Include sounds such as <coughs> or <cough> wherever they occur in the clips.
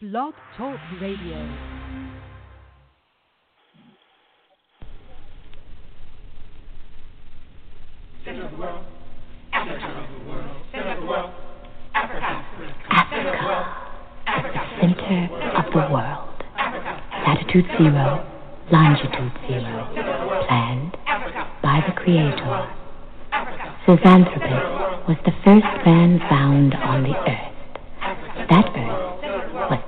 Blog Talk Radio. Center of the world, Africa. Center of the world, Center of the world, Africa. Center of the world, Africa. Center of the world. Latitude zero, longitude zero. Planned by the Creator. Zinjanthropus was the first man found on the earth. That earth was the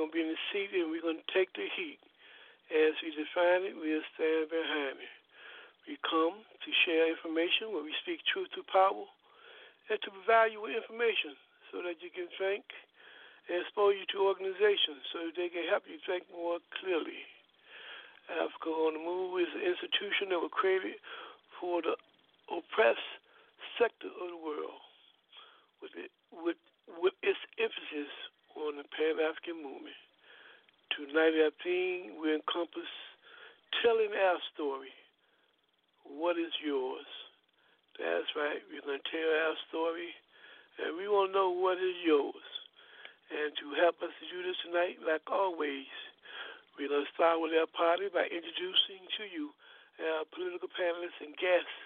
Going to be in the seat and we're going to take the heat. As we define it, we'll stand behind it. We come to share information where we speak truth to power and to provide you with information so that you can think and expose you to organizations so that they can help you think more clearly. Africa on the Move is an institution that was created for the oppressed sector of the world with, it, with, with its emphasis on the Pan African movement. Tonight, our theme will encompass telling our story. What is yours? That's right, we're going to tell our story, and we want to know what is yours. And to help us to do this tonight, like always, we're going to start with our party by introducing to you our political panelists and guests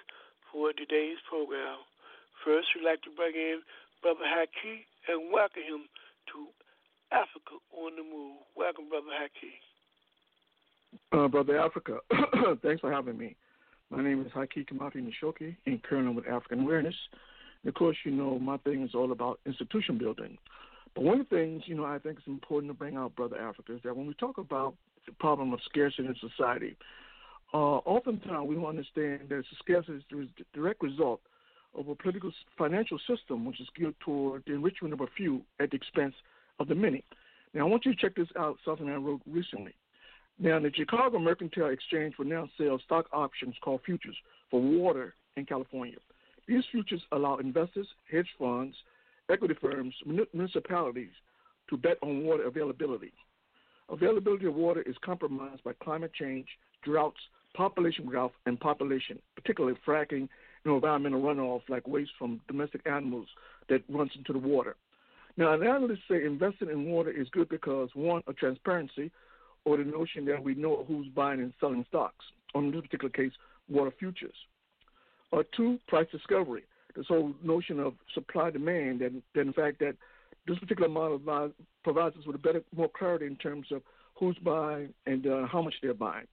for today's program. First, we'd like to bring in Brother Haki and welcome him to Africa on the Move. Welcome, Brother Haki. Uh, Brother Africa, <coughs> thanks for having me. My name is Haki Kamafi Nishoki, and currently with African Awareness. And of course, you know, my thing is all about institution building. But one of the things, you know, I think is important to bring out, Brother Africa, is that when we talk about the problem of scarcity in society, uh, oftentimes we don't understand that scarcity is the direct result of a political financial system which is geared toward the enrichment of a few at the expense of the many. Now, I want you to check this out, something I wrote recently. Now, the Chicago Mercantile Exchange will now sell stock options called futures for water in California. These futures allow investors, hedge funds, equity firms, municipalities to bet on water availability. Availability of water is compromised by climate change, droughts, population growth, and population, particularly fracking and environmental runoff like waste from domestic animals that runs into the water. Now, analysts say investing in water is good because one, a transparency, or the notion that we know who's buying and selling stocks. On this particular case, water futures. Or two, price discovery this whole notion of supply demand, and the fact that this particular model provides us with a better, more clarity in terms of who's buying and uh, how much they're buying.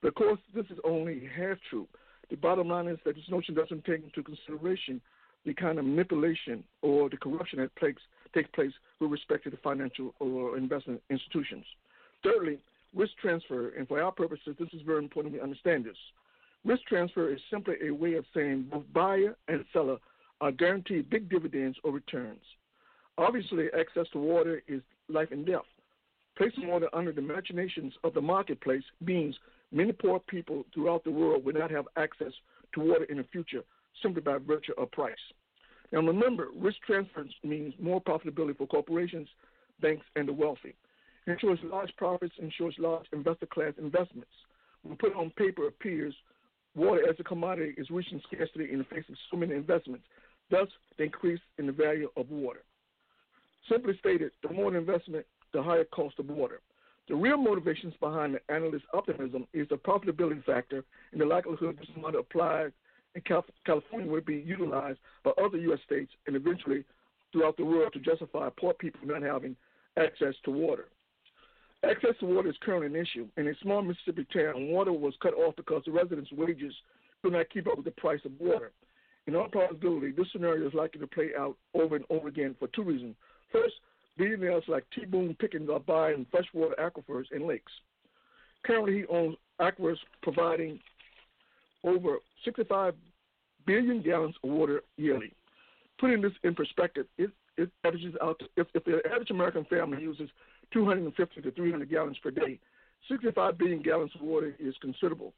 But of course, this is only half true. The bottom line is that this notion doesn't take into consideration the kind of manipulation or the corruption that takes, takes place with respect to the financial or investment institutions. Thirdly, risk transfer, and for our purposes, this is very important we understand this. Risk transfer is simply a way of saying both buyer and seller are guaranteed big dividends or returns. Obviously, access to water is life and death. Placing water under the machinations of the marketplace means many poor people throughout the world will not have access to water in the future simply by virtue of price. Now, remember, risk transfer means more profitability for corporations, banks, and the wealthy. It ensures large profits, ensures large investor class investments. When put on paper appears water as a commodity is reaching scarcity in the face of so many investments, thus the increase in the value of water. Simply stated, the more investment, the higher cost of water. The real motivations behind the analyst's optimism is the profitability factor and the likelihood this model applied in California will be utilized by other U.S. states and eventually throughout the world to justify poor people not having access to water. Access to water is currently an issue. In a small Mississippi town, water was cut off because the residents' wages could not keep up with the price of water. In all probability, this scenario is likely to play out over and over again for two reasons. First, billionaires like T. Boone Pickens are buying freshwater aquifers and lakes. Currently, he owns aquifers providing over 65 billion gallons of water yearly. Putting this in perspective, it, it averages out to, if, if the average American family uses 250 to 300 gallons per day. 65 billion gallons of water is considerable.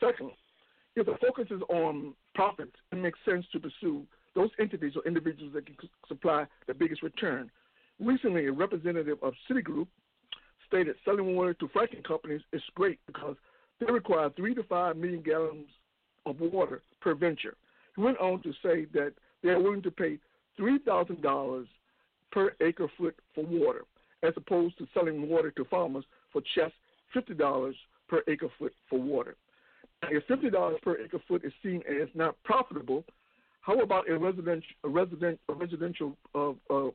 Second, if the focus is on profits, it makes sense to pursue those entities or individuals that can supply the biggest return. Recently, a representative of Citigroup stated selling water to fracking companies is great because they require three to five million gallons of water per venture. He went on to say that they are willing to pay $3,000 per acre foot for water as opposed to selling water to farmers for just $50 per acre foot for water. Now, if $50 per acre foot is seen as not profitable, how about a residential, a resident, a residential, uh, uh,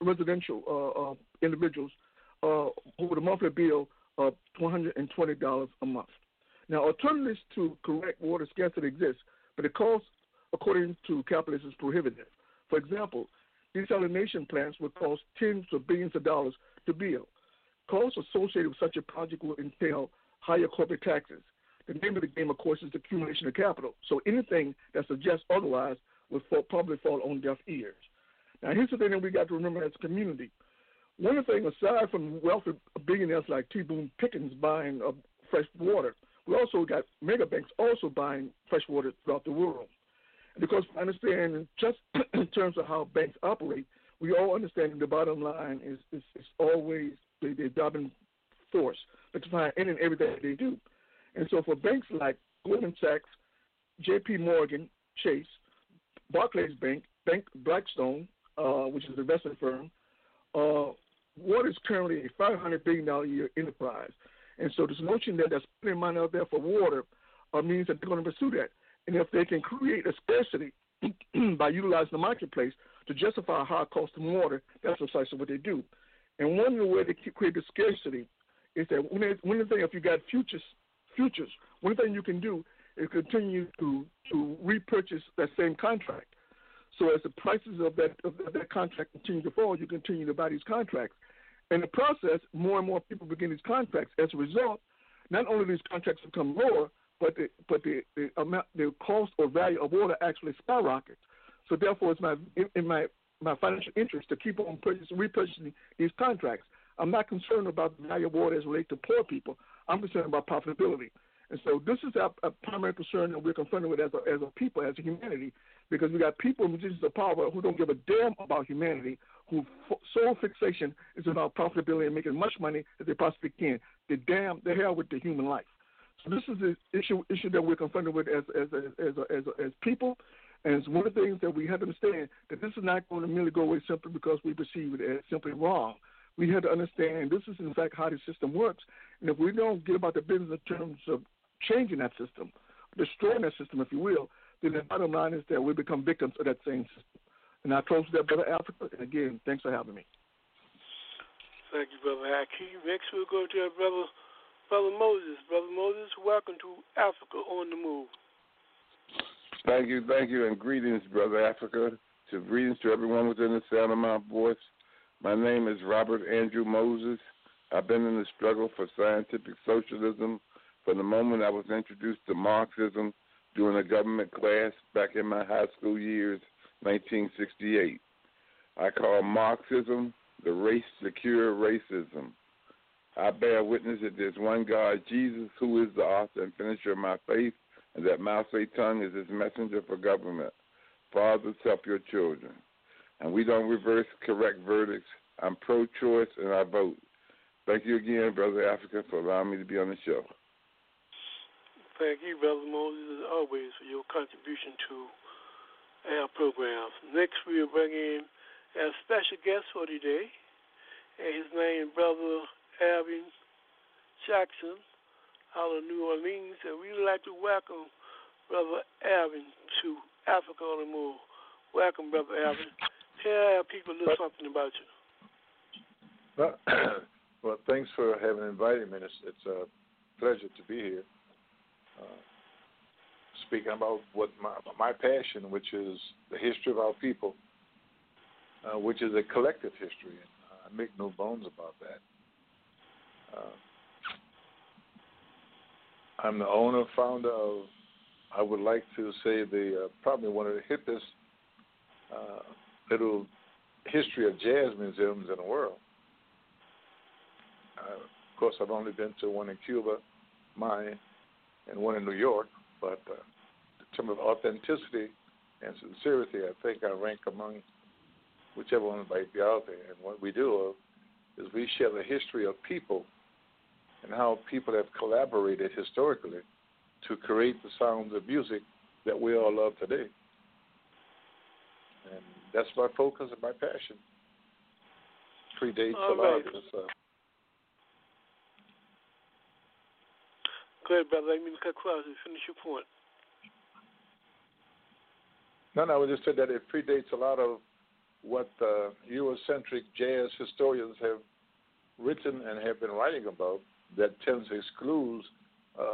residential uh, uh individuals uh, with a monthly bill of $120 a month? Now, alternatives to correct water scarcity exist, but the cost, according to capitalists, is prohibitive. For example, desalination plants would cost tens of billions of dollars to build. Costs associated with such a project will entail higher corporate taxes. The name of the game, of course, is the accumulation of capital. So anything that suggests otherwise would fall, probably fall on deaf ears. Now, here's the thing that we got to remember as a community. One thing, aside from wealthy billionaires like T. Boone Pickens buying uh, fresh water, we also got mega banks also buying fresh water throughout the world. Because I understand just <clears throat> in terms of how banks operate, we all understand the bottom line is, is, is always the, the driving force that's behind any and everything they do. And so for banks like Goldman Sachs, J.P. Morgan, Chase, Barclays Bank, Bank Blackstone, uh, which is an investment firm, uh, water is currently a $500 billion a year enterprise. And so this notion that they're spending money out there for water uh, means that they're going to pursue that. And if they can create a scarcity <clears throat> by utilizing the marketplace to justify a high cost of water, that's precisely what they do. And one of the ways they create the scarcity is that one of the if you got futures, futures, one thing you can do is continue to to repurchase that same contract. So as the prices of that of that contract continue to fall, you continue to buy these contracts. In the process, more and more people begin these contracts. As a result, not only these contracts become lower, but the but the, the amount the cost or value of water actually skyrockets. So therefore, it's my in, in my my financial interest to keep on purchasing, repurchasing these contracts. I'm not concerned about the value of water as related to poor people. I'm concerned about profitability. And so this is a, a primary concern that we're confronted with as a, as a people, as a humanity, because we got people in positions of power who don't give a damn about humanity, whose sole fixation is about profitability and making as much money as they possibly can. The damn the hell with the human life. So this is the issue issue that we're confronted with as as as as, as, as people, and it's one of the things that we have to understand that this is not going to merely go away simply because we perceive it as simply wrong. We have to understand this is in fact how the system works, and if we don't get about the business in terms of changing that system, destroying that system, if you will, then the bottom line is that we become victims of that same system. And I close with that, Brother Africa. And again, thanks for having me. Thank you, Brother Hakeem. Next, we'll go to our brother, Brother Moses. Brother Moses, welcome to Africa on the Move. Thank you, thank you, and greetings, Brother Africa. To greetings to everyone within the sound of my voice. My name is Robert Andrew Moses. I've been in the struggle for scientific socialism from the moment I was introduced to Marxism during a government class back in my high school years, 1968. I call Marxism the race secure racism. I bear witness that there's one God, Jesus, who is the author and finisher of my faith, and that Mao Zedong is his messenger for government. Fathers, help your children. And we don't reverse correct verdicts. I'm pro choice and I vote. Thank you again, Brother Africa, for allowing me to be on the show. Thank you, Brother Moses, as always, for your contribution to our programs. Next, we'll bring in our special guest for today, his name, is Brother Alvin Jackson, out of New Orleans, and we'd like to welcome Brother Alvin to Africa on the Move. Welcome, Brother Alvin. Tell people a little something about you. Well, <clears throat> well, thanks for having invited me. It's, it's a pleasure to be here uh, speaking about what my, my passion, which is the history of our people, uh, which is a collective history, and I make no bones about that. Uh, I'm the owner, founder of, I would like to say, the uh, probably one of the hippest uh, little history of jazz museums in the world. Uh, of course, I've only been to one in Cuba, mine, and one in New York. But uh, in terms of authenticity and sincerity, I think I rank among whichever one might be out there. And what we do is we share the history of people and how people have collaborated historically to create the sounds of music that we all love today. And that's my focus and my passion. Predates all a lot right. of this. Uh, Go ahead, brother. I mean cut across and finish your point. No, no, I just said that it predates a lot of what uh, Eurocentric jazz historians have written and have been writing about that tends to exclude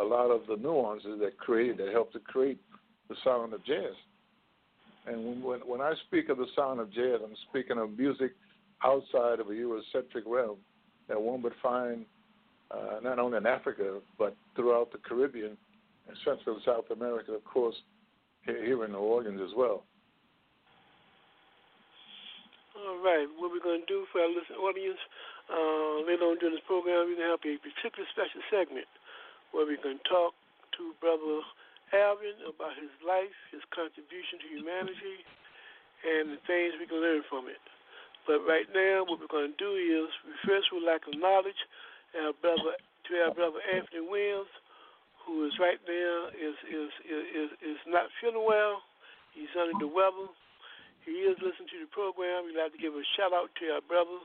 a lot of the nuances that create that help to create the sound of jazz. And when when I speak of the sound of jazz, I'm speaking of music outside of a Eurocentric realm that one would find uh, not only in Africa but throughout the Caribbean and Central and South America, of course, here in New Orleans as well. All right, what we're going to do for our listening audience uh, later on during this program, we're going to have a particular special segment where we can talk to Brother Alvin about his life, his contribution to humanity, and the things we can learn from it. But right now, what we're going to do is we first would like to acknowledge our brother to our brother Anthony Williams, who is right now is is is is not feeling well. He's under the weather he is listening to the program. We'd like to give a shout out to our brother.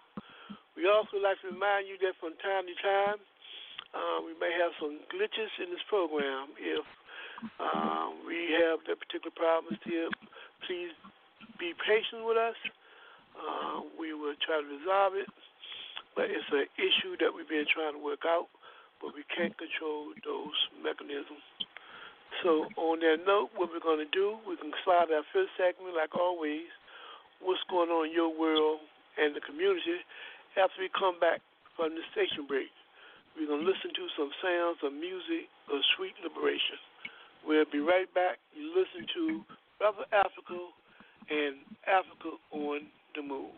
We also like to remind you that from time to time, uh, we may have some glitches in this program. If uh, we have that particular problem still, please be patient with us. Uh, we will try to resolve it, but it's an issue that we've been trying to work out, but we can't control those mechanisms. So, on that note, what we're going to do, we can slide our first segment, like always, what's going on in your world and the community after we come back from the station break. We're going to listen to some sounds of music of sweet liberation. We'll be right back. You listen to Brother Africa and Africa on the Move.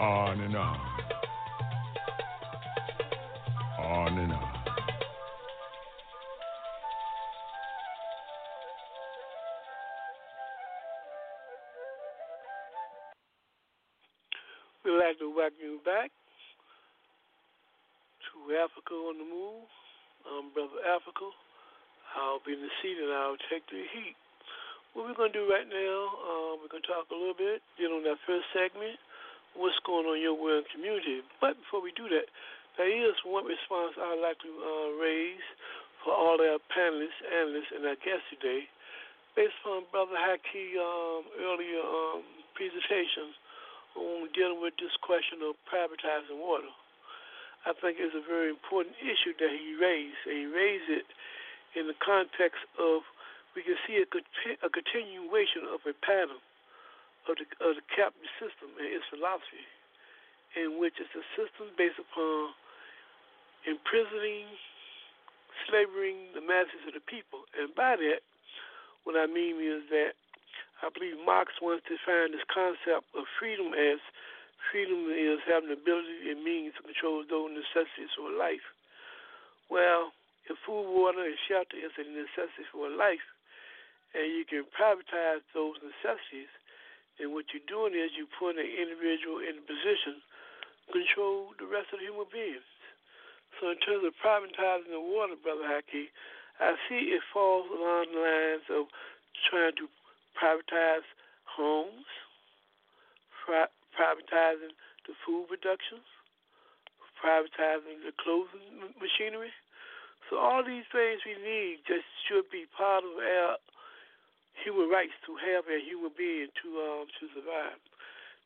On and on. On and on. We'd like to welcome you back to Africa on the Move. I'm Brother Africa. I'll be in the seat and I'll take the heat. What we're going to do right now, uh, we're going to talk a little bit, get on that first segment, what's going on in your world community. But before we do that, there is one response I'd like to uh, raise for all our panelists, analysts, and our guests today. Based on Brother Haki um, earlier um, presentations, when we're dealing with this question of privatizing water. I think it's a very important issue that he raised. And he raised it in the context of we can see a, a continuation of a pattern of the, of the capitalist system and its philosophy, in which it's a system based upon imprisoning, slavering the masses of the people. And by that, what I mean is that I believe Marx once defined this concept of freedom as freedom is having the ability and means to control those necessities for life. Well, if food, water, and shelter is a necessity for life, and you can privatize those necessities, then what you're doing is you're putting an individual in a position to control the rest of the human beings. So in terms of privatizing the water, Brother Haki, I see it falls along the lines of trying to privatize homes, pri- privatizing the food productions, privatizing the clothing machinery. So all these things we need just should be part of our human rights to have a human being to um to survive.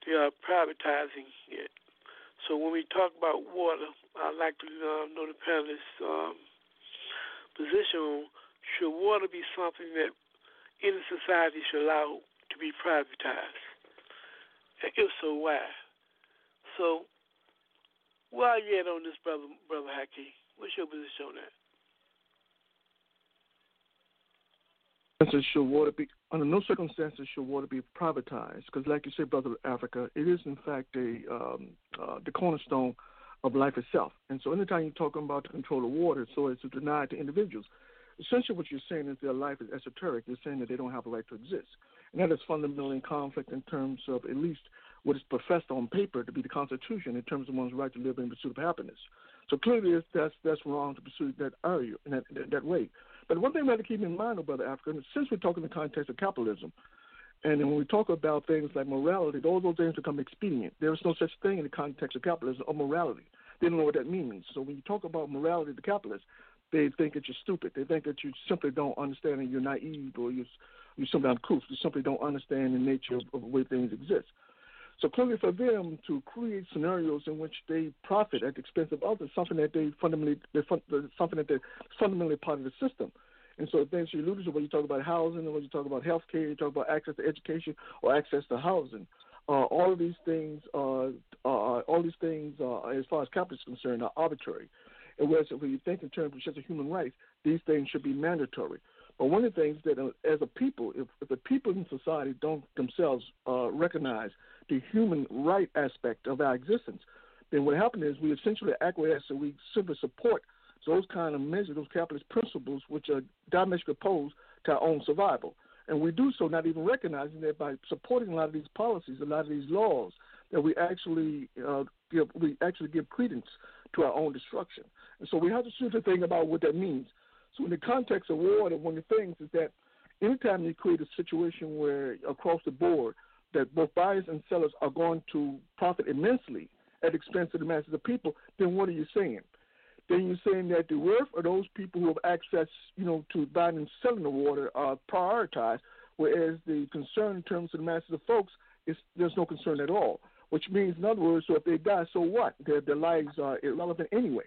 They are privatizing it. So when we talk about water, I'd like to um, know the panelists' um, position on should water be something that any society should allow to be privatized? And if so, why? So, where are you at on this, brother, brother Haki? What's your position on that? Should water be under no circumstances should water be privatized? Because, like you said, brother Africa, it is in fact a um, uh, the cornerstone of life itself. And so, anytime you're talking about the control of water, so as to deny it to individuals, essentially what you're saying is their life is esoteric. You're saying that they don't have a right to exist. And that is fundamentally in conflict in terms of at least what is professed on paper to be the Constitution in terms of one's right to live in pursuit of happiness. So clearly that's that's wrong to pursue that area in that, that way. But one thing we have to keep in mind, about Brother Africa, since we're talking in the context of capitalism, and when we talk about things like morality, all those things become expedient. There is no such thing in the context of capitalism or morality. They don't know what that means. So when you talk about morality to capitalists, they think that you're stupid. They think that you simply don't understand and you're naive or you're, you're simply uncouth. You simply don't understand the nature of, of the way things exist. So clearly, for them to create scenarios in which they profit at the expense of others, something that they fundamentally, fun, something that they're fundamentally part of the system. And so things you alluded to when you talk about housing, and when you talk about health care, you talk about access to education or access to housing. Uh, all of these things, uh, uh, all these things, uh, as far as capital is concerned, are arbitrary. And whereas when you think in terms of just human rights, these things should be mandatory. But one of the things that, uh, as a people, if, if the people in society don't themselves uh, recognize the human right aspect of our existence, then what happens is we essentially acquiesce and we simply support those kind of measures, those capitalist principles, which are diametrically opposed to our own survival. And we do so not even recognizing that by supporting a lot of these policies, a lot of these laws, that we actually uh, give, we actually give credence to our own destruction. And so we have to seriously think about what that means. So in the context of water, one of the things is that anytime you create a situation where across the board that both buyers and sellers are going to profit immensely at the expense of the masses of people, then what are you saying? Then you're saying that the worth of those people who have access, you know, to buying and selling the water are prioritized, whereas the concern in terms of the masses of folks is there's no concern at all. Which means, in other words, so if they die, so what? Their their lives are irrelevant anyway.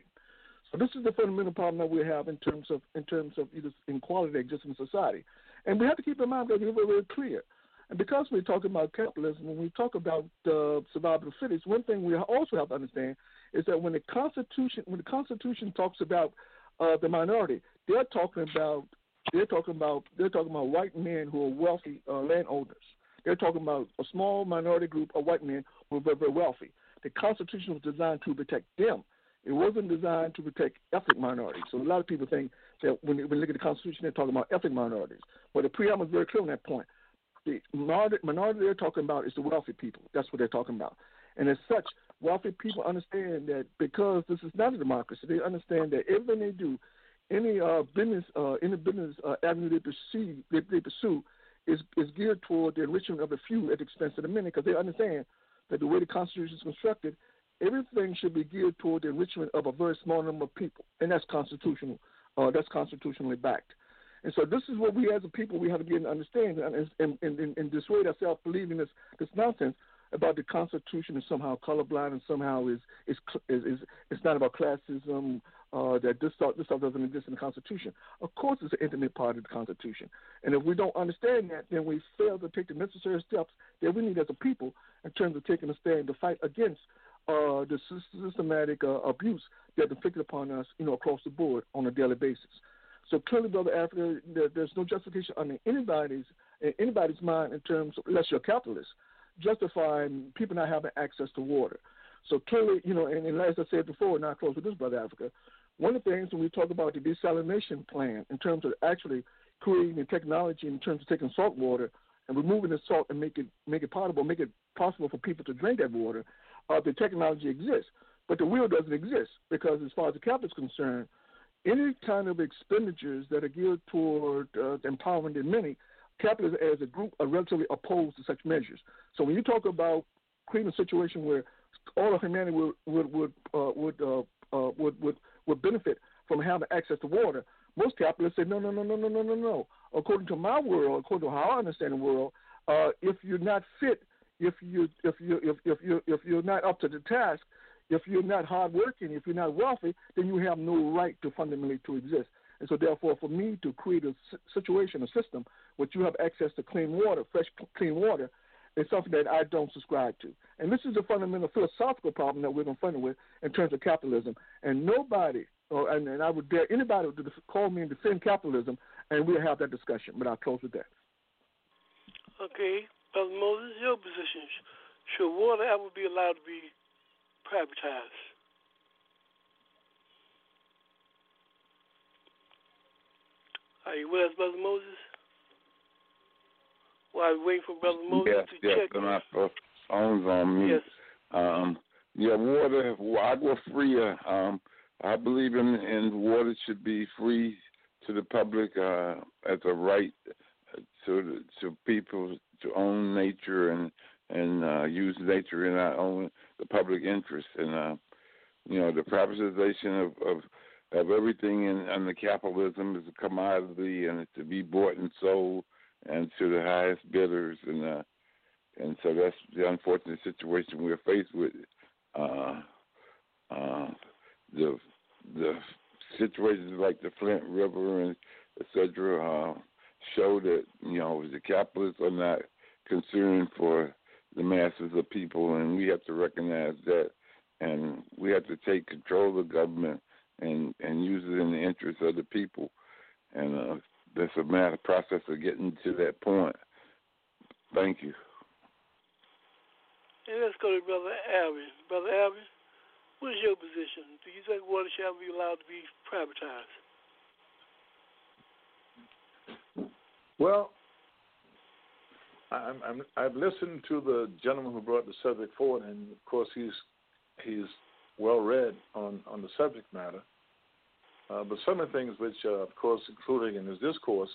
So this is the fundamental problem that we have in terms of in terms of inequality that exists in society, and we have to keep in mind that we're very, very clear. And because we're talking about capitalism, when we talk about uh, survival of the fittest, one thing we also have to understand is that when the Constitution when the Constitution talks about uh, the minority, they're talking about they're talking about they're talking about white men who are wealthy uh, landowners. They're talking about a small minority group of white men who are very, very wealthy. The Constitution was designed to protect them. It wasn't designed to protect ethnic minorities. So a lot of people think that when, they look at the Constitution, they're talking about ethnic minorities. But the preamble is very clear on that point. The minority, minority they're talking about is the wealthy people. That's what they're talking about. And as such, wealthy people understand that because this is not a democracy, they understand that everything they do, any uh, business, uh, any business uh, avenue they pursue, they, they pursue, is is geared toward the enrichment of the few at the expense of the many, because they understand that the way the Constitution is constructed, everything should be geared toward the enrichment of a very small number of people, and that's constitutional. Uh, that's constitutionally backed. And so this is what we as a people we have to get and understand and, and, and, and dissuade ourselves believing this this nonsense about the Constitution is somehow colorblind and somehow is is is, is it's not about classism. Uh, that this stuff this stuff doesn't exist in the Constitution. Of course, it's an intimate part of the Constitution, and if we don't understand that, then we fail to take the necessary steps that we need as a people in terms of taking a stand to fight against uh, the systematic uh, abuse that's inflicted upon us, you know, across the board on a daily basis. So clearly, brother Africa, there, there's no justification under anybody's in anybody's mind in terms, of, unless you're a capitalist, justifying people not having access to water. So clearly, you know, and, and as I said before, not close with this, brother Africa, one of the things when we talk about the desalination plan in terms of actually creating the technology in terms of taking salt water and removing the salt and make it make it potable, make it possible for people to drink that water, uh, the technology exists. But the will doesn't exist because as far as the capital is concerned, any kind of expenditures that are geared toward uh, empowering the many capitalists as a group are relatively opposed to such measures. So when you talk about creating a situation where all of humanity would would would uh, would, uh, uh, would would would benefit from having access to water, most capitalists say no, no, no, no, no, no, no, no. According to my world, according to how I understand the world, uh, if you're not fit, if you if you if if you if you're not up to the task, if you're not hardworking, if you're not wealthy, then you have no right to fundamentally to exist. And so, therefore, for me to create a situation, a system, which you have access to clean water, fresh, clean water, is something that I don't subscribe to. And this is the fundamental philosophical problem that we're confronted with in terms of capitalism. And nobody, or, and, and I would dare anybody to call me and defend capitalism, and we'll have that discussion. But I'll close with that. Okay, Brother Moses, your position: should water ever be allowed to be privatized? Are you with us, Brother Moses? While we waiting for Brother Moses yes, to yes, check. Yes, my phone's on me. Yes. Um, yeah, water, agua fria. Um, I believe in, in water should be free to the public uh, as a right to to people to own nature and and uh, use nature in our own the public interest and uh, you know the privatization of, of of everything in under capitalism is a commodity and it's to be bought and sold and to the highest bidders and uh and so that's the unfortunate situation we're faced with uh uh the the situations like the Flint River and etc. Show that you know the capitalists are not concerned for the masses of people, and we have to recognize that, and we have to take control of the government and and use it in the interest of the people. And uh, that's a matter process of getting to that point. Thank you. And let's go to Brother Alvin. Brother Alvin, what is your position? Do you think water shall be allowed to be privatized? Well, I'm, I'm, I've listened to the gentleman who brought the subject forward, and of course he's he's well read on on the subject matter. Uh, but some of the things which, uh, of course, including in his discourse,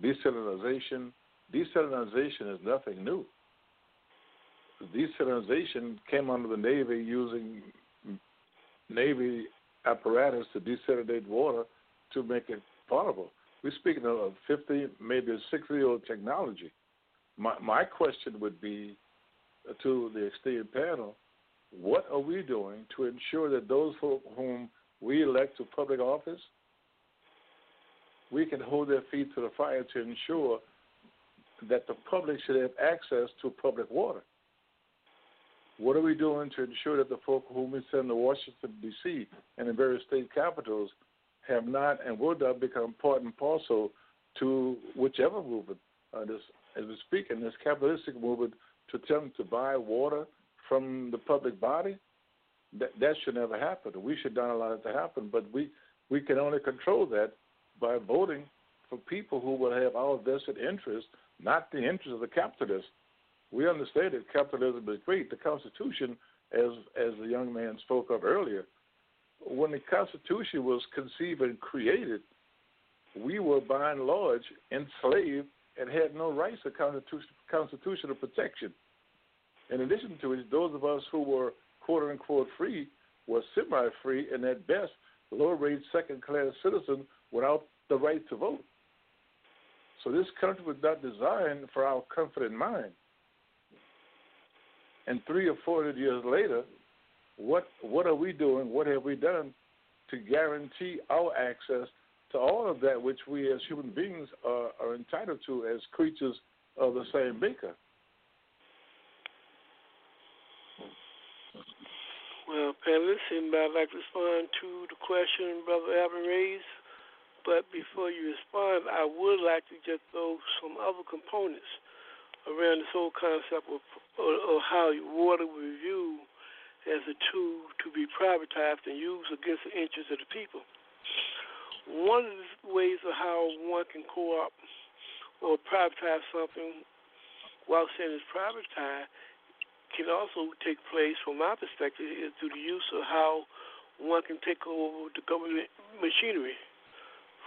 desalinization. Desalinization is nothing new. Desalinization came under the Navy using Navy apparatus to desalinate water to make it potable. We're speaking of 50, maybe a 60 year old technology. My, my question would be uh, to the esteemed panel what are we doing to ensure that those for whom we elect to public office, we can hold their feet to the fire to ensure that the public should have access to public water? What are we doing to ensure that the folk whom we send to Washington, D.C. and the various state capitals have not and will not become part and parcel to whichever movement, uh, this, as we speak, in this capitalistic movement to attempt to buy water from the public body? That, that should never happen. We should not allow it to happen, but we, we can only control that by voting for people who will have our vested interest, not the interest of the capitalists we understand that capitalism is great. The Constitution, as as the young man spoke of earlier, when the Constitution was conceived and created, we were by and large enslaved and had no rights of constitution, constitutional protection. In addition to it, those of us who were quote unquote free were semi free and at best low rate second class citizens without the right to vote. So this country was not designed for our comfort and mind and three or four hundred years later, what what are we doing? What have we done to guarantee our access to all of that which we as human beings are, are entitled to as creatures of the same maker? Well, panelists, anybody like to respond to the question Brother Alvin raised? But before you respond, I would like to just throw some other components around this whole concept of, of, how water we view as a tool to be privatized and used against the interests of the people. One of the ways of how one can co-opt or privatize something while saying it's privatized can also take place, from my perspective, is through the use of how one can take over the government machinery.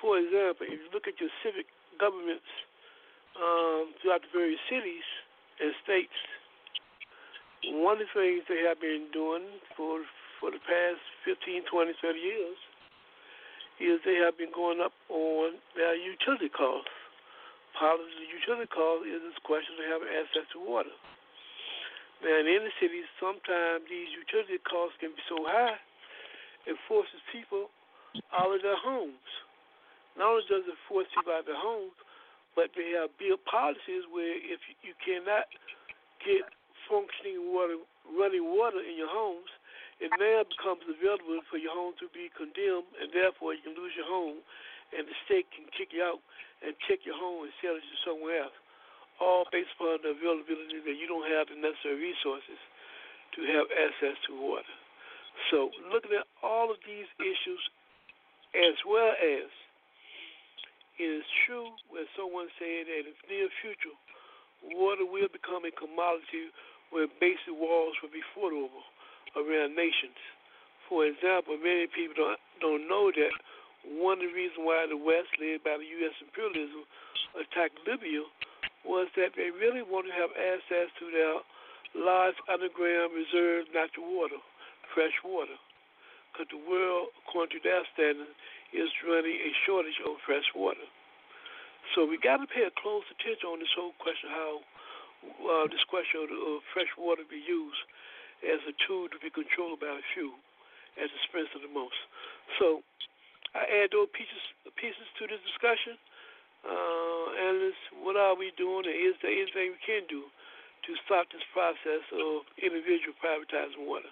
For example, if you look at your civic governments um, throughout the various cities and states. One of the things they have been doing for for the past 15, 20, 30 years is they have been going up on their utility costs. Part of the utility cost is this question of having access to water. Now, in the cities, sometimes these utility costs can be so high, it forces people out of their homes. Not only does it force people out of their homes, but they have built policies where if you cannot get functioning water, running water in your homes, it now becomes available for your home to be condemned, and therefore you can lose your home, and the state can kick you out and take your home and sell it to somewhere else, all based upon the availability that you don't have the necessary resources to have access to water. So, looking at all of these issues, as well as it is true when someone said that in the near future, water will become a commodity where basic walls will be fought over around nations. For example, many people don't, don't know that one of the reasons why the West, led by the U.S. imperialism, attacked Libya was that they really wanted to have access to their large underground reserve natural water, fresh water. Because the world, according to their standards, is running a shortage of fresh water. So we got to pay a close attention on this whole question how uh, this question of, of fresh water be used as a tool to be controlled by a few expense of the most. So I add those pieces pieces to this discussion. Uh, analysts, what are we doing, and is there anything we can do to stop this process of individual privatizing water?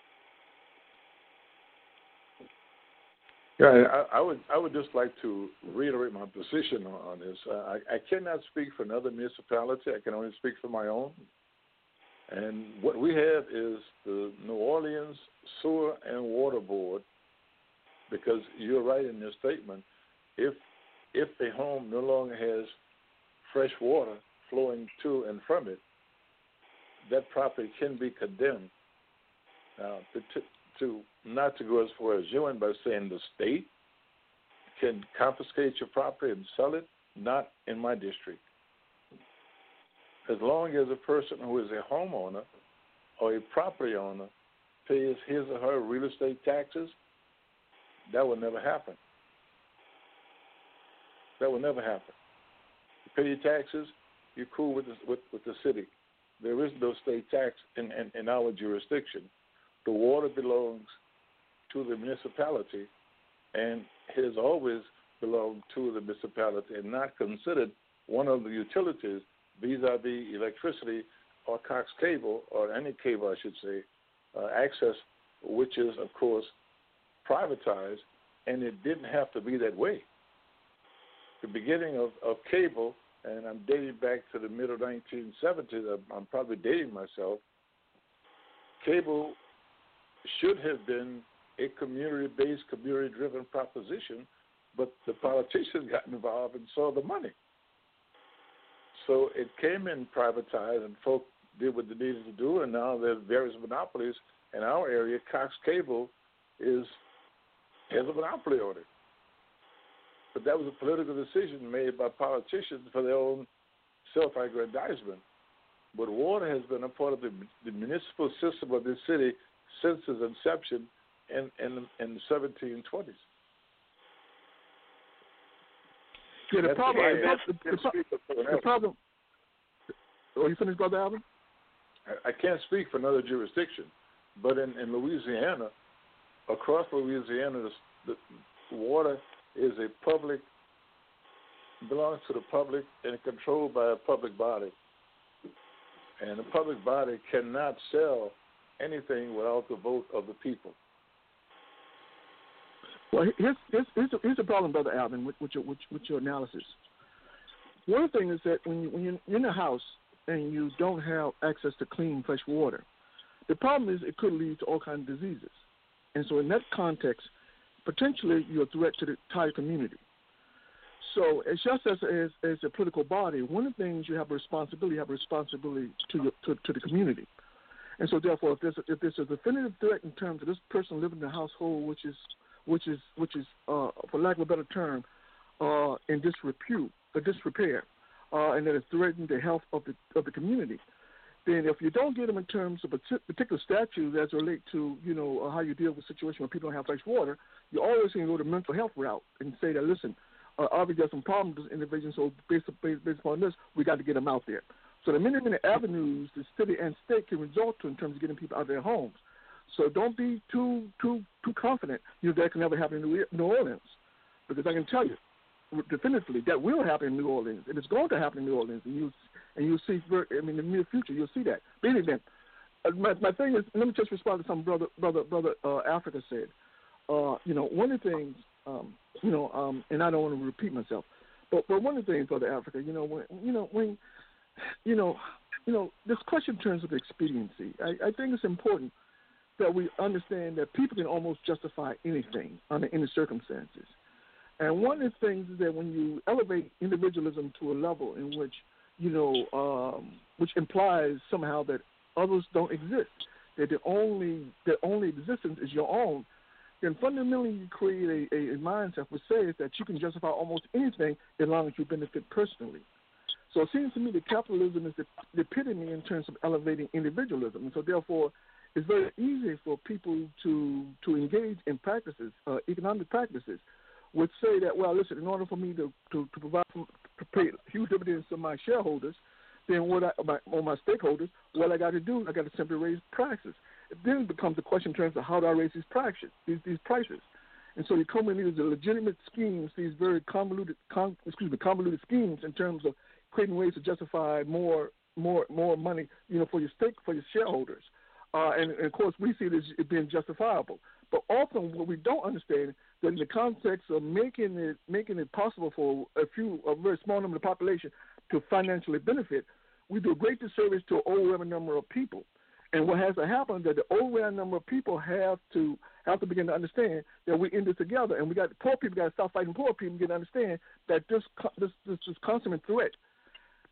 Yeah, I, I, would I would just like to reiterate my position on, on this. Uh, I, I cannot speak for another municipality. I can only speak for my own. And what we have is the New Orleans Sewer and Water Board, because you're right in your statement. If if a home no longer has fresh water flowing to and from it, that property can be condemned. Now, to, not to go as far as you went by saying the state can confiscate your property and sell it, not in my district. As long as a person who is a homeowner or a property owner pays his or her real estate taxes, that will never happen. That will never happen. You pay your taxes, you're cool with the, with, with the city. There is no state tax in, in, in our jurisdiction. The water belongs to the municipality and has always belonged to the municipality and not considered one of the utilities vis-a-vis electricity or Cox cable or any cable, I should say, uh, access, which is of course privatized, and it didn't have to be that way. The beginning of, of cable, and I'm dating back to the middle 1970s. I'm, I'm probably dating myself. Cable should have been a community-based, community-driven proposition, but the politicians got involved and saw the money. So it came in privatized, and folk did what they needed to do, and now there's various monopolies in our area. Cox Cable is has a monopoly on it. But that was a political decision made by politicians for their own self-aggrandizement. But water has been a part of the, the municipal system of this city since its inception in in, in the 1720s. Yeah, the problem, the, the, the problem. Oh, you finished, Brother Alvin? I, I can't speak for another jurisdiction, but in, in Louisiana, across Louisiana, the, the water is a public, belongs to the public and controlled by a public body. And the public body cannot sell anything without the vote of the people. Well, here's here's here's the, here's the problem, brother Alvin, with, with your with, with your analysis. One thing is that when you when you're in a house and you don't have access to clean fresh water, the problem is it could lead to all kinds of diseases. And so, in that context, potentially you're a threat to the entire community. So, it's just as, as as a political body, one of the things you have a responsibility, you have a responsibility to your, to, to the community. And so, therefore, if there's a, if there's a definitive threat in terms of this person living in the household, which is which is which is uh, for lack of a better term, uh, in disrepute or disrepair, uh, and that is threatening the health of the of the community. Then, if you don't get them in terms of a particular statutes as relate to you know uh, how you deal with a situation where people don't have fresh water, you're always going to go the mental health route and say that listen, uh, obviously there's some problems with this individual, so based, based based upon this, we got to get them out there. So the many many avenues the city and state can resort to in terms of getting people out of their homes. So don't be too too too confident. You know that can never happen in New Orleans, because I can tell you definitively that will happen in New Orleans, and it's going to happen in New Orleans, and you and you'll see. I mean, in the near future, you'll see that. But anyway, uh, my my thing is, let me just respond to something brother brother brother uh, Africa said. Uh, you know, one of the things, um, you know, um, and I don't want to repeat myself, but but one of the things, brother Africa, you know, when you know when, you know, you know, this question turns with expediency. I, I think it's important that we understand that people can almost justify anything under any circumstances. And one of the things is that when you elevate individualism to a level in which, you know, um, which implies somehow that others don't exist, that the only the only existence is your own, then fundamentally you create a, a mindset which says that you can justify almost anything as long as you benefit personally. So it seems to me that capitalism is the, the epitome in terms of elevating individualism. And so therefore, it's very easy for people to to engage in practices, uh, economic practices, which say that, well, listen, in order for me to to, to provide to pay huge dividends to my shareholders, then what I my, or my stakeholders, what I got to do, I got to simply raise prices. It then becomes a question in terms of how do I raise these prices, these these prices. And so you come in these legitimate schemes, these very convoluted, con, excuse me, convoluted schemes in terms of creating ways to justify more, more, more money, you know, for your stake, for your shareholders. Uh, and, and, of course, we see this as being justifiable. But often, what we don't understand is that in the context of making it making it possible for a few, a very small number of the population to financially benefit, we do a great disservice to an overwhelming number of people. And what has to happen is that the overwhelming number of people have to have to begin to understand that we're in this together, and we got poor people got to stop fighting poor people and get to understand that this this this, this consummate threat,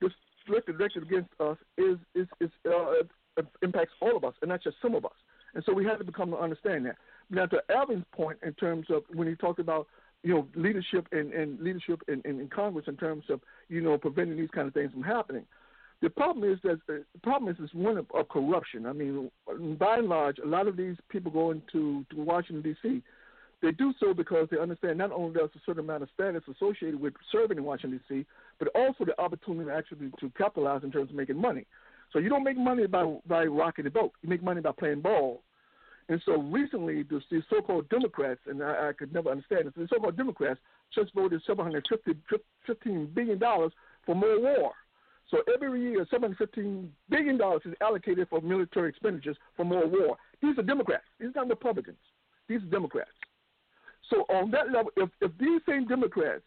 this threat directed against us is is is uh, impacts all of us, and not just some of us. And so we have to become to understand that. Now, to Alvin's point, in terms of when he talked about you know leadership and, and leadership in, in, in Congress, in terms of you know preventing these kind of things from happening. The problem is that the problem is this one of, of corruption. I mean, by and large, a lot of these people going to to Washington D.C. They do so because they understand not only there's a certain amount of status associated with serving in Washington D.C., but also the opportunity actually to capitalize in terms of making money. So you don't make money by by rocking the boat. You make money by playing ball. And so recently, the, the so-called Democrats, and I, I could never understand this, the so-called Democrats just voted $715 billion for more war. So every year, $715 billion is allocated for military expenditures for more war. These are Democrats. These are not Republicans. These are Democrats. So on that level, if, if these same Democrats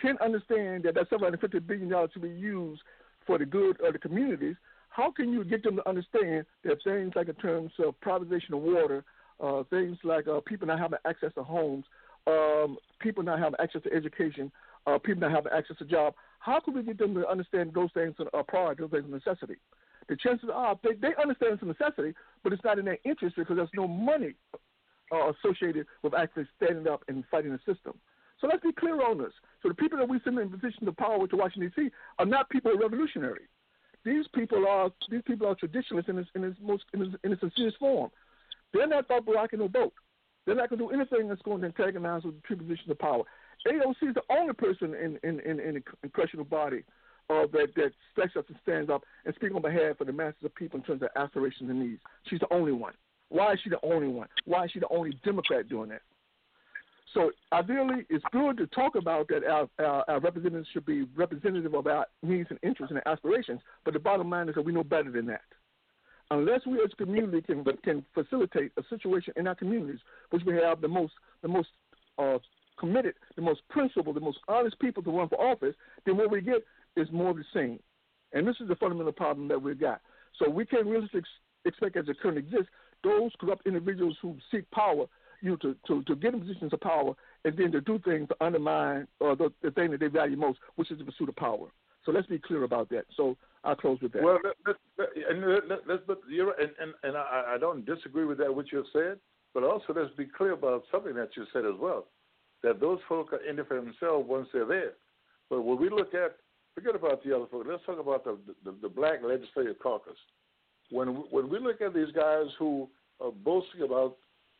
can understand that that $750 billion should be used for the good of the communities, how can you get them to understand that things like in terms of privatization of water, uh, things like uh, people not having access to homes, um, people not having access to education, uh, people not having access to jobs, how can we get them to understand those things are priority, those things are necessity? The chances are they, they understand it's a necessity, but it's not in their interest because there's no money uh, associated with actually standing up and fighting the system. So let's be clear on this. So the people that we send in positions of power to Washington D.C. are not people revolutionary. These people are these people are traditionalists in its in its most in its, in its sincerest form. They're not about rocking no boat. They're not going to do anything that's going to antagonize with the positions of power. AOC is the only person in in in, in the congressional body uh, that that steps up and stands up and speaks on behalf of the masses of people in terms of aspirations and needs. She's the only one. Why is she the only one? Why is she the only Democrat doing that? So ideally, it's good to talk about that our, our, our, representatives should be representative of our needs and interests and aspirations. But the bottom line is that we know better than that. Unless we as a community can can facilitate a situation in our communities, which we have the most the most uh, committed, the most principled, the most honest people to run for office, then what we get is more of the same. And this is the fundamental problem that we've got. So we can't ex- expect, as it currently exists, those corrupt individuals who seek power, you know, to, to, to get in positions of power and then to do things to undermine uh, the, the thing that they value most, which is the pursuit of power. So let's be clear about that. So I'll close with that. Well, let, let, and let, let's, but you're, and, and, and I, I don't disagree with that, what you have said, but also let's be clear about something that you said as well that those folk are in it for themselves once they're there. But when we look at, forget about the other folk. Let's talk about the the, the Black Legislative Caucus. When when we look at these guys who are boasting about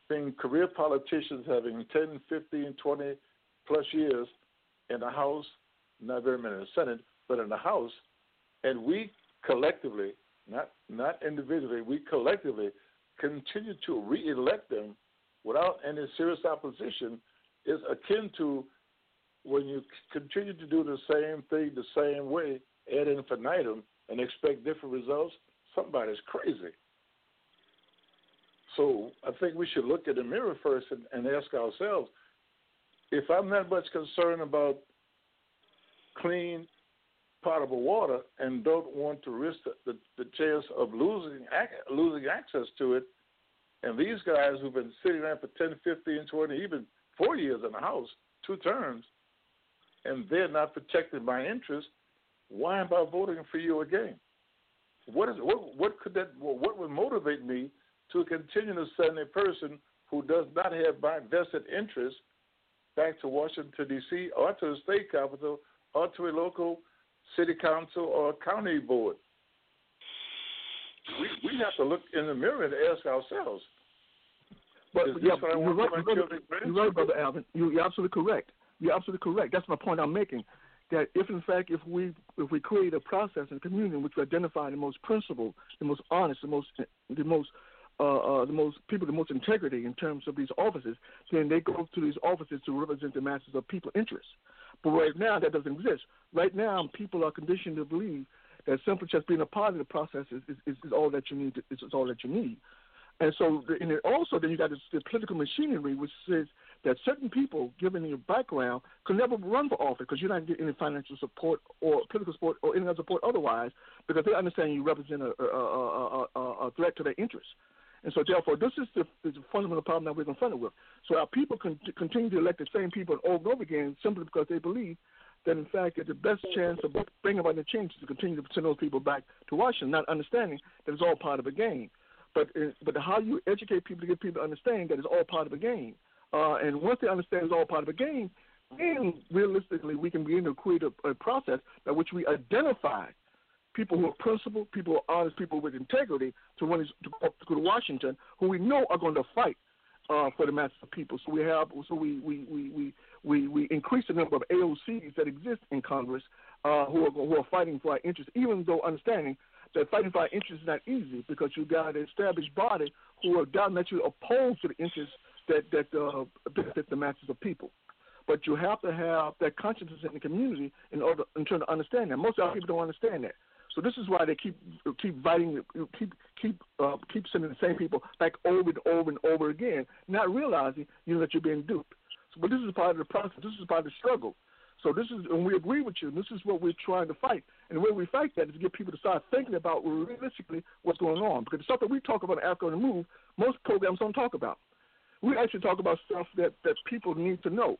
being career politicians, having 10, 15, 20 plus years in the House, not very many in the Senate, but in the House, and we collectively, not not individually, we collectively continue to re-elect them without any serious opposition is akin to when you continue to do the same thing the same way ad infinitum and expect different results, somebody's crazy. So I think we should look in the mirror first and, and ask ourselves if I'm that much concerned about clean, potable water and don't want to risk the, the, the chance of losing losing access to it, and these guys who've been sitting there for 10, 15, 20, even four years in the House, two terms, and they're not protecting my interests, why am I voting for you again? What is what what could that what would motivate me to continue to send a person who does not have my vested interest back to Washington D.C. or to the state capitol or to a local city council or county board? We we have to look in the mirror and ask ourselves, but yeah, you're right, you're right, brother Alvin. You, you're absolutely correct. You're absolutely correct. That's my point I'm making. That if in fact if we if we create a process in community which we identify the most principled, the most honest, the most the most uh, uh, the most people, the most integrity in terms of these offices, then they go to these offices to represent the masses of people interests. But right now that doesn't exist. Right now people are conditioned to believe that simply just being a part of the process is, is, is all that you need. To, is all that you need. And so, and also, then you got this, the political machinery, which says that certain people, given your background, could never run for office because you're not getting any financial support or political support or any other support otherwise, because they understand you represent a, a, a, a, threat to their interests. And so, therefore, this is the, the fundamental problem that we're confronted with. So, our people can continue to elect the same people over and over again simply because they believe that in fact that the best chance of bringing about the change is to continue to send those people back to Washington, not understanding that it's all part of a game. But uh, but how you educate people to get people to understand that it's all part of a game. Uh, and once they understand it's all part of a game, then realistically we can begin to create a, a process by which we identify people who are principled, people who are honest, people with integrity to run to, to go to Washington, who we know are going to fight uh, for the masses of people. So we have, so we we, we, we, we, we increase the number of AOCs that exist in Congress uh, who are who are fighting for our interests, even though understanding that fighting for our interests is not easy because you got an established body who are diametrically opposed to the interests that that uh, benefit the masses of people. But you have to have that consciousness in the community in order in trying to understand that. Most of our people don't understand that. So this is why they keep keep fighting, keep keep uh, keep sending the same people back over and over and over again, not realizing you know that you're being duped. So, but this is part of the process. This is part of the struggle. So this is, and we agree with you. This is what we're trying to fight. And the way we fight that is to get people to start thinking about realistically what's going on. Because the stuff that we talk about in Africa on the Move, most programs don't talk about. We actually talk about stuff that that people need to know.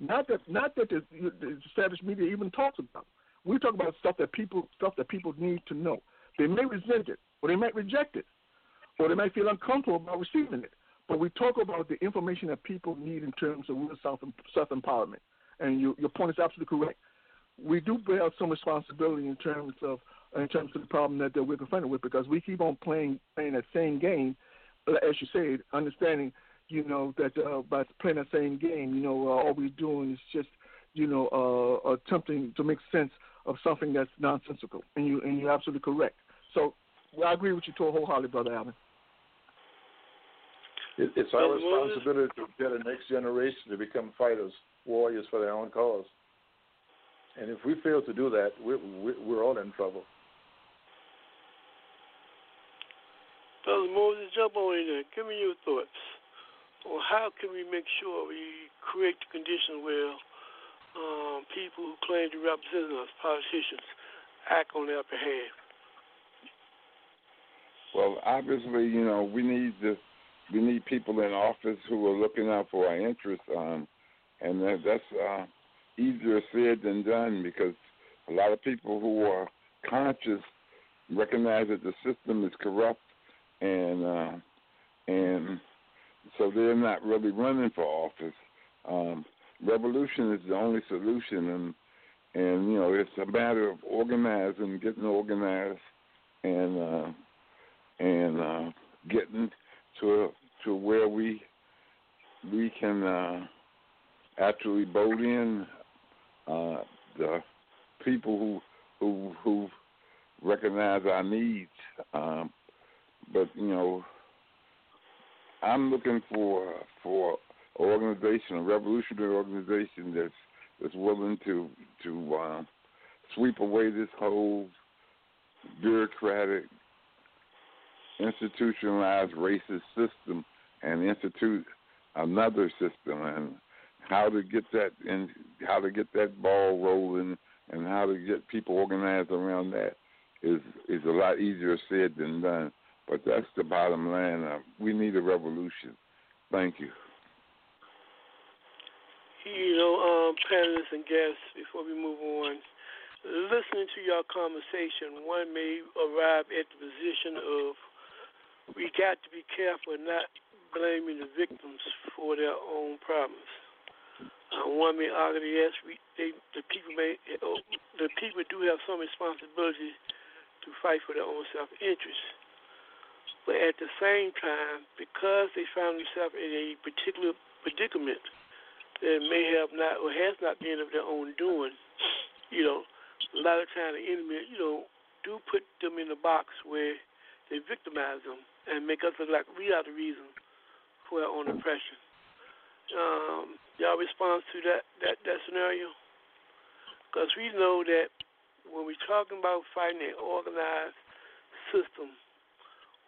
Not that not that the, the established media even talks about. We talk about stuff that people stuff that people need to know. They may resent it, or they might reject it, or they might feel uncomfortable about receiving it. But we talk about the information that people need in terms of self self empowerment. And you, your point is absolutely correct. We do bear some responsibility in terms of in terms of the problem that, that we're confronted with because we keep on playing playing that same game, as you said, understanding you know that uh, by playing that same game, you know uh, all we're doing is just you know uh, attempting to make sense of something that's nonsensical, and you and you're absolutely correct. So well, I agree with you to a wholeheartedly, brother Alvin. It, it's our responsibility to get a next generation to become fighters, warriors for their own cause. And if we fail to do that, we're, we're all in trouble. Brother Moses, jump on in there. Give me your thoughts on how can we make sure we create the conditions where um, people who claim to represent us, politicians, act on their behalf? Well, obviously, you know, we need to, we need people in office who are looking out for our interests, um, and that, that's uh, easier said than done because a lot of people who are conscious recognize that the system is corrupt, and uh, and so they're not really running for office. Um, revolution is the only solution, and and you know it's a matter of organizing, getting organized, and uh, and uh, getting to to where we we can uh, actually vote in uh, the people who who who recognize our needs. Um, but you know, I'm looking for for organization, a revolutionary organization that's that's willing to to uh, sweep away this whole bureaucratic, institutionalized racist system and institute another system and how to get that and how to get that ball rolling and how to get people organized around that is is a lot easier said than done. But that's the bottom line. Uh, we need a revolution. Thank you you know, um, panelists and guests, before we move on, listening to your conversation, one may arrive at the position of we got to be careful not blaming the victims for their own problems. Uh, one may argue, yes, the people may, oh, the people do have some responsibility to fight for their own self-interest. But at the same time, because they found themselves in a particular predicament, that may have not or has not been of their own doing, you know, a lot of times the enemy, you know, do put them in a box where they victimize them and make us look like we are the reason for our own oppression. Um, y'all respond to that that that scenario? Because we know that when we're talking about fighting an organized system,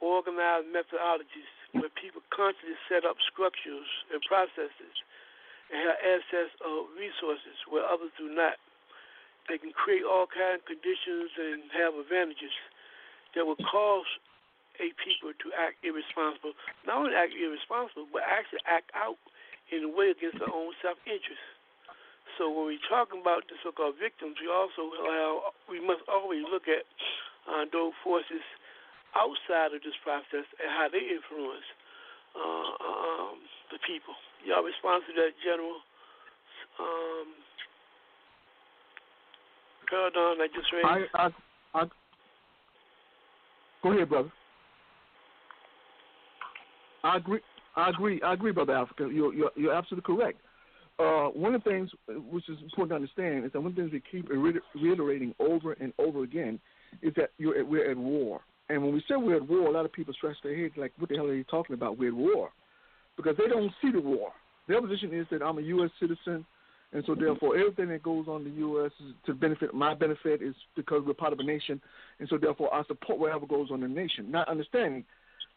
organized methodologies, where people constantly set up structures and processes and have access of resources where others do not. They can create all kinds of conditions and have advantages that will cause a people to act irresponsible. Not only act irresponsible, but actually act out in a way against their own self interest. So when we're talking about the so-called victims, we also have, we must always look at uh, those forces outside of this process and how they influence uh, um, the people. Y'all respond to that, General? Um, Paradigm I just read. I, I, I, go ahead, brother. I agree. I agree. I agree, brother Africa. You're you're, you're absolutely correct. Uh, one of the things which is important to understand is that one of the things we keep reiterating over and over again is that you're, we're at war. And when we say we're at war, a lot of people scratch their heads like, what the hell are you talking about? We're at war. Because they don't see the war. Their position is that I'm a U.S. citizen, and so therefore everything that goes on in the U.S. is to benefit my benefit is because we're part of a nation, and so therefore I support whatever goes on in the nation. Not understanding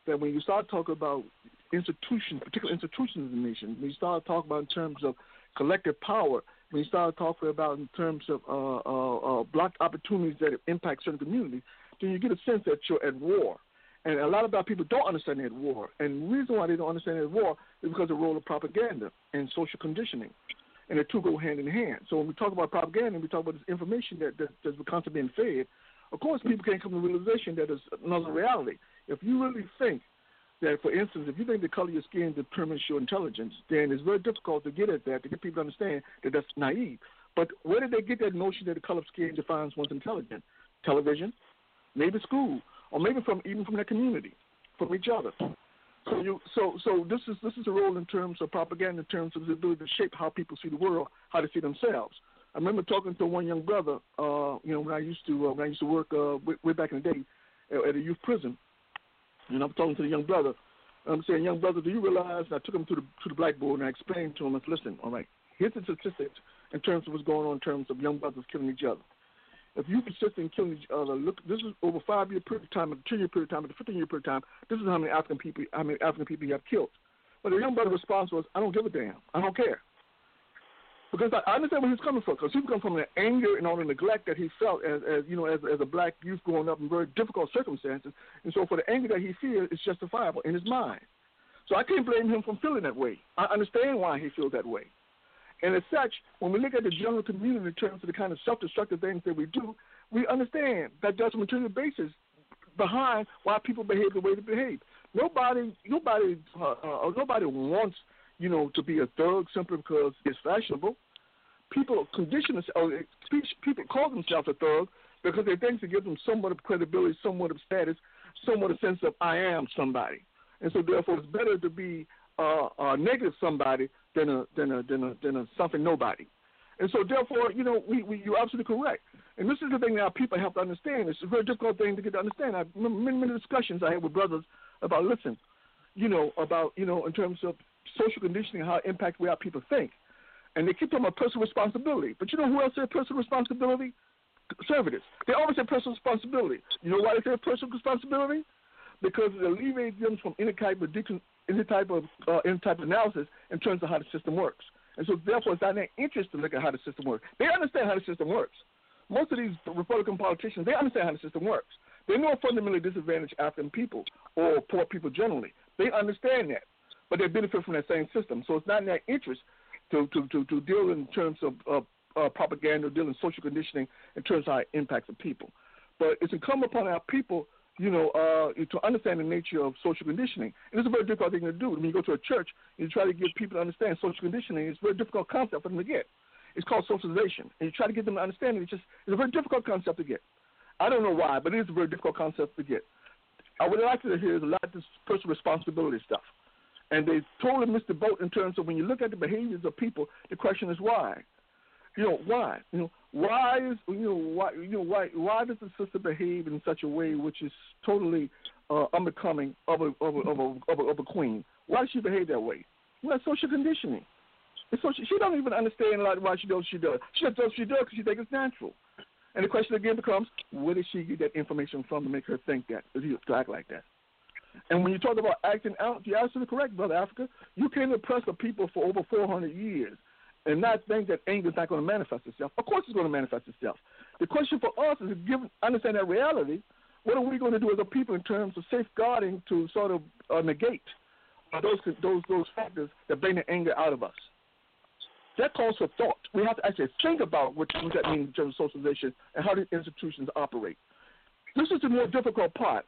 that when you start talking about institutions, particular institutions in the nation, when you start talking about in terms of collective power, when you start talking about in terms of uh, uh, uh, block opportunities that impact certain communities, then you get a sense that you're at war. And a lot of our people don't understand that war. And the reason why they don't understand that war is because of the role of propaganda and social conditioning. And the two go hand in hand. So when we talk about propaganda, and we talk about this information that, that that's constantly being fed. Of course, people can't come to the realization that there's another reality. If you really think that, for instance, if you think the color of your skin determines your intelligence, then it's very difficult to get at that, to get people to understand that that's naive. But where did they get that notion that the color of skin defines one's intelligence? Television, maybe school, or maybe from even from their community, from each other. So you so so this is this is a role in terms of propaganda, in terms of the ability to shape how people see the world, how they see themselves. I remember talking to one young brother, uh, you know, when I used to uh, when I used to work uh, way, way back in the day at, at a youth prison, and I'm talking to the young brother. I'm saying, young brother, do you realize? I took him to the to the blackboard and I explained to him. I said, listen, all right, here's the statistics in terms of what's going on in terms of young brothers killing each other. If you persist in killing each other, look, this is over five year period of time, a ten year period of time, a fifteen year period of time. This is how many African people, how many African people you have killed. But the young brother's response was, I don't give a damn. I don't care. Because I, understand where he's coming from. Because he's coming from the anger and all the neglect that he felt as, as you know, as, as a black youth growing up in very difficult circumstances. And so for the anger that he feels, it's justifiable in his mind. So I can't blame him for feeling that way. I understand why he feels that way. And as such, when we look at the general community in terms of the kind of self-destructive things that we do, we understand that there's a material basis behind why people behave the way they behave. Nobody, nobody, uh, uh, nobody wants you know to be a thug simply because it's fashionable. People condition themselves, people call themselves a thug because they think it gives them somewhat of credibility, somewhat of status, somewhat a sense of I am somebody, and so therefore it's better to be uh, a negative somebody than a than a than a than a something nobody. And so therefore, you know, we, we you're absolutely correct. And this is the thing that our people have to understand. It's a very difficult thing to get to understand. I many, many discussions I had with brothers about listen, you know, about, you know, in terms of social conditioning, how it impacts the way our people think. And they keep talking about personal responsibility. But you know who else said personal responsibility? Conservatives. They always say personal responsibility. You know why they say personal responsibility? Because it alleviates them from any type of any type of uh, any type of analysis in terms of how the system works. And so therefore it's not their interest to look at how the system works. They understand how the system works. Most of these Republican politicians, they understand how the system works. They know fundamentally disadvantaged African people or poor people generally. They understand that, but they benefit from that same system. So it's not in their interest to, to, to, to deal in terms of uh, uh, propaganda, deal in social conditioning in terms of how it impacts the people. But it's incumbent upon our people you know, uh, to understand the nature of social conditioning. And it's a very difficult thing to do. When you go to a church and you try to get people to understand social conditioning, it's a very difficult concept for them to get. It's called socialization. And you try to get them to understand it, it's just it's a very difficult concept to get. I don't know why, but it is a very difficult concept to get. I would like to hear is a lot of this personal responsibility stuff. And they totally missed the boat in terms of when you look at the behaviors of people, the question is why. You know, why? You know, why is you know why you know why why does the sister behave in such a way which is totally uh, unbecoming of a of a, of a of a of a queen? Why does she behave that way? Well, social conditioning. It's social, she don't even understand like why she does what she does. She just does what she does because she thinks it's natural. And the question again becomes, where did she get that information from to make her think that to act like that? And when you talk about acting out, you're absolutely correct, brother Africa. You can't oppress the people for over 400 years and not think that anger is not going to manifest itself. Of course, it's going to manifest itself. The question for us is to give, understand that reality. What are we going to do as a people in terms of safeguarding to sort of uh, negate those those those factors that bring the anger out of us? that calls for thought. We have to actually think about what, what that means in terms of socialization and how these institutions operate. This is the more difficult part.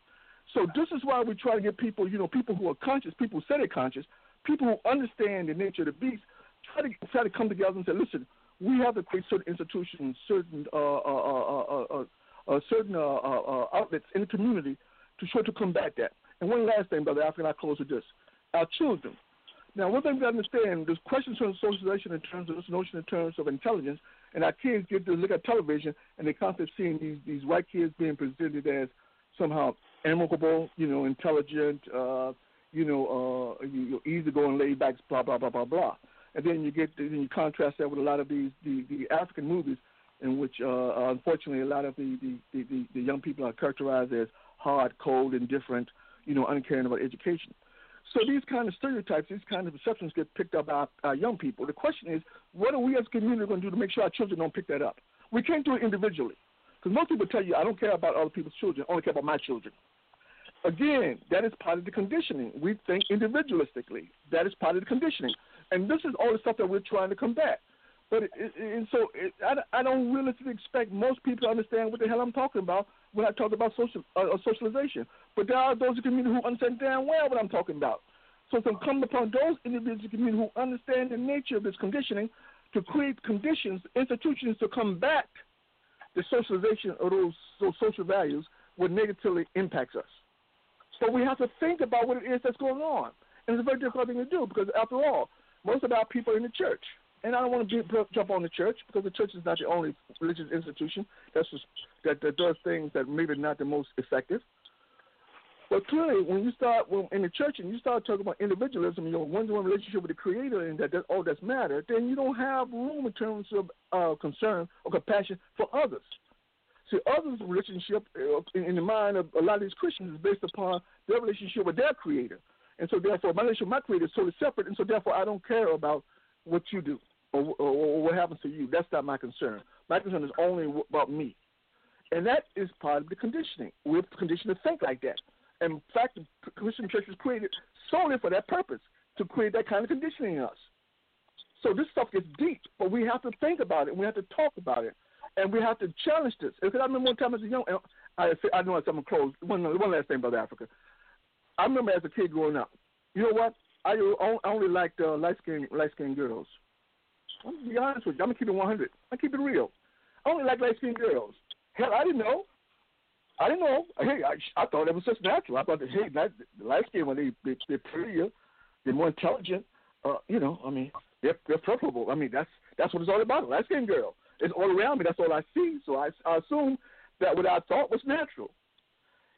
So this is why we try to get people, you know, people who are conscious, people who say they're conscious, people who understand the nature of the beast, try to try to come together and say, listen, we have to create certain institutions, certain uh, uh, uh, uh, certain outlets in the community to try to combat that. And one last thing, brother African, I close with this: our children. Now, one thing we understand, there's questions on socialization in terms of this notion in terms of intelligence, and our kids get to look at television and they constantly seeing these these white kids being presented as somehow amicable, you know, intelligent, uh, you know, uh, you, you're easygoing, laid back, blah blah blah blah blah. And then you get then you contrast that with a lot of these the, the African movies in which uh, unfortunately a lot of the the, the the young people are characterized as hard, cold, indifferent, you know, uncaring about education. So these kind of stereotypes, these kind of perceptions get picked up by our young people. The question is, what are we as a community going to do to make sure our children don't pick that up? We can't do it individually. Because most people tell you, I don't care about other people's children, I only care about my children. Again, that is part of the conditioning. We think individualistically. That is part of the conditioning. And this is all the stuff that we're trying to combat. But it, it, and so it, I, I don't really expect most people to understand what the hell I'm talking about when I talk about social uh, socialization. But there are those in the community who understand damn well what I'm talking about. So it's come upon those individuals in the community who understand the nature of this conditioning to create conditions, institutions to combat the socialization of those, those social values what negatively impacts us. So we have to think about what it is that's going on. And it's a very difficult thing to do because, after all, most of our people in the church. And I don't want to jump on the church because the church is not the only religious institution that's just, that, that does things that maybe not the most effective. But clearly, when you start when, in the church and you start talking about individualism, your one-to-one relationship with the Creator, and that that's all that's matter, then you don't have room in terms of uh, concern or compassion for others. See, others' relationship uh, in, in the mind of a lot of these Christians is based upon their relationship with their Creator, and so therefore my relationship with my Creator is totally separate, and so therefore I don't care about what you do or, or, or what happens to you. That's not my concern. My concern is only about me, and that is part of the conditioning. We're conditioned to think like that. In fact, the Christian church was created solely for that purpose, to create that kind of conditioning in us. So this stuff gets deep, but we have to think about it. We have to talk about it, and we have to challenge this. Because I remember one time as a young, I I know I'm close. One last thing about Africa. I remember as a kid growing up. You know what? I only liked uh, light skinned light skinned girls. I'm gonna be honest with you. I'm gonna keep it 100. I keep it real. I only like light skinned girls. Hell, I didn't know. I didn't know. Hey, I, I thought it was just natural. I thought that hey, that, the light skin when they, they they're prettier, they're more intelligent. Uh, you know, I mean, they're they're preferable. I mean, that's that's what it's all about. Light skin girl. It's all around me. That's all I see. So I, I assume that what I thought was natural.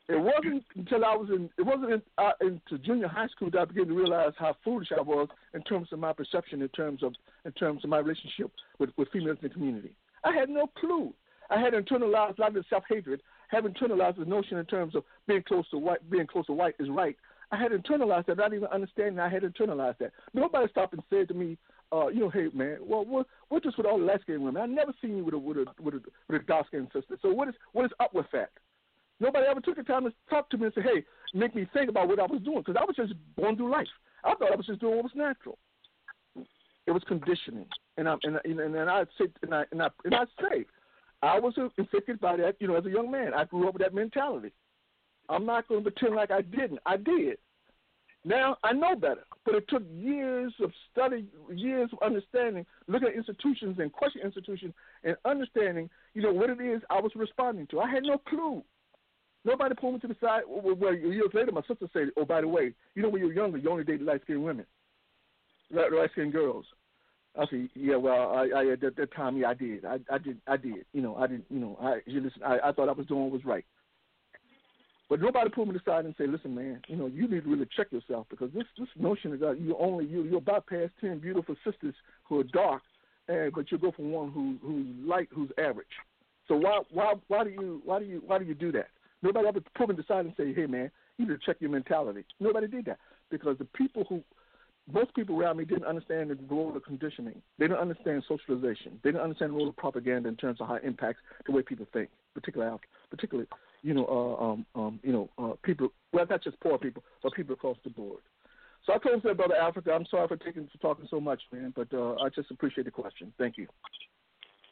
It wasn't until I was in it wasn't in, uh, into junior high school that I began to realize how foolish I was in terms of my perception, in terms of in terms of my relationship with, with females in the community. I had no clue. I had internalized a lot of self hatred have internalized the notion in terms of being close to white, being close to white is right. I had internalized that, not even understanding I had internalized that. Nobody stopped and said to me, uh, you know, hey man, well, what, what's this with all the light skinned women? I never seen you with a with a with a, with a dark skinned sister. So what is what is up with that? Nobody ever took the time to talk to me and say, hey, make me think about what I was doing because I was just going through life. I thought I was just doing what was natural. It was conditioning, and I and and, and I say and I and I and I say I was infected by that, you know, as a young man. I grew up with that mentality. I'm not going to pretend like I didn't. I did. Now I know better, but it took years of study, years of understanding, looking at institutions and questioning institutions, and understanding, you know, what it is I was responding to. I had no clue. Nobody pulled me to the side. Well, years later, my sister said, "Oh, by the way, you know, when you were younger, you only dated light-skinned women, light-skinned girls." I said, yeah, well, I, I at that time, yeah, I did. I, I did, I did. You know, I didn't. You know, I, you listen. I, I thought I was doing was right. But nobody pulled me aside and say, listen, man, you know, you need to really check yourself because this this notion is that you only you you bypass ten beautiful sisters who are dark, and but you go from one who who's light, who's average. So why why why do you why do you why do you do that? Nobody ever pulled me aside and say, hey, man, you need to check your mentality. Nobody did that because the people who most people around me didn't understand the role of conditioning. They didn't understand socialization. They didn't understand the role of propaganda in terms of how it impacts the way people think, particularly particularly you know uh, um, um, you know uh, people. Well, not just poor people, but people across the board. So I told him, Brother Africa, I'm sorry for taking for talking so much, man, but uh, I just appreciate the question. Thank you.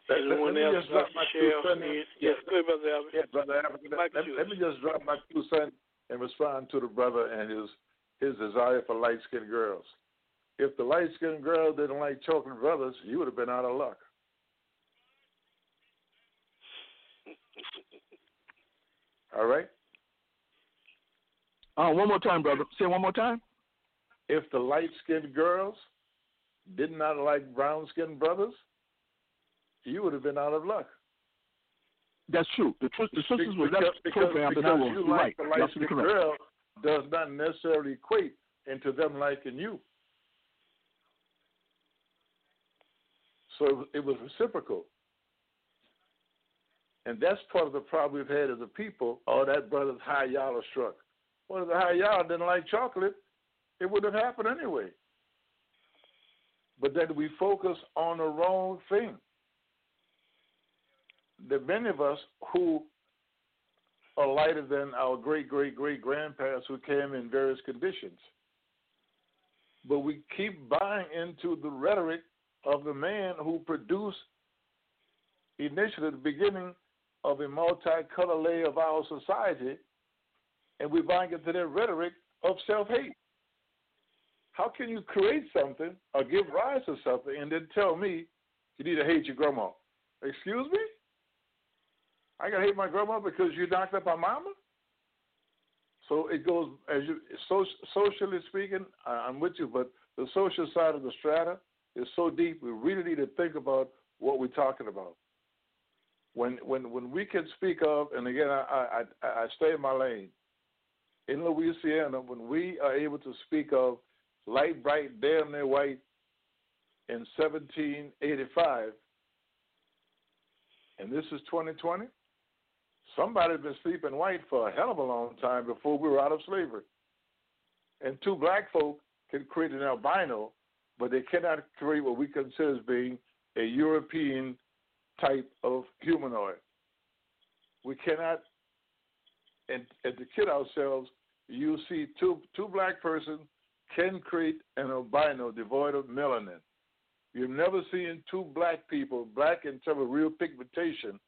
Anyone let, let else just drop like my to two share? cents. Yes, yes, Brother Albert. Yeah, brother Africa. Let, let me just drop my two cents and respond to the brother and his his desire for light skinned girls. If the light skinned girl didn't like chocolate brothers, you would have been out of luck. <laughs> All right. Uh, one more time, brother. Say one more time. If the light skinned girls did not like brown skinned brothers, you would have been out of luck. That's true. The, tr- the sisters were less because, programmed than I was. you like right. the You're light skinned correct. girl does not necessarily equate into them liking you. So it was, reciprocal. And that's part of the problem we've had as a people. Oh, that brother's high yalla struck. Well, if the high yalla didn't like chocolate, it wouldn't have happened anyway. But then we focus on the wrong thing. There are many of us who are lighter than our great great great grandparents who came in various conditions. But we keep buying into the rhetoric of the man who produced initially the beginning of a multicolored layer of our society, and we buy into their rhetoric of self hate. How can you create something or give rise to something and then tell me you need to hate your grandma? Excuse me? I gotta hate my grandma because you knocked up my mama. So it goes as you so, socially speaking. I'm with you, but the social side of the strata is so deep. We really need to think about what we're talking about. When when when we can speak of, and again, I I, I stay in my lane. In Louisiana, when we are able to speak of light bright, damn near white in 1785, and this is 2020, somebody's been sleeping white for a hell of a long time before we were out of slavery. And two black folk can create an albino, but they cannot create what we consider as being a European type of humanoid. We cannot, and, and to kid ourselves, you see two two black persons can create an albino devoid of melanin. You've never seen two black people, black in terms of real pigmentation,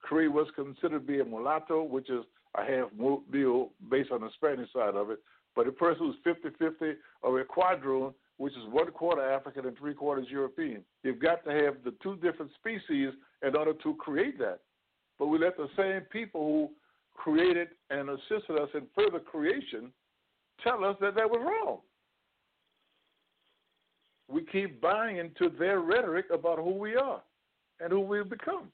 create was considered to be a mulatto, which is a half mule based on the Spanish side of it, but a person who's 50 50 or a quadroon, which is one quarter African and three quarters European. You've got to have the two different species in order to create that. But we let the same people who created and assisted us in further creation tell us that that was wrong. We keep buying into their rhetoric about who we are and who we've become.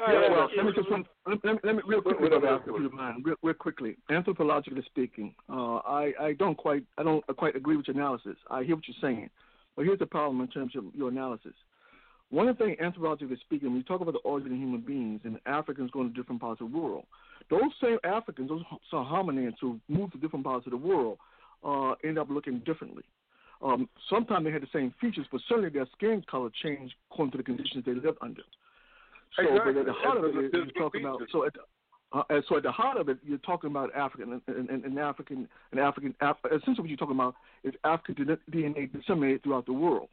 All Yeah, right, well, let's me just one, let, me, let me real quickly, Wait, wait, Brother wait, Africa, wait. if you don't mind, real, real quickly. Anthropologically speaking, uh, I I don't quite I don't quite agree with your analysis. I hear what you're saying, but here's the problem in terms of your analysis. One of the things, anthropologically speaking, when you talk about the origin of human beings and Africans going to different parts of the world, those same Africans, those some hominids who moved to different parts of the world, uh, end up looking differently. Um, sometimes they had the same features, but certainly their skin color changed according to the conditions they lived under. So, but at the heart of it, you're, talking about. So at the, uh, and so at the heart of it, you're talking about African and, and, and African and African. Af- essentially, what you're talking about is African DNA disseminated throughout the world.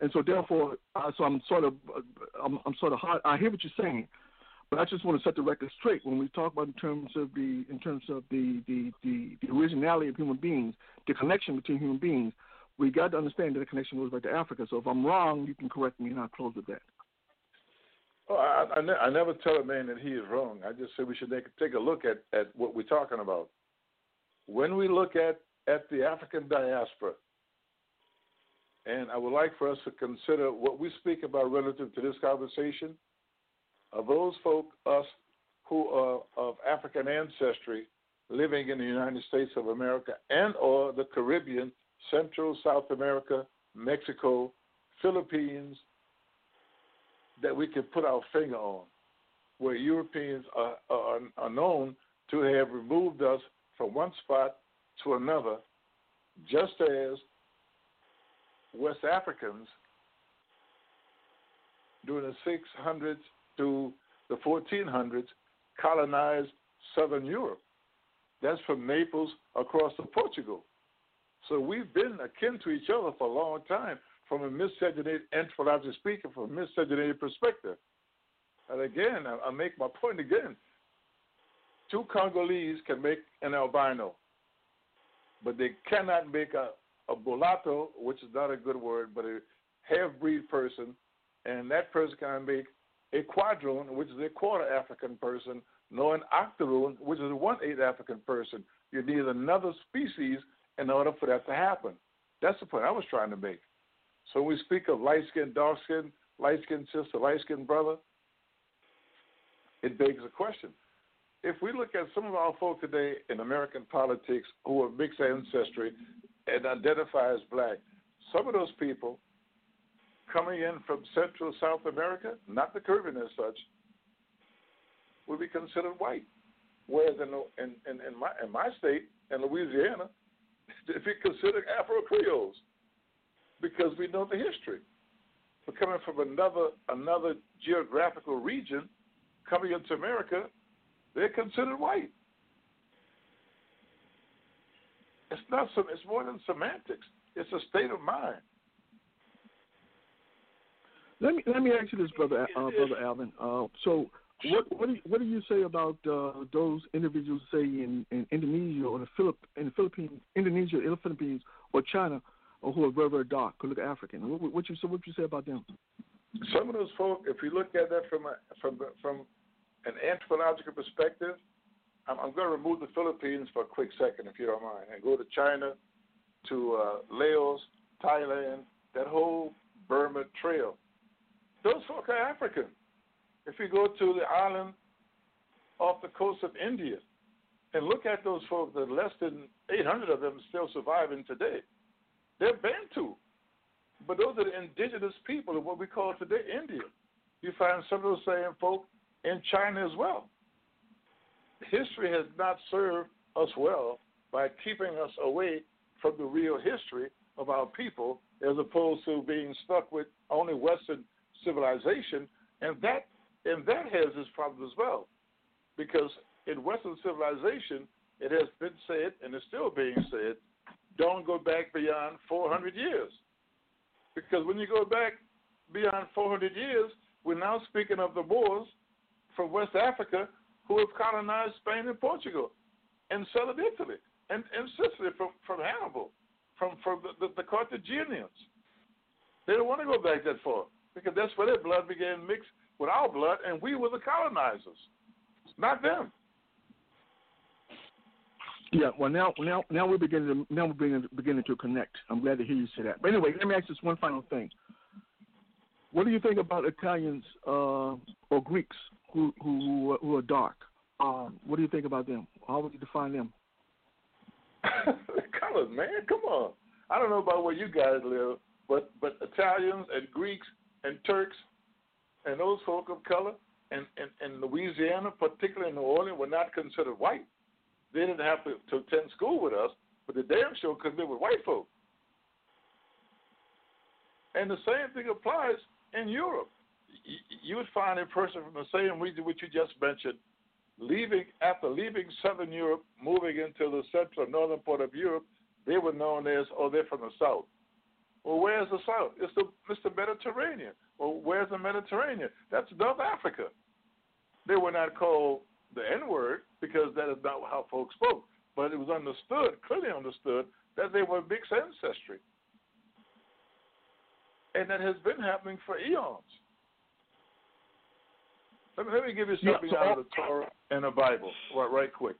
And so, therefore, uh, so I'm sort of, uh, I'm, I'm sort of hard. I hear what you're saying, but I just want to set the record straight when we talk about in terms of the, in terms of the, the, the, the originality of human beings, the connection between human beings. We got to understand that the connection goes back to Africa. So if I'm wrong, you can correct me, and I'll close with that. Oh, I, I, ne- I never tell a man that he is wrong. I just say we should take, take a look at, at what we're talking about. When we look at, at the African diaspora, and I would like for us to consider what we speak about relative to this conversation, of those folk, us, who are of African ancestry living in the United States of America and or the Caribbean, Central, South America, Mexico, Philippines, that we can put our finger on, where Europeans are, are, are known to have removed us from one spot to another, just as West Africans during the 600s to the 1400s colonized southern Europe. That's from Naples across to Portugal. So we've been akin to each other for a long time from a miscegenated, anthropologically speaking, from a miscegenated perspective. And again, I, I make my point again. Two Congolese can make an albino, but they cannot make a, a mulatto, which is not a good word, but a half-breed person, and that person can make a quadroon, which is a quarter African person, nor an octoroon, which is a one-eighth African person. You need another species in order for that to happen. That's the point I was trying to make. So when we speak of light skin, dark skin, light skin sister, light skin brother, it begs a question. If we look at some of our folk today in American politics who have mixed ancestry and identify as black, some of those people coming in from Central South America, not the Caribbean as such, would be considered white. Whereas in, in, in, in, my, in my state, in Louisiana, <laughs> if you consider Afro Creoles, because we know the history. But coming from another another geographical region, coming into America, they're considered white. It's not some. It's more than semantics. It's a state of mind. Let me let me ask you this, brother uh, brother Alvin. Uh, so what what do you, what do you say about uh, those individuals, say in, in Indonesia or the Philip in the Philippines, Indonesia, the Philippines, or China, or who are very very dark, who look African? What, what you so what you say about them? Some of those folk, if you look at that from a, from from an anthropological perspective, I'm, I'm going to remove the Philippines for a quick second, if you don't mind, and go to China, to uh, Laos, Thailand, that whole Burma Trail. Those folk are African. If you go to the island off the coast of India and look at those folks, there's less than 800 of them still surviving today. They're Bantu. But those are the indigenous people of what we call today India. You find some of those same folk in China as well. History has not served us well by keeping us away from the real history of our people as opposed to being stuck with only Western civilization. And that and that has its problems as well. Because in Western civilization, it has been said, and is still being said, don't go back beyond 400 years. Because when you go back beyond 400 years, we're now speaking of the Moors from West Africa who have colonized Spain and Portugal and southern Italy and, and Sicily from, from Hannibal, from, from the, the, the Carthaginians. They don't want to go back that far because that's where their blood began mixed with our blood, and we were the colonizers, not them. Yeah, well now now now we're beginning to now we're beginning, beginning to connect. I'm glad to hear you say that. But anyway, let me ask this one final thing. What do you think about Italians uh, or Greeks who who who are dark? Um, what do you think about them? How would you define them? <laughs> Colors, man, come on. I don't know about where you guys live, but but Italians and Greeks and Turks and those folk of color in, in, in Louisiana, particularly in New Orleans, were not considered white. They didn't have to, to attend school with us, but the damn sure couldn't live with white folks. And the same thing applies in Europe. You would find a person from the same region which you just mentioned, leaving after leaving Southern Europe, moving into the central northern part of Europe, they were known as, oh, they're from the South. Well, where's the South? It's the, it's the Mediterranean. Well, where's the Mediterranean? That's North Africa. They were not called the N word because that is not how folks spoke. But it was understood, clearly understood, that they were mixed ancestry. And that has been happening for eons. Let me, let me give you something yeah, so out of the Torah and the Bible, right, right quick.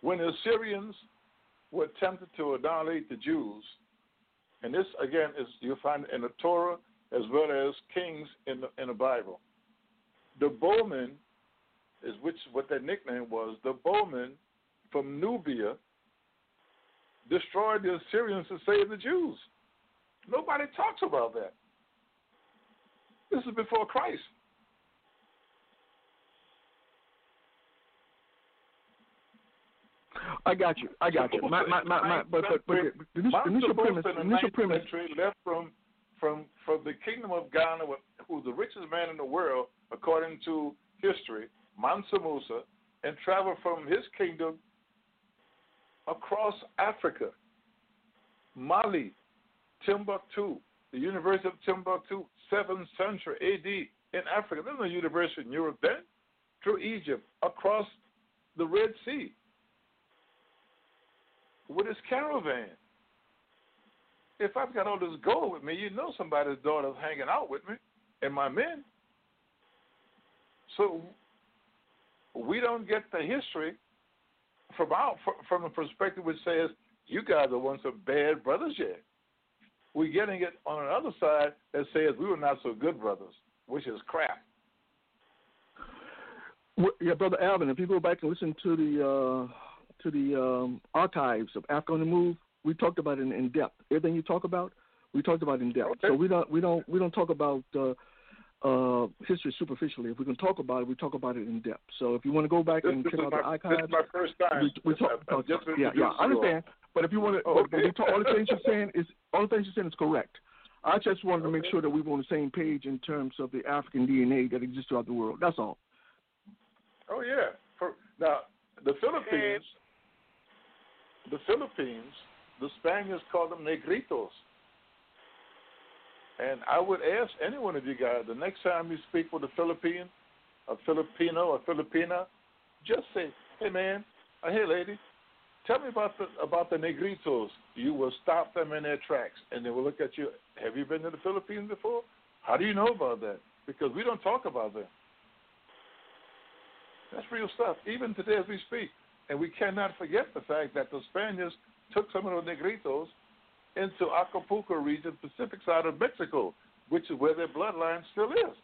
When the Assyrians were tempted to annihilate the Jews, and this again is you find in the Torah as well as Kings in the in the Bible. The bowmen is which what their nickname was. The bowmen from Nubia destroyed the Assyrians to save the Jews. Nobody talks about that. This is before Christ. I got you. I got you. My, my, my, my, but, but, but the initial premise, the initial premise. Left from, from, from the kingdom of Ghana, who's the richest man in the world, according to history, Mansa Musa, and traveled from his kingdom across Africa, Mali, Timbuktu, the University of Timbuktu, 7th century AD in Africa. There's no university in Europe then. Through Egypt, across the Red Sea, with his caravan. If I've got all this gold with me, you know somebody's daughter's hanging out with me and my men. So we don't get the history from our from the perspective which says you guys are once of bad brothers yet. We're getting it on another side that says we were not so good brothers, which is crap. Yeah, brother Alvin. If you go back and listen to the uh, to the um, archives of Africa on the Move, we talked about it in, in depth. Everything you talk about, we talked about in depth. Okay. So we don't we don't we don't talk about uh, uh, history superficially. If we can talk about it, we talk about it in depth. So if you want to go back this, and this check out my, the archives, this is my first time. We, we talk, talk, talk, yeah, yeah, I understand. But if you want to, oh, okay. talk, all the things you're saying is all the things you're saying is correct. I just wanted to make sure that we were on the same page in terms of the African DNA that exists throughout the world. That's all. Oh yeah. For, now the Philippines, the Philippines, the Spaniards called them negritos. And I would ask any one of you guys the next time you speak with a Philippine, a Filipino, a Filipina, just say, "Hey man, uh, hey lady, tell me about the about the negritos." You will stop them in their tracks, and they will look at you. Have you been to the Philippines before? How do you know about that? Because we don't talk about them. That's real stuff, even today as we speak. And we cannot forget the fact that the Spaniards took some of the negritos into Acapulco region, Pacific side of Mexico, which is where their bloodline still is.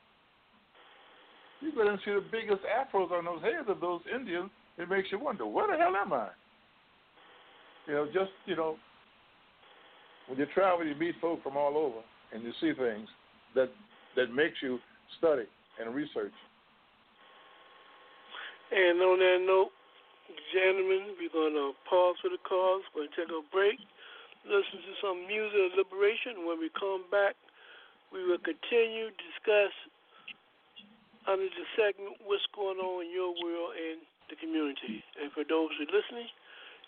You go and see the biggest afros on those heads of those Indians, it makes you wonder, where the hell am I? You know, just, you know, when you travel, you meet folk from all over, and you see things that that makes you study and research. And on that note, gentlemen, we're going to pause for the cause. We're going to take a break listen to some music of liberation. When we come back, we will continue to discuss under the segment what's going on in your world and the community. And for those who are listening,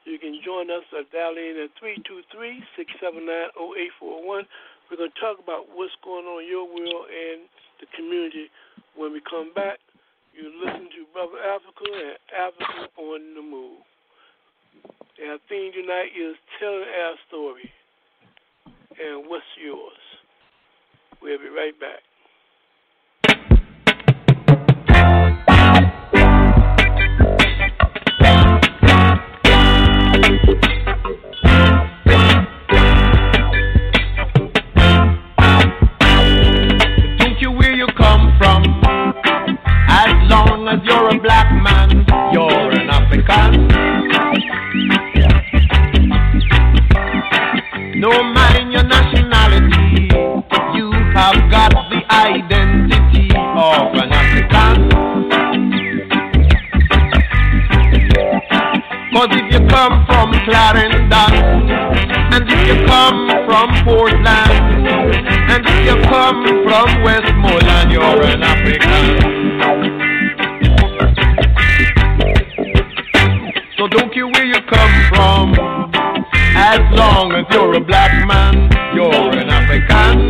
you can join us at dialing in at 323-679-0841. We're going to talk about what's going on in your world and the community. When we come back, you listen to Brother Africa and Africa on the Move. And our theme tonight is telling our story. And what's yours? We'll be right back. You come from Portland, and if you come from Westmoreland, you're an African. So don't care where you come from. As long as you're a black man, you're an African.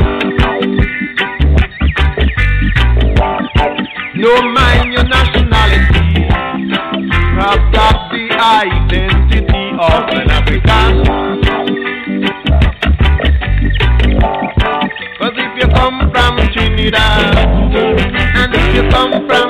No mind your nationality, have got the identity of an African. And if you come from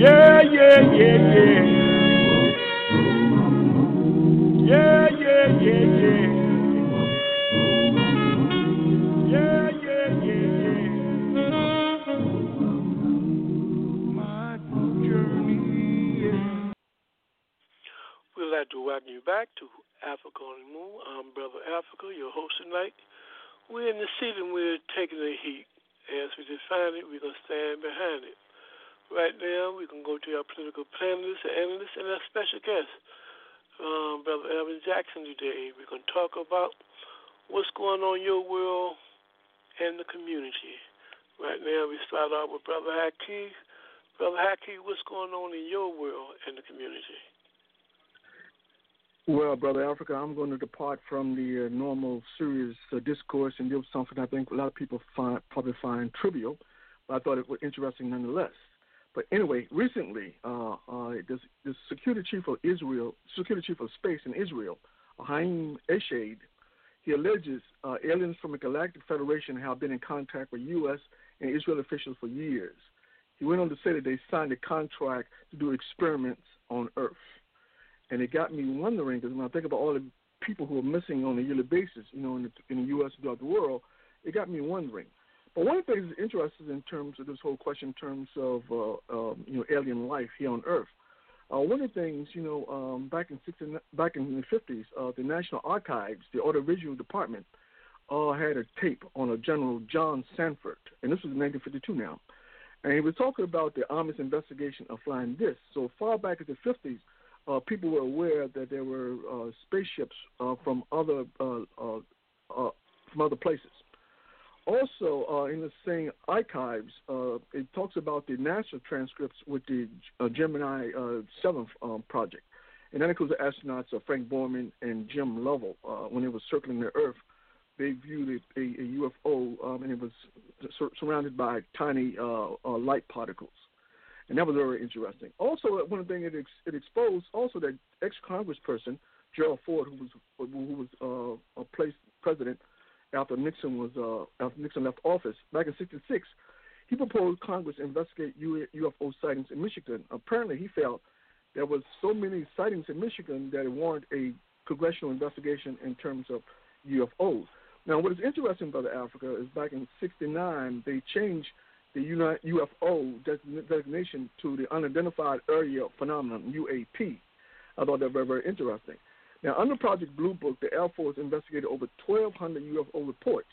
Yeah, yeah, yeah, yeah. Yeah, yeah, yeah, yeah. Yeah, yeah, yeah, yeah. My journey. We'd like to welcome you back to Africa on the Move. I'm Brother Africa, your host tonight. We're in the season we're taking the heat. As we define it, we're going to stand behind it. Right now, we can go to our political panelists, and analysts, and our special guest, um, Brother Evan Jackson, today. We're going to talk about what's going on in your world and the community. Right now, we start out with Brother Haki. Brother Haki, what's going on in your world and the community? Well, Brother Africa, I'm going to depart from the uh, normal serious uh, discourse and with something I think a lot of people find, probably find trivial, but I thought it was interesting nonetheless. But anyway, recently, uh, uh, security chief of Israel, security chief of space in Israel, Haim Eshed, he alleges uh, aliens from the Galactic Federation have been in contact with U.S. and Israel officials for years. He went on to say that they signed a contract to do experiments on Earth. And it got me wondering, because when I think about all the people who are missing on a yearly basis, you know, in the, in the U.S. throughout the world, it got me wondering. But one of the things that's interesting in terms of this whole question, in terms of uh, um, you know alien life here on Earth, uh, one of the things you know um, back in 60, back in the fifties, uh, the National Archives, the Audiovisual Department, uh, had a tape on a General John Samford, and this was in 1952 now, and he was talking about the Army's investigation of flying discs. So far back in the 50s, uh, people were aware that there were uh, spaceships from other from other places. Also, uh, in the same archives, uh, it talks about the NASA transcripts with the uh, Gemini uh, 7 um, project. And that includes the astronauts uh, Frank Borman and Jim Lovell. Uh, when they were circling the Earth, they viewed a, a, UFO, um, and it was sur- surrounded by tiny light particles. And that was very interesting. Also, one thing it, ex- it exposed also that ex-Congressperson Gerald Ford, who was who was uh, a place president after Nixon was uh, after Nixon left office back in '66, he proposed Congress investigate UFO sightings in Michigan. Apparently, he felt there was so many sightings in Michigan that it warranted a congressional investigation in terms of UFOs. Now, what is interesting about Africa is back in '69 they changed the UFO designation to the Unidentified Aerial Phenomenon (UAP). I thought that was very, very interesting. Now, under Project Blue Book, the Air Force investigated over 1,200 UFO reports.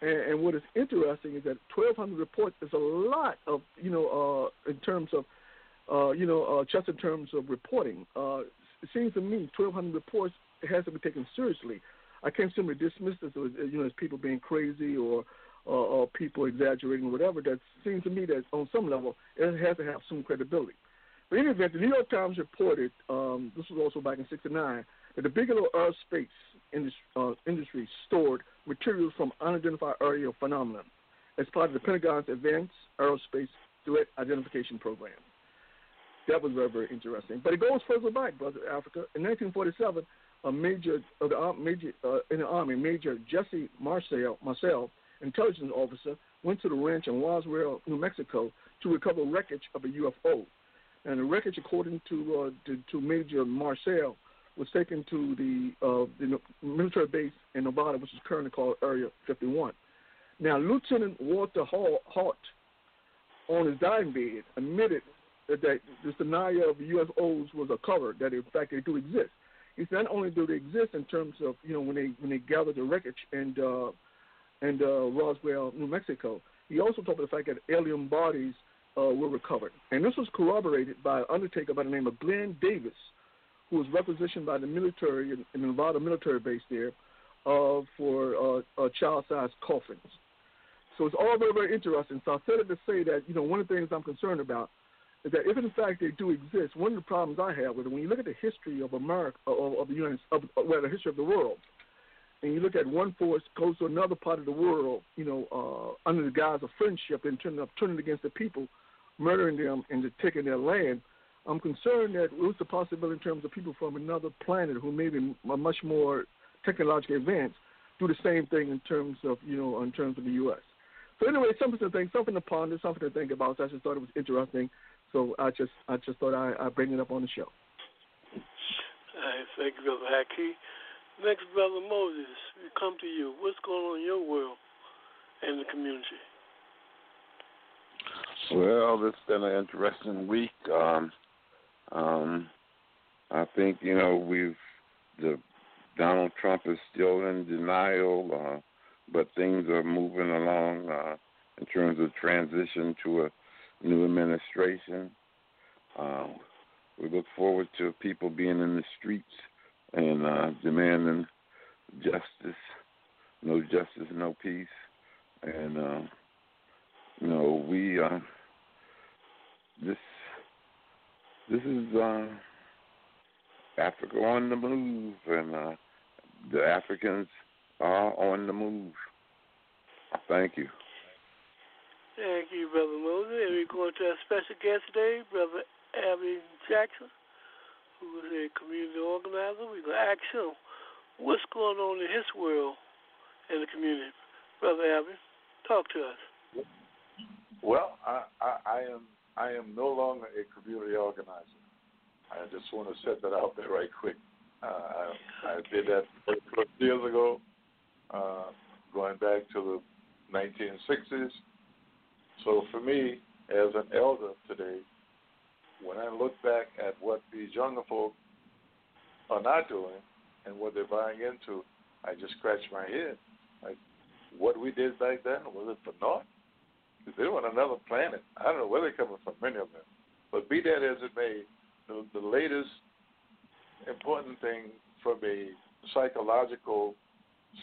And, and what is interesting is that 1,200 reports is a lot of, you know, uh, in terms of, uh, you know, uh, just in terms of reporting. Uh, it seems to me 1,200 reports has to be taken seriously. I can't simply dismiss this as, you know, as people being crazy or, or, or people exaggerating or whatever. That seems to me that on some level it has to have some credibility. But in any event, the New York Times reported, um, this was also back in 69, that the Bigelow Aerospace industry, uh, industry stored materials from unidentified aerial phenomenon as part of the Pentagon's Advanced Aerospace Threat Identification Program. That was very, very interesting. But it goes further back, brother Africa. In 1947, a major of the major uh, in the army, Major Jesse Marcel, Marcel, intelligence officer, went to the ranch in Roswell, New Mexico, to recover wreckage of a UFO. And the wreckage, according to uh, to, to Major Marcel, was taken to the, uh, the military base in Nevada, which is currently called Area 51. Now, Lieutenant Walter Haut, on his dying bed, admitted that, that this denial of UFOs was a cover, that in fact they do exist. He said not only do they exist in terms of you know when they when they gathered the wreckage and uh, and uh, Roswell, New Mexico, he also talked about the fact that alien bodies uh, were recovered. And this was corroborated by an undertaker by the name of Glenn Davis, who was requisitioned by the military in, in Nevada military base there uh, for uh, uh, child-sized coffins. So it's all very, very interesting. So I said it to say that, you know, one of the things I'm concerned about is that if in fact they do exist, one of the problems I have with it, when you look at the history of America, of, of the United, of, well, the history of the world, and you look at one force goes to another part of the world, you know, uh, under the guise of friendship and turning up, turning against the people, murdering them and taking their land. I'm concerned that what's the possibility in terms of people from another planet who may be much more technologically advanced do the same thing in terms of you know in terms of the U.S. So anyway, something to think, something to ponder, something to think about. So I just thought it was interesting. So I just I just thought I I bring it up on the show. All right, thank you, Brother Haki. Next, Brother Moses, we come to you. What's going on in your world and the community? Well, it's been an interesting week. Um, um, I think you know we've the Donald Trump is still in denial, uh, but things are moving along uh, in terms of transition to a new administration. Uh, we look forward to people being in the streets and uh, demanding justice. No justice, no peace. And uh, you know, we uh, this this is uh, Africa on the move, and uh, the Africans are on the move. Thank you. Thank you, Brother Moses. And we're going to our special guest today, Brother Abby Jackson, who is a community organizer. We're going to ask him what's going on in his world and the community. Brother Abby, talk to us. Well, I, I, I am I am no longer a community organizer. I just want to set that out there right quick. Uh, I, I did that years ago, uh, going back to the 1960s. So for me, as an elder today, when I look back at what these younger folk are not doing and what they're buying into, I just scratch my head. Like, what we did back then, was it for naught? They're on another planet. I don't know where they're coming from, many of them. But be that as it may, the, the latest important thing from a psychological,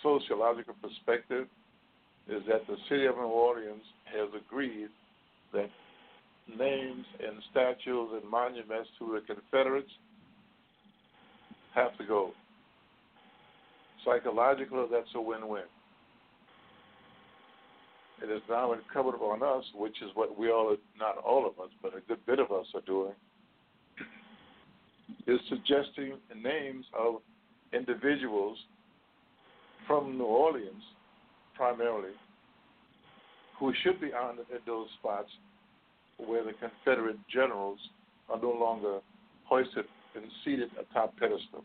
sociological perspective is that the city of New Orleans has agreed that names and statues and monuments to the Confederates have to go. Psychologically, that's a win-win. It is now incumbent upon us, which is what we all, not all of us, but a good bit of us are doing, is suggesting names of individuals from New Orleans, primarily, who should be honored at those spots where the Confederate generals are no longer hoisted and seated atop pedestals.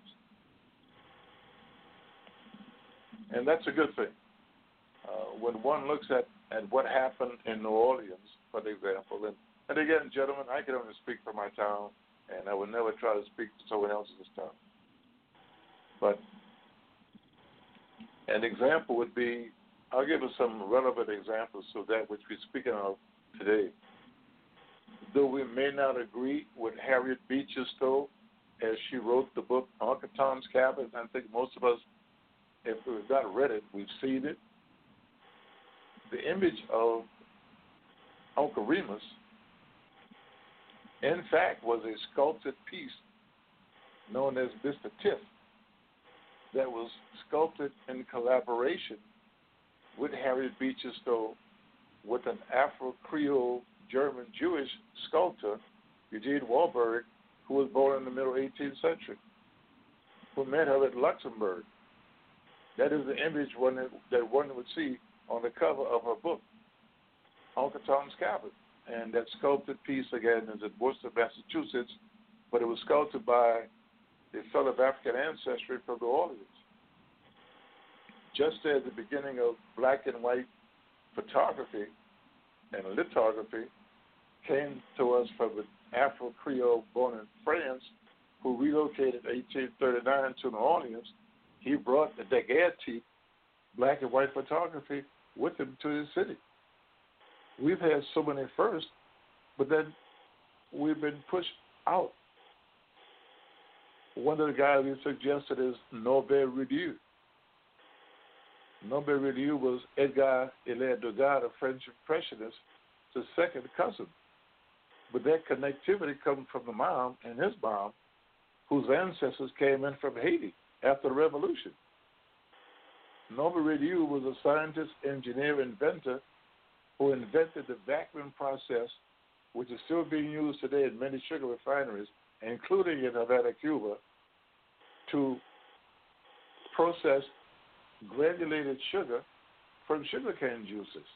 And that's a good thing. Uh, when one looks at, at what happened in New Orleans, for example, and, and again, gentlemen, I can only speak for my town and I would never try to speak to someone else's town. But an example would be I'll give us some relevant examples of that which we're speaking of today. Though we may not agree with Harriet Beecher Stowe as she wrote the book Uncle Tom's Cabin, I think most of us, if we've not read it, we've seen it. The image of Uncle Remus in fact, was a sculpted piece known as Mr. Tiff that was sculpted in collaboration with Harriet Beecher Stowe with an Afro Creole German Jewish sculptor, Eugene Warburg, who was born in the middle 18th century, who met her at Luxembourg. That is the image one that one would see on the cover of her book, Uncle Tom's Cabin. And that sculpted piece, again, is in Worcester, Massachusetts, but it was sculpted by a fellow of African ancestry from New Orleans. Just at the beginning of black and white photography and lithography came to us from an Afro Creole born in France who relocated in 1839 to New Orleans. He brought the daguerreotype, black and white photography, with him to his city we've had so many firsts, but then we've been pushed out. One of the guys we suggested is Norbert Rillieux. Norbert Rillieux was Edgar Hilaire Degas, a French impressionist, the second cousin. But that connectivity comes from the mom and his mom, whose ancestors came in from Haiti after the revolution. Norbert Rillieux was a scientist, engineer, inventor who invented the vacuum process which is still being used today in many sugar refineries, including in Havana, Cuba, to process granulated sugar from sugarcane juices.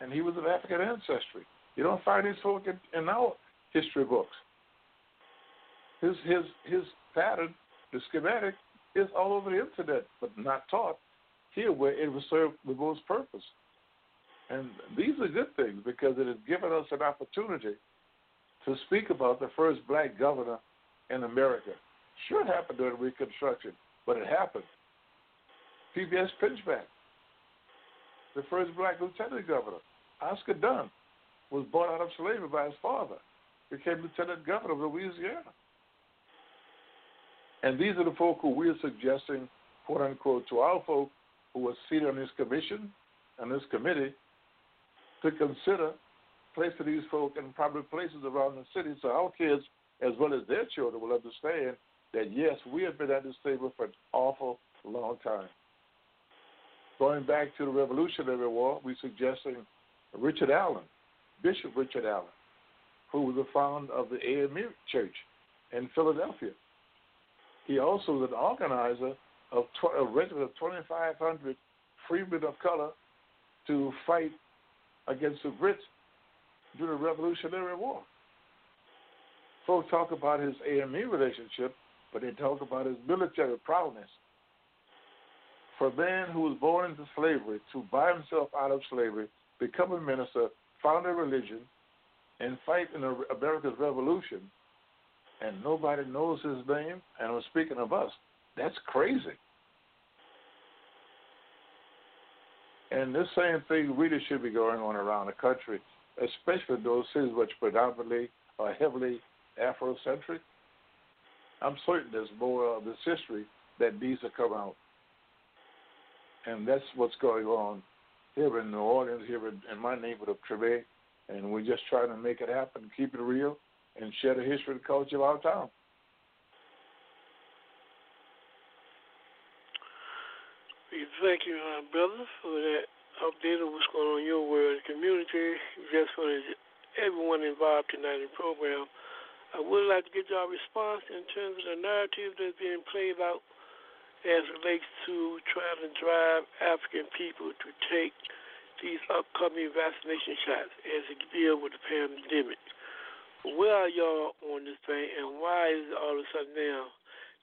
And he was of African ancestry. You don't find these folk in, in our history books. His his his pattern, the schematic, is all over the internet, but not taught here where it will serve the most purpose. And these are good things because it has given us an opportunity to speak about the first black governor in America. Sure, it happened during Reconstruction, but it happened. P.B.S. Pinchback, the first black lieutenant governor. Oscar Dunn was bought out of slavery by his father, became lieutenant governor of Louisiana. And these are the folk who we are suggesting, quote unquote, to our folk who are seated on this commission and this committee to consider placing these folk in proper places around the city so our kids, as well as their children, will understand that yes, we have been at this table for an awful long time. Going back to the Revolutionary War, we're suggesting Richard Allen, Bishop Richard Allen, who was the founder of the AME Church in Philadelphia. He also was an organizer of tw- a regiment of 2,500 freemen of color to fight against the Brits during the Revolutionary War. Folks talk about his AME relationship, but they talk about his military prowess. For a man who was born into slavery to buy himself out of slavery, become a minister, found a religion, and fight in America's revolution, and nobody knows his name, and I'm speaking of us, that's crazy. And this same thing really should be going on around the country, especially those cities which predominantly are heavily Afrocentric. I'm certain there's more of this history that needs to come out. And that's what's going on here in New Orleans, here in, in my neighborhood of Treme. And we're just trying to make it happen, keep it real, and share the history and culture of our town. Thank you, uh, brother, for that update of what's going on in your world and community. Just for everyone involved tonight in the program. I would like to get your response in terms of the narrative that's being played out as it relates to trying to drive African people to take these upcoming vaccination shots as a deal with the pandemic. Where are y'all on this thing, and why is it all of a sudden now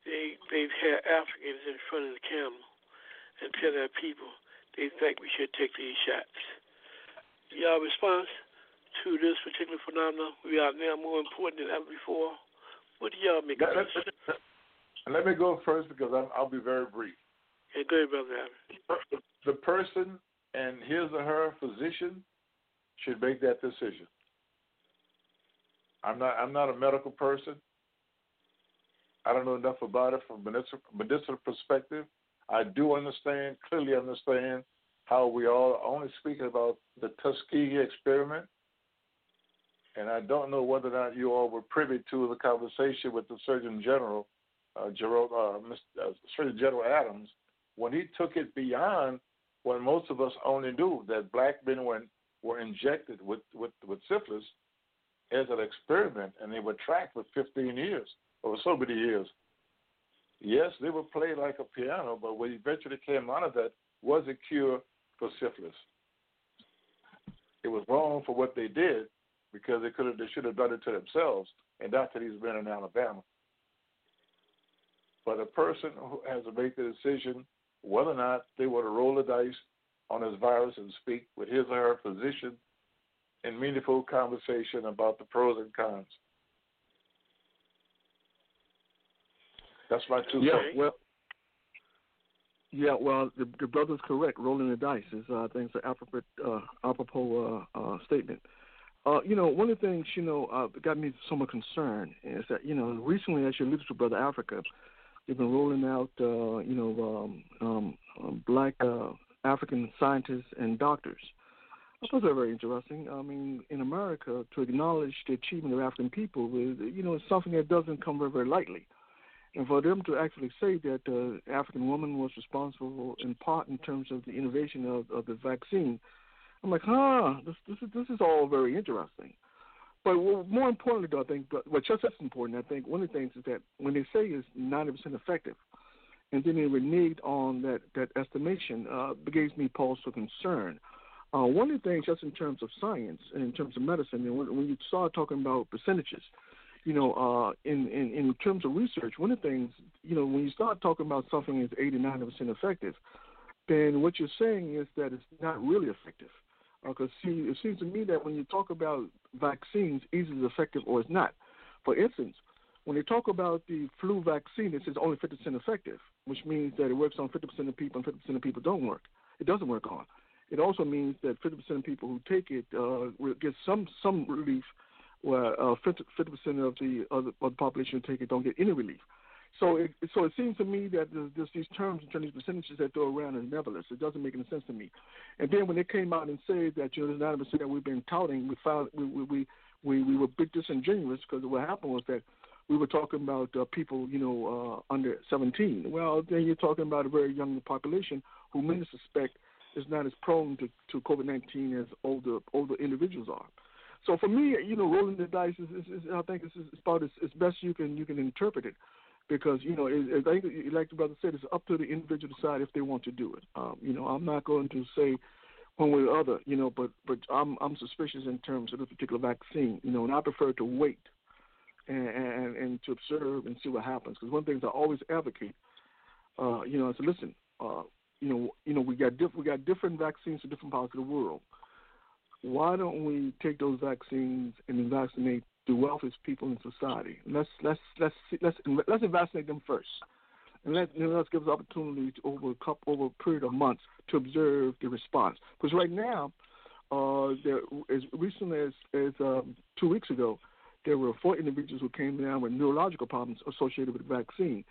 they they've had Africans in front of the camera? and tell their people they think we should take these shots. Your response to this particular phenomenon, we are now more important than ever before. What do y'all make of this? Let me go first because i will be very brief. Yeah, go ahead, Brother The person and his or her physician should make that decision. I'm not. I'm not a medical person. I don't know enough about it from medicinal, medicinal perspective. I do understand, clearly understand, how we all are only speaking about the Tuskegee experiment. And I don't know whether or not you all were privy to the conversation with the Surgeon General, uh, Gerald, uh, Mr., uh, Surgeon General Adams, when he took it beyond what most of us only knew that black men were, were injected with, with, with syphilis as an experiment, and they were tracked for 15 years, or so many years. Yes, they were played like a piano, but what eventually came out of that was a cure for syphilis. It was wrong for what they did because they could have they should have done it to themselves and not to these men in Alabama. But a person who has to make the decision whether or not they want to roll the dice on this virus and speak with his or her physician in meaningful conversation about the pros and cons. That's my two yeah, cents. Well, yeah, well, the, the brother's correct. Rolling the dice is, uh, I think, it's an apropos, uh, apropos uh, uh, statement. Uh, you know, one of the things, you know, uh, got me somewhat concerned is that, you know, recently, as you alluded to, Brother Africa, they've been rolling out, uh, you know, um, um, um, black uh, African scientists and doctors. Thought that very interesting. I mean, in America, to acknowledge the achievement of African people is, you know, something that doesn't come very, very lightly. And for them to actually say that the uh, African woman was responsible in part in terms of the innovation of, of the vaccine, I'm like, huh, this this is this is all very interesting. But more importantly, though, I think, what just as important, I think one of the things is that when they say it's 90% effective, and then they reneged on that that estimation, uh, gives me pause for concern. One of the things, just in terms of science and in terms of medicine, and when, when you start talking about percentages, you know, uh, in, in in terms of research, one of the things, you know, when you start talking about something 80, 90 percent effective, then what you're saying is that it's not really effective. Because uh, it seems to me that when you talk about vaccines, either it's effective or it's not. For instance, when they talk about the flu vaccine, it says only 50% effective, which means that it works on 50% of people and 50% of people don't work. It doesn't work on. It also means that 50% of people who take it uh, get some some relief, where uh, 50 percent of the of the, population who take it don't get any relief. So it so it seems to me that there's, there's these terms and these percentages that throw around are nebulous. It doesn't make any sense to me. And then when they came out and said that you know the 90 percent that we've been touting, we found we we we we, we were big disingenuous because what happened was that we were talking about uh, people, you know, uh, under 17. Well, then you're talking about a very young population who many suspect is not as prone to, to COVID-19 as older older individuals are. So for me, you know, rolling the dice is, is, is I think it's, about as, as best you can you can interpret it, because you know, it, I think like the brother said, it's up to the individual to decide if they want to do it. Um, you know, I'm not going to say one way or the other, you know, but but I'm I'm suspicious in terms of this particular vaccine, you know, and I prefer to wait and and, and to observe and see what happens. Because one of the things I always advocate, uh, you know, is listen, uh, you know, you know, we got diff- we got different vaccines for different parts of the world. Why don't we take those vaccines and vaccinate the wealthiest people in society? Let's let's let's let's let's vaccinate them first, and let you know, let's give us opportunity to over a couple over a period of months to observe the response. Because right now, uh, there as recently as as um, two weeks ago, there were four individuals who came down with neurological problems associated with the vaccine.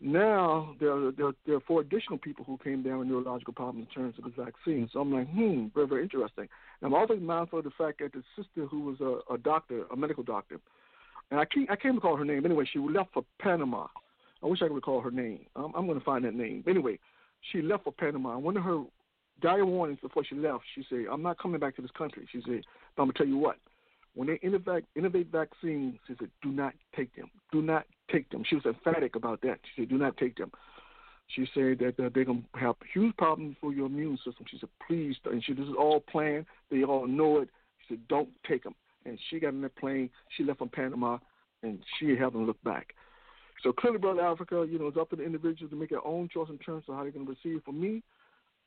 Now there are, there, there are four additional people who came down with neurological problems in terms of the vaccine. So I'm like, hmm, very very interesting. And I'm also mindful of the fact that the sister who was a, a doctor, a medical doctor, and I can't I can't recall her name. Anyway, she left for Panama. I wish I could recall her name. I'm, I'm going to find that name. Anyway, she left for Panama. One of her dire warnings before she left, she said, "I'm not coming back to this country." She said, "But I'm gonna tell you what." When they innovate, innovate vaccines, she said, do not take them. Do not take them. She was emphatic about that. She said, do not take them. She said that uh, they're going to have huge problems for your immune system. She said, please. And she, this is all planned. They all know it. She said, don't take them. And she got in the plane. She left from Panama, and she hasn't looked back. So clearly, Brother Africa, you know, it's up to the individual to make their own choice in terms of how they're going to receive. For me,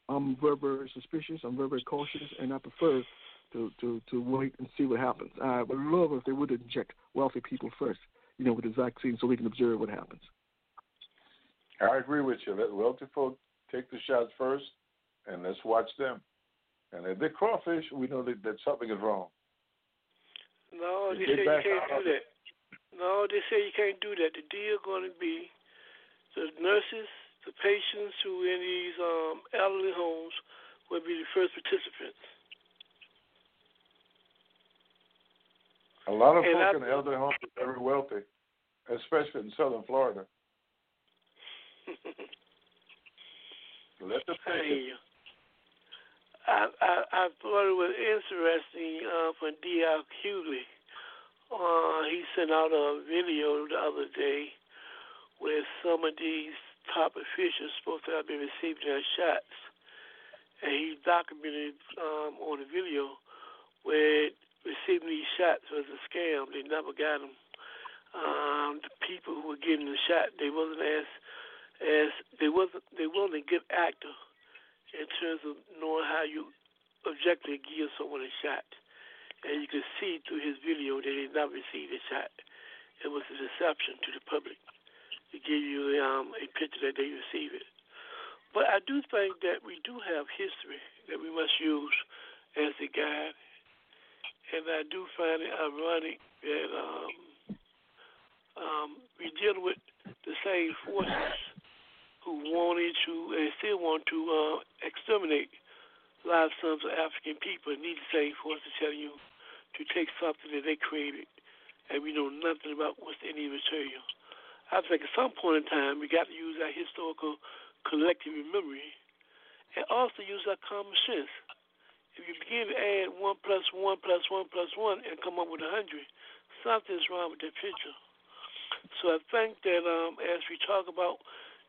I'm very, very suspicious. I'm very, very cautious, and I prefer to, to, to wait and see what happens. I would love if they would inject wealthy people first, you know, with the vaccine so we can observe what happens. I agree with you. Let wealthy folk take the shots first, and let's watch them. And if they crawfish, we know that, that something is wrong. No, they, say you can't do that. No, they say you can't do that. The deal going to be the nurses, the patients who in these um, elderly homes will be the first participants. A lot of and folk in the elderly homes are very wealthy, especially in southern Florida. <laughs> Let the pay. I, I I thought it was interesting uh, for D.L. Hughley. Uh, he sent out a video the other day where some of these top officials supposed to have been receiving their shots, and he documented um, on the video where receiving these shots was a scam. They never got them. Um, the people who were getting the shot, they wasn't as as they wasn't they wasn't a good actor in terms of knowing how you objectively give someone a shot. And you could see through his video that he never received a shot. It was a deception to the public to give you um, a picture that they receive it. But I do think that we do have history that we must use as a guide and I do find it ironic that um, um, we deal with the same forces who wanted to and still want to uh, exterminate live sons of African people and need the same forces telling you to take something that they created and we know nothing about what's in the material. I think at some point in time we got to use our historical collective memory and also use our common sense. If you begin to add one plus one plus one plus one and come up with a hundred, something's wrong with that picture. So I think that um, as we talk about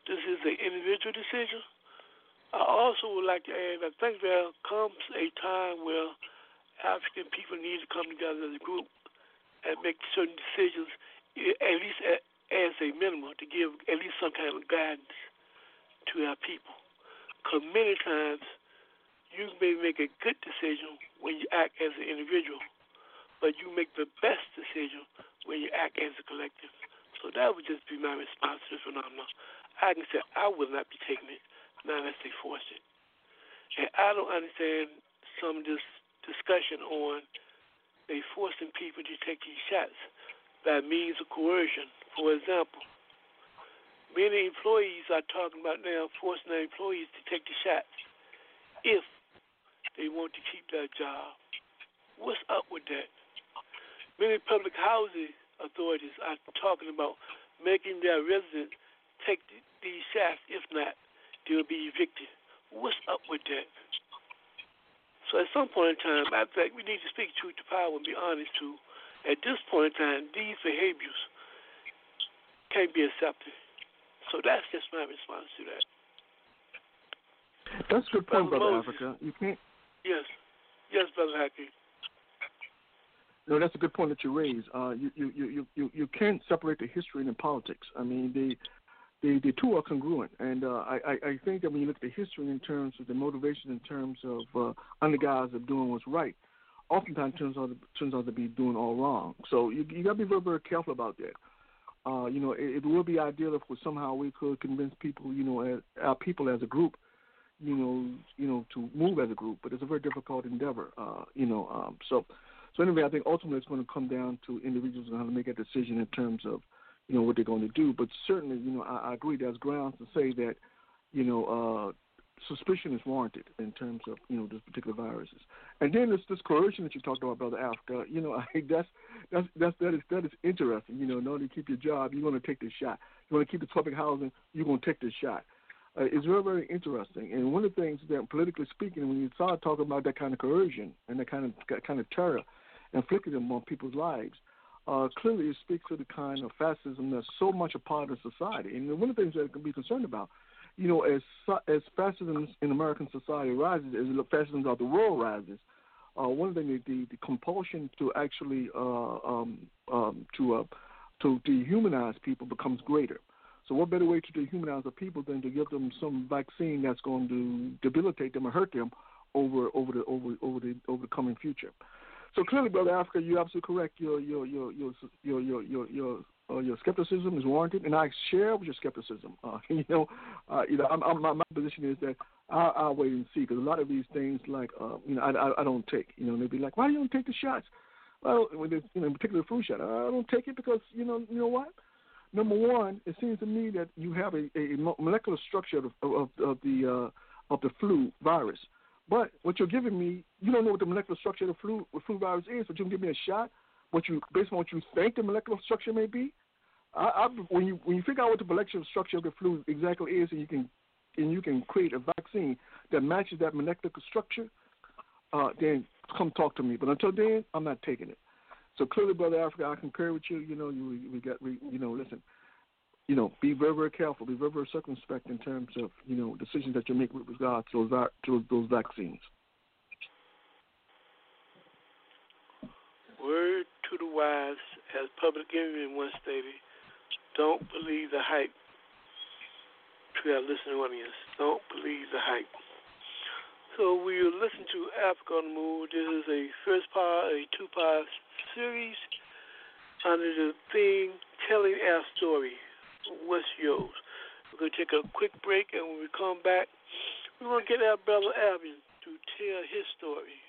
this is an individual decision. I also would like to add that I think there comes a time where African people need to come together as a group and make certain decisions, at least as a minimum, to give at least some kind of guidance to our people. Because many times you may make a good decision when you act as an individual, but you make the best decision when you act as a collective. So that would just be my response to this phenomenon. I can say I will not be taking it, not unless they force it. And I don't understand some of this discussion on they forcing people to take these shots by means of coercion. For example, many employees are talking about now forcing their employees to take the shots if they want to keep that job. What's up with that? Many public housing authorities are talking about making their residents take these shots. If not, they'll be evicted. What's up with that? So at some point in time, I think we need to speak truth to power and be honest too. At this point in time, these behaviors can't be accepted. So that's just my response to that. That's a good point, Brother, Brother Africa. You can't. Yes, yes, Brother Hakeem. No, that's a good point that you raise. Uh, you, you, you, you, you can't separate the history and the politics. I mean, the the, the two are congruent, and uh, I, I think that when you look at the history in terms of the motivation, in terms of uh, under guise of doing what's right, oftentimes turns out to, turns out to be doing all wrong. So you you got to be very very careful about that. Uh, you know, it, it would be ideal if somehow we could convince people, you know, as, our people as a group, you know, you know, to move as a group, but it's a very difficult endeavor. Uh, you know, um, so so anyway, I think ultimately it's going to come down to individuals and how to make a decision in terms of you know what they're going to do. But certainly, you know, I, I agree. There's grounds to say that, you know, uh, suspicion is warranted in terms of you know this particular viruses. And then this this coercion that you talked about, brother Africa. You know, <laughs> I think that's that's that's that is that is interesting. You know, in order to keep your job, you're going to take this shot. You want to keep the public housing, you're going to take this shot. Uh, it's very very interesting. And one of the things that, politically speaking, when you start talking about that kind of coercion and that kind of that kind of terror inflicted on people's lives, uh, clearly it speaks to the kind of fascism that's so much a part of society. And one of the things that can be concerned about, you know, as as fascism in American society rises, as fascism of the world rises, uh, one of the, the the compulsion to actually uh, um, um, to uh, to dehumanize people becomes greater. So what better way to dehumanize the people than to give them some vaccine that's going to debilitate them or hurt them over over the over over the over the coming future. So clearly, brother Africa, you're absolutely correct. Your your your your your your your your, uh, your skepticism is warranted, and I share with your skepticism. Uh, <laughs> you know, uh, you know, I'm, I'm, my, my position is that I'll, I'll wait and see because a lot of these things, like uh, you know, I, I I don't take. You know, they'd be like, why do you don't take the shots? Well, when they, you know, in particular the flu shot, I don't take it because you know, you know what? Number one, it seems to me that you have a, a molecular structure of, of, of the uh, of the flu virus but what you're giving me, you don't know what the molecular structure of the flu, the flu virus is, but you can give me a shot. What you based on what you think the molecular structure may be. I, I, when you when you figure out what the molecular structure of the flu exactly is, and you can and you can create a vaccine that matches that molecular structure, uh, then come talk to me. But until then, I'm not taking it. So clearly, brother Africa, I concur with you. You know, you we got we, you know, listen you know, be very, very careful, be very, very circumspect in terms of, you know, decisions that you make with regard to those, to those vaccines. Word to the wise, as Public Enemy once stated, don't believe the hype. To our listening audience, don't believe the hype. So we will listen to Africa on the Move. This is a first part, a two-part series under the theme Telling Our Story what's yours. We're going to take a quick break, and when we come back, we're going to get our brother Alvin to tell his story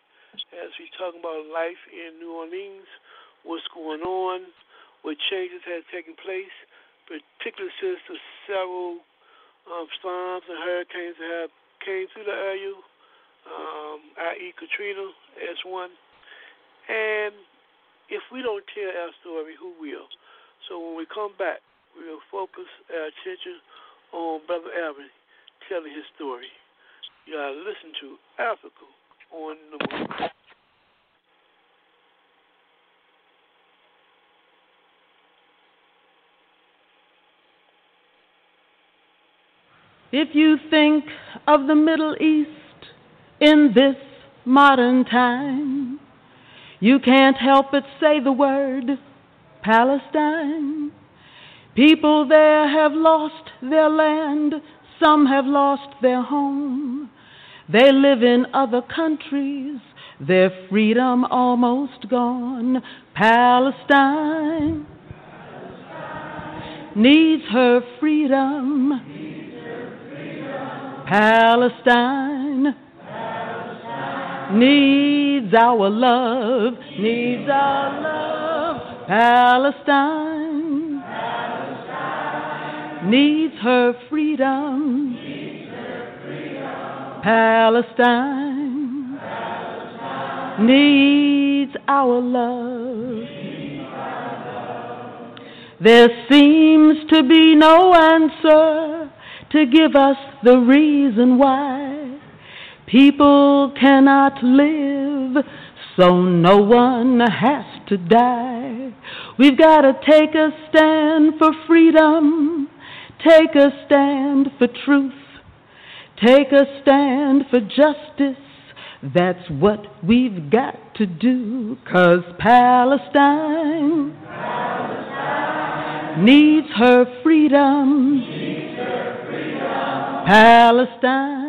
as we talk about life in New Orleans, what's going on, what changes have taken place, particularly since the several um, storms and hurricanes that have came through the area, um, i.e. Katrina as one. And if we don't tell our story, who will? So when we come back, we'll focus our attention on Brother Alvin telling his story. You gotta listen to Africa on the move. If you think of the Middle East in this modern time, you can't help but say the word Palestine. People there have lost their land, some have lost their home. They live in other countries, their freedom almost gone. Palestine needs her freedom. Palestine needs our love, needs our love. Palestine, needs her freedom. Palestine, needs our love. There seems to be no answer to give us the reason why people cannot live, so no one has to die. We've got to take a stand for freedom, take a stand for truth, take a stand for justice. That's what we've got to do, cause Palestine, Palestine needs her freedom. Palestine, Palestine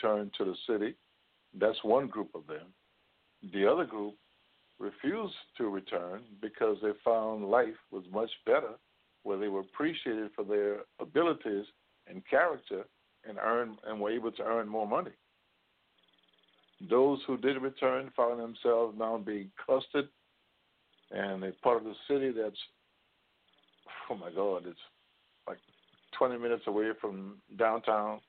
To to the city. That's one group of them. The other group refused to return because they found life was much better, where they were appreciated for their abilities and character, and earn and were able to earn more money. Those who did return found themselves now being clustered, and a part of the city that's oh my God, it's like 20 minutes away from downtown,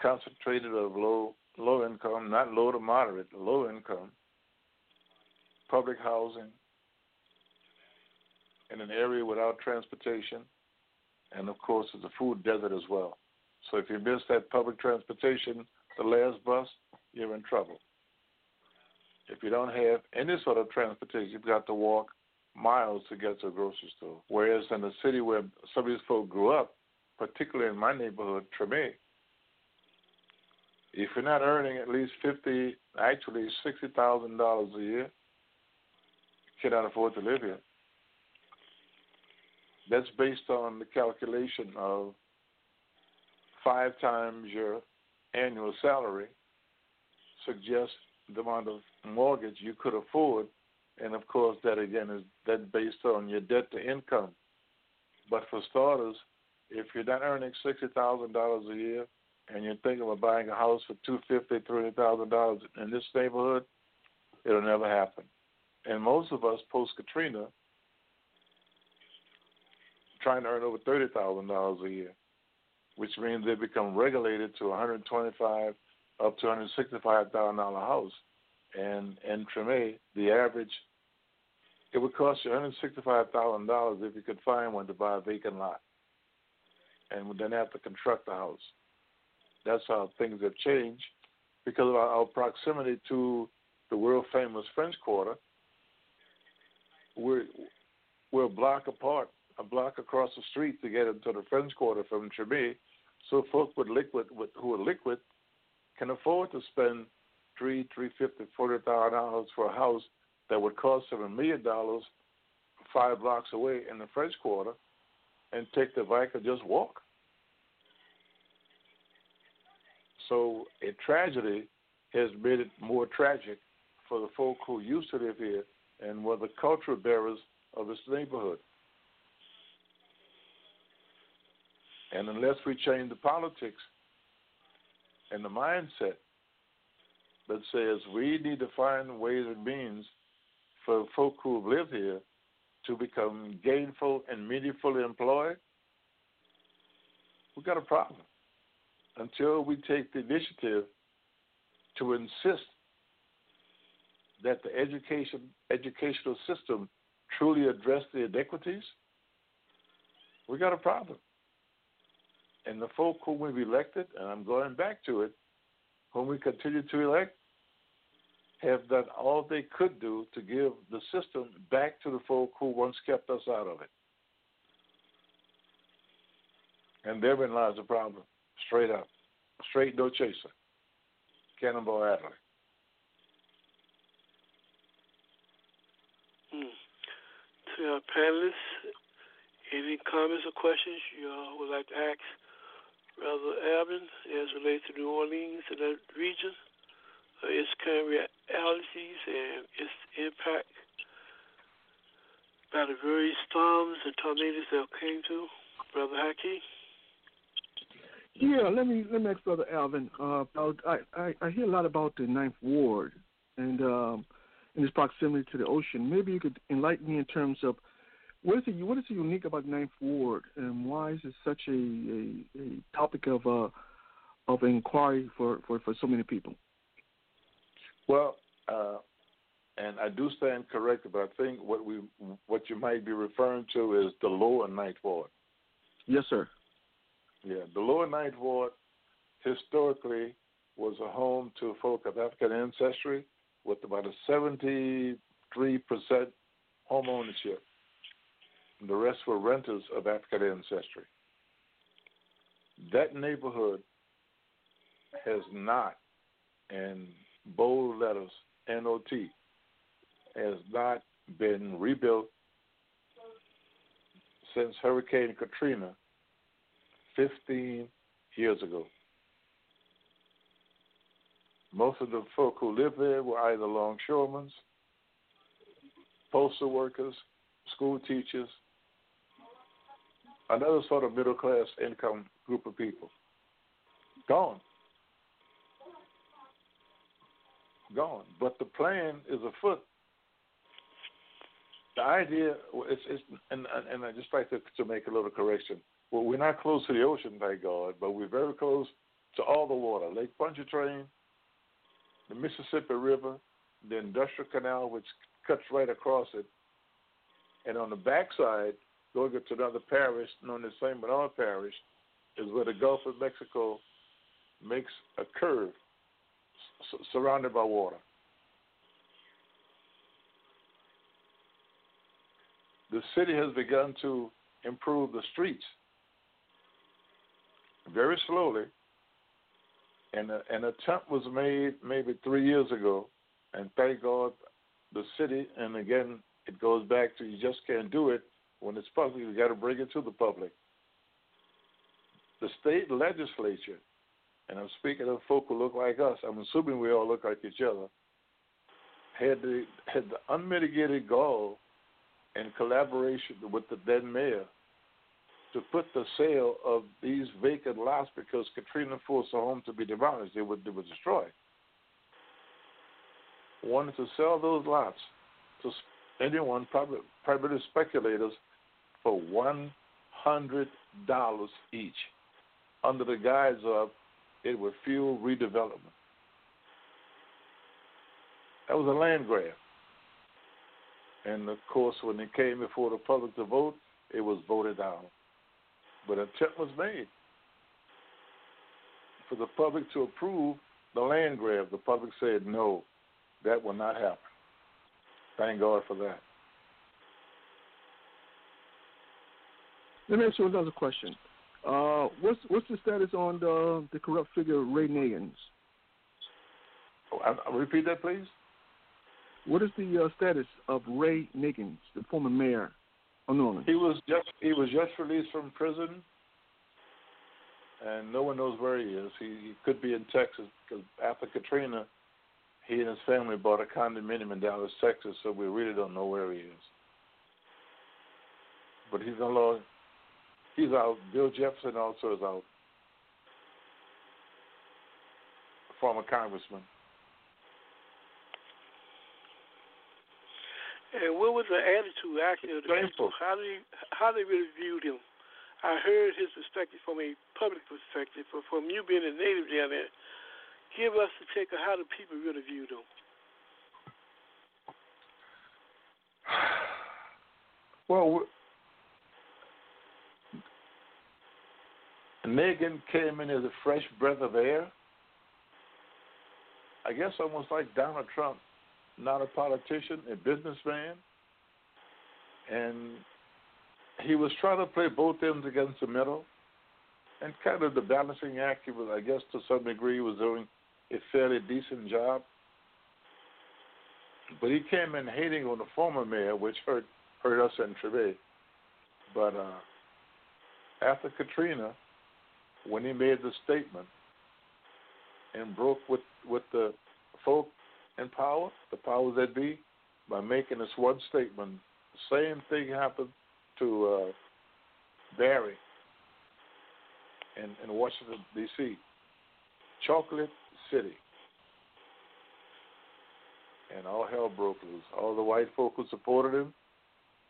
concentrated of low low income, not low to moderate, low income public housing in an area without transportation, and of course, it's a food desert as well. So if you miss that public transportation, the last bus, you're in trouble. If you don't have any sort of transportation, you've got to walk miles to get to a grocery store. Whereas in the city where some of these folks grew up, particularly in my neighborhood, Treme, if you're not earning at least fifty, actually sixty thousand dollars a year, you cannot afford to live here. That's based on the calculation of five times your annual salary suggests the amount of mortgage you could afford, and of course that again is that based on your debt to income. But for starters, if you're not earning sixty thousand dollars a year and you're thinking about buying a house for two fifty, three hundred thousand dollars in this neighborhood, it'll never happen. And most of us post Katrina trying to earn over thirty thousand dollars a year, which means they become regulated to one hundred twenty five up to one hundred sixty five thousand dollar house. And in Treme, the average it would cost you one hundred sixty five thousand dollars if you could find one to buy a vacant lot. And would then have to construct the house. That's how things have changed because of our, proximity to the world famous French Quarter we're we're a block apart, a block across the street to get into the French Quarter from Treme. So folks with liquid with, who are liquid can afford to spend three, three fifty, forty thousand dollars for a house that would cost a million dollars five blocks away in the French Quarter and take the bike and just walk. So a tragedy has made it more tragic for the folk who used to live here and were the cultural bearers of this neighborhood. And unless we change the politics and the mindset that says we need to find ways and means for folk who live here to become gainful and meaningfully employed, we've got a problem. Until we take the initiative to insist that the education educational system truly address the inequities, we got a problem. And the folk whom we've elected, and I'm going back to it, whom we continue to elect, have done all they could do to give the system back to the folk who once kept us out of it. And therein lies the problem, straight up. Straight no chaser. Cannonball Adderley. to our panelists. Any comments or questions you uh, would like to ask Brother Alvin as relates to New Orleans and that region, its current realities and its impact by the various storms and tornadoes that came to, Brother Haki? Yeah, let me let me ask Brother Alvin. Uh, about I, I I hear a lot about the Ninth Ward and um, in its proximity to the ocean. Maybe you could enlighten me in terms of what is it? What is it unique about Ninth Ward, and why is it such a a, a topic of uh, of inquiry for, for, for so many people? Well, uh, and I do stand corrected, but I think what we what you might be referring to is the lower Ninth Ward. Yes, sir. Yeah, the lower Ninth Ward historically was a home to folk of African ancestry with about a 73% home ownership. The rest were renters of African ancestry. That neighborhood has not, in bold letters, NOT, has not been rebuilt since Hurricane Katrina 15 years ago. Most of the folk who lived there were either longshoremen, postal workers, school teachers, another sort of middle class income group of people. Gone. Gone. But the plan is afoot. The idea is, is and and I just like to, to make a little correction. Well, we're not close to the ocean, thank God, but we're very close to all the water. Lake Pontchartrain, the Mississippi River, the Industrial Canal, which cuts right across it, and on the backside, going to another parish known as St. Bernard Parish, is where the Gulf of Mexico makes a curve s- surrounded by water. The city has begun to improve the streets very slowly and a, an attempt was made maybe three years ago, and thank God the city, and again, it goes back to you just can't do it when it's public, you got to bring it to the public. The state legislature, and I'm speaking of folk who look like us, I'm assuming we all look like each other, had the, had the unmitigated gall in collaboration with the then mayor to put the sale of these vacant lots because Katrina forced the home to be demolished. They were, they were destroyed. Wanted to sell those lots to anyone, probably, primarily speculators, for one hundred dollars each, under the guise of it would fuel redevelopment. That was a land grab. And of course, when it came before the public to vote, it was voted down. But an attempt was made for the public to approve the land grab. The public said no, that will not happen. Thank God for that. Let me ask you another question. Uh, what's what's the status on the the corrupt figure Ray Nagins? Oh, I, I repeat that, please. What is the uh, status of Ray Nagins, the former mayor Oh, New Orleans? He was just he was just released from prison, and no one knows where he is. He, he could be in Texas because after Katrina, he and his family bought a condominium in Dallas, Texas. So we really don't know where he is. But he's no longer he's out. Bill Jefferson also is out. Former congressman. And what was the attitude actually of the people? How they how they really viewed him? I heard his perspective from a public perspective, but from you being a native down there, give us the take of how the people really viewed him. <sighs> Well, Nagin came in as a fresh breath of air. I guess almost like Donald Trump, not a politician, a businessman. And he was trying to play both ends against the middle. And kind of the balancing act, he was, I guess, to some degree, was doing a fairly decent job. But he came in hating on the former mayor, which hurt hurt us in Treme. But uh, after Katrina, when he made the statement and broke with, with the folk in power, the powers that be, by making this one statement, the same thing happened to uh, Barry in, in Washington, D.C. Chocolate City. And all hell broke loose. All the white folk who supported him,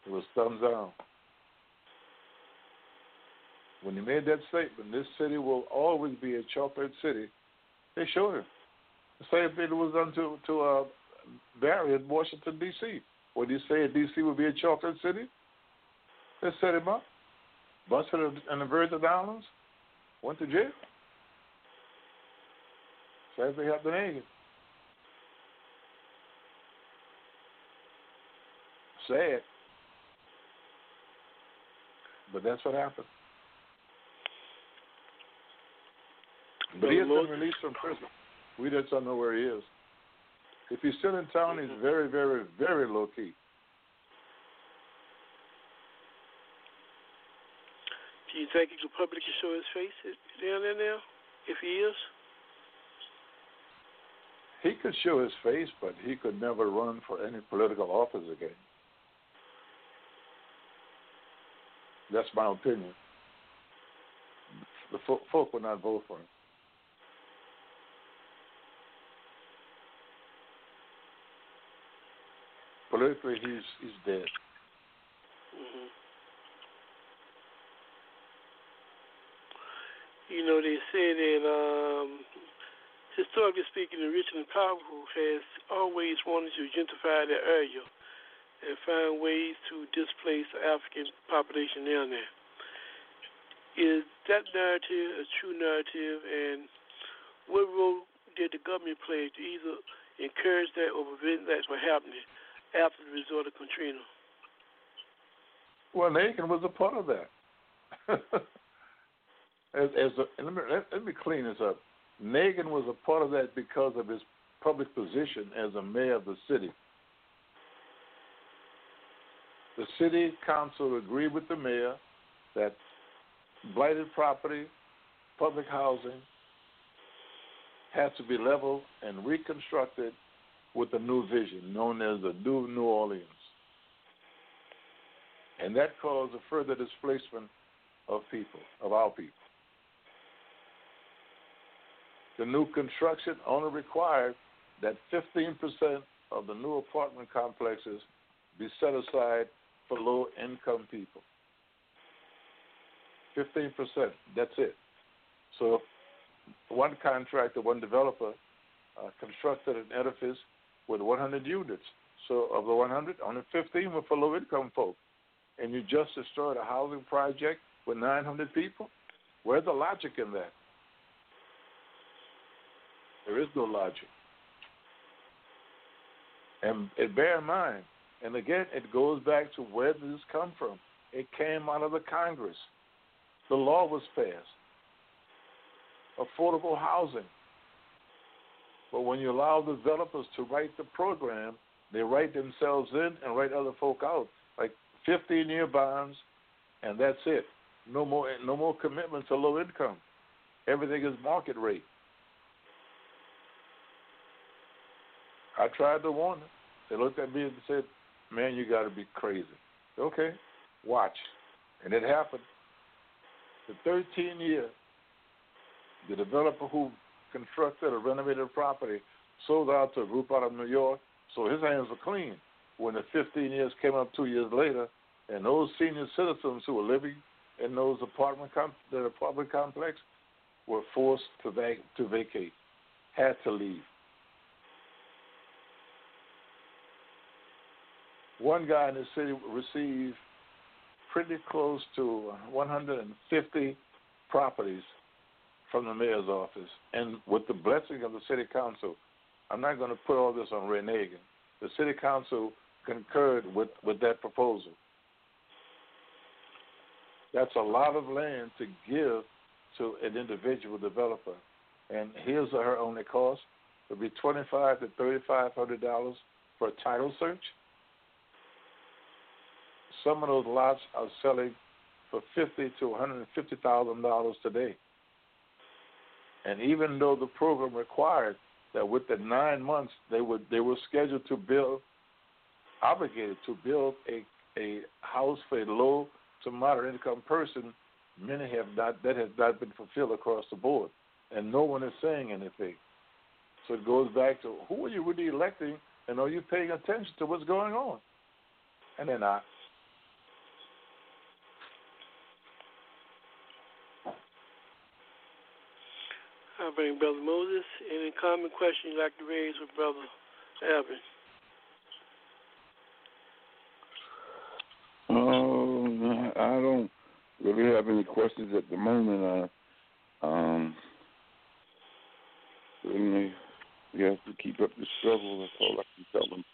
it was thumbs down. When he made that statement, this city will always be a chocolate city, they showed him. Same thing was done to, to uh, Barry in Washington, D.C. When he said D.C. would be a chocolate city, they set him up, busted him in the Virgin Islands, went to jail. Same thing happened to Nagin. Sad. But that's what happened. But he has been released from prison. We just don't know where he is. If he's still in town, he's very, very, very low key. Do you think he could publicly show his face down there now, if he is? He could show his face, but he could never run for any political office again. That's my opinion. The folk would not vote for him. Politically he's he's dead. Mm-hmm. You know, they say that um, historically speaking, the rich and powerful has always wanted to gentrify the area and find ways to displace the African population down there. Is that narrative a true narrative, and what role did the government play to either encourage that or prevent that from happening? After the resort of Katrina? Well, Nagin was a part of that. <laughs> as, as a, let, me, let, let me clean this up. Nagin was a part of that because of his public position as a mayor of the city. The city council agreed with the mayor that blighted property, public housing, had to be leveled and reconstructed with a new vision known as the New New Orleans. And that caused a further displacement of people, of our people. The new construction only required that 15% of the new apartment complexes be set aside for low income people. 15%, that's it. So one contractor, one developer uh, constructed an edifice with 100 units. So of the 100, only 15 were for low-income folk. And you just destroyed a housing project with 900 people? Where's the logic in that? There is no logic. And, and bear in mind, and again, it goes back to where did this come from? It came out of the Congress. The law was passed. Affordable housing. But when you allow developers to write the program, they write themselves in and write other folk out, like 15-year bonds, and that's it. No more, no more commitment to low income. Everything is market rate. I tried to warn them. They looked at me and said, "Man, you got to be crazy." Okay, watch, and it happened. The 13 year, the developer who constructed or renovated property, sold out to a group out of New York, so his hands were clean. When the 15 years came up two years later, and those senior citizens who were living in those apartment com- the apartment complex were forced to vac- to vacate, had to leave. One guy in the city received pretty close to 150 properties from the mayor's office, and with the blessing of the city council, I'm not going to put all this on Ray. The city council concurred with, with that proposal. That's a lot of land to give to an individual developer, and his or her only cost would be twenty-five to thirty-five hundred dollars for a title search. some of those lots are selling for fifty to one hundred and fifty thousand dollars today. And even though the program required that within nine months they would they were scheduled to build, obligated to build a a house for a low to moderate income person, many have not that has not been fulfilled across the board, and no one is saying anything. So it goes back to who are you really electing, and are you paying attention to what's going on? And they're not. I Brother Moses. Any common question you'd like to raise with Brother Alvin? Um, I don't really have any questions at the moment. I, um, certainly, we have to keep up the struggle. That's all I can tell them.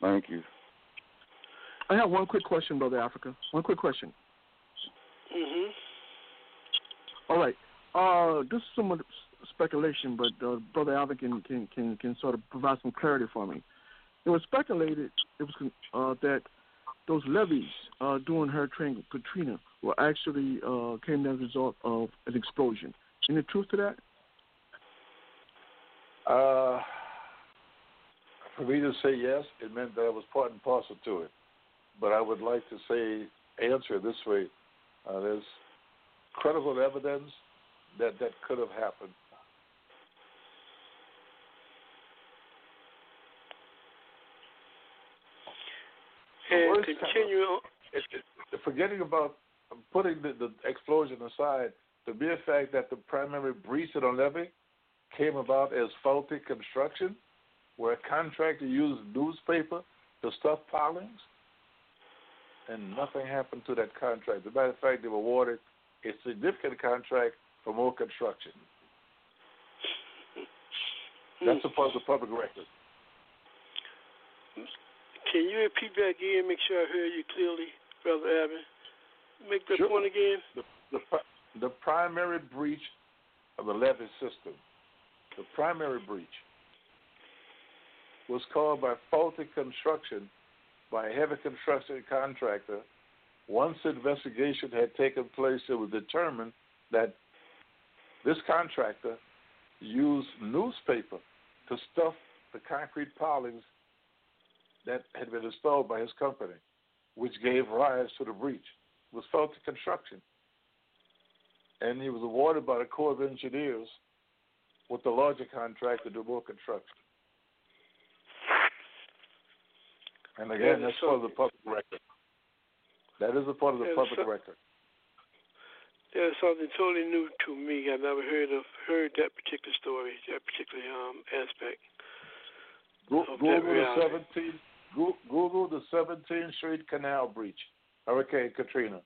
Thank you. I have one quick question, Brother Africa. One quick question. Mm-hmm. All right. Uh, this is somewhat speculation, but uh, Brother Alvin can, can, can, can sort of provide some clarity for me. It was speculated it was uh, that those levees uh, during Hurricane Katrina were actually uh, came as a result of an explosion. Any truth to that? Uh, for me to say yes, it meant that it was part and parcel to it. But I would like to say, answer this way: uh, there's credible evidence that that could have happened. And continue on. It, it, forgetting about um, putting the, the explosion aside, the mere fact that the primary breach of the levee came about as faulty construction, where a contractor used newspaper to stuff pilings, and nothing happened to that contract. As a matter of fact, they were awarded a significant contract for more construction. Hmm. That's a part of the public record. Can you repeat that again? Make sure I heard you clearly, Brother Alvin. Make that Sure. point again. The, the, the primary breach of the levee system, the primary breach, was caused by faulty construction by a heavy construction contractor. Once investigation had taken place, it was determined that this contractor used newspaper to stuff the concrete pilings that had been installed by his company, which gave rise to the breach. It was faulty construction. And he was awarded by the Corps of Engineers with the larger contract to do more construction. And again, Yeah, that's so- part of the public record. That is a part of the public so- record. That's something totally new to me. I've never heard of heard that particular story, that particular um aspect. Go- of that Google the. 17th, Google the 17th Street Canal breach, Hurricane Katrina.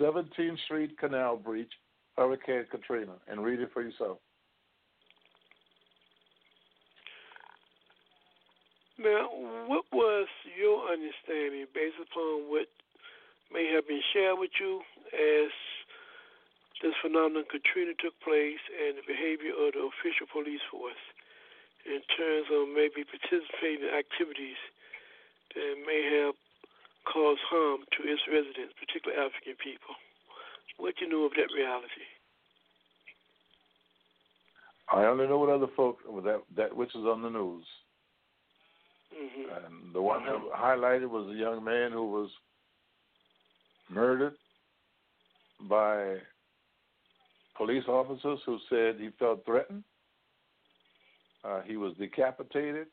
17th Street Canal breach, Hurricane Katrina, and read it for yourself. Now, what was your understanding based upon what may have been shared with you as this phenomenon Katrina took place and the behavior of the official police force in terms of maybe participating in activities that may have caused harm to its residents, particularly African people? What do you know of that reality? I only know what other folks that that which is on the news. hmm And the one that highlighted was a young man who was murdered by police officers who said he felt threatened. Uh, he was decapitated,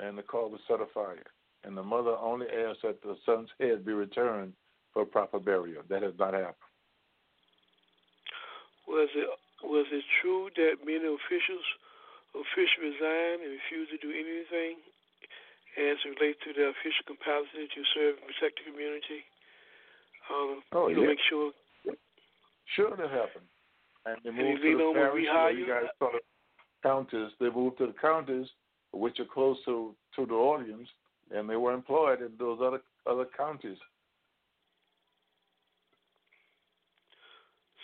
and the car was set afire. And the mother only asked that the son's head be returned for proper burial. That has not happened. Was it was it true that many officials officially resigned and refused to do anything as it relates to their official capacity to serve and protect the community? Um, Oh, to yeah. make sure. Sure, that happened. And they moved they to the parish, where you guys call it counties. They moved to the counties, which are close to to New Orleans, and they were employed in those other other counties.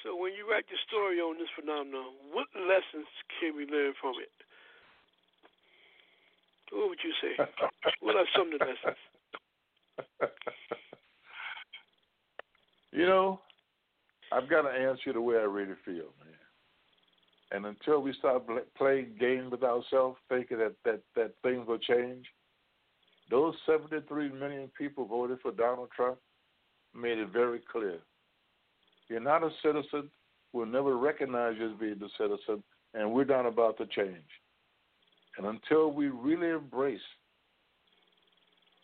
So when you write your story on this phenomenon, what lessons can we learn from it? What would you say? <laughs> what are some of the lessons? You know, I've got to answer the way I really feel, man. And until we start playing games with ourselves, thinking that, that, that things will change, those 73 million people voted for Donald Trump made it very clear. You're not a citizen. We'll never recognize you as being a citizen, and we're not about to change. And until we really embrace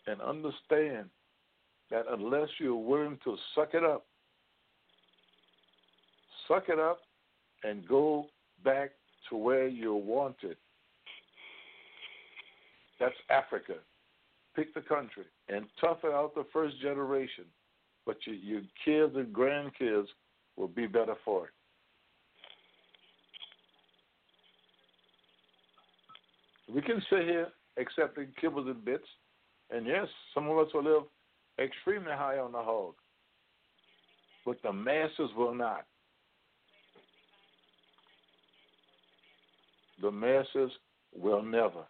and understand that unless you're willing to suck it up, suck it up and go back to where you're wanted. That's Africa. Pick the country and toughen out the first generation, but your, your kids and grandkids will be better for it. We can sit here accepting kibbles and bits, and yes, some of us will live extremely high on the hog, but the masses will not. The masses will never.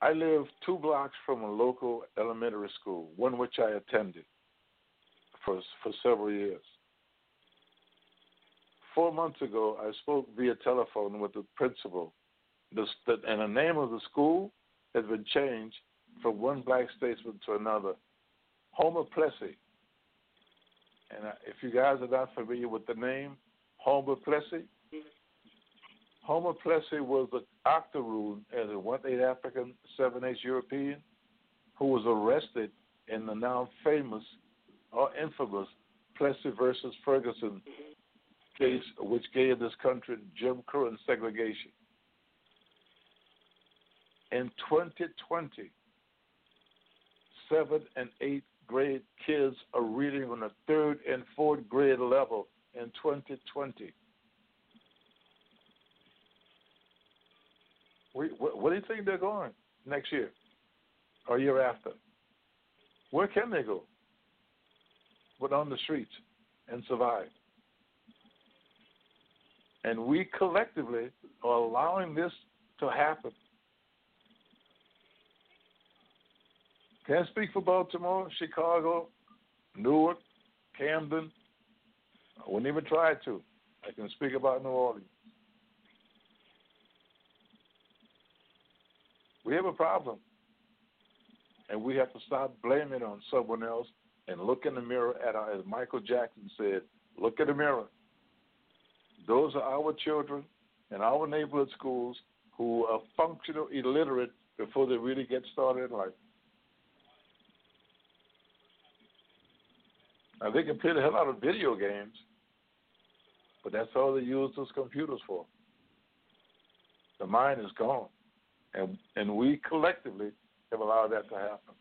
I live two blocks from a local elementary school, one which I attended for for several years. Four months ago, I spoke via telephone with the principal, the, and the name of the school has been changed from one black statesman to another, Homer Plessy. And uh, if you guys are not familiar with the name Homer Plessy, Homer Plessy was an octoroon as a one-eight African, seven-eight European, who was arrested in the now famous or infamous Plessy versus Ferguson case, which gave this country Jim Crow and segregation. In 2020, seventh and eighth grade kids are reading on the third and fourth grade level in 2020. We, what do you think they're going next year or year after? Where can they go? But on the streets and survive. And we collectively are allowing this to happen. Can't speak for Baltimore, Chicago, Newark, Camden. I wouldn't even try to. I can speak about New Orleans. We have a problem. And we have to stop blaming it on someone else and look in the mirror at our, as Michael Jackson said, look in the mirror. Those are our children in our neighborhood schools who are functional illiterate before they really get started in life. Now they can play the hell out of video games, but that's all they use those computers for. The mind is gone. And and we collectively have allowed that to happen.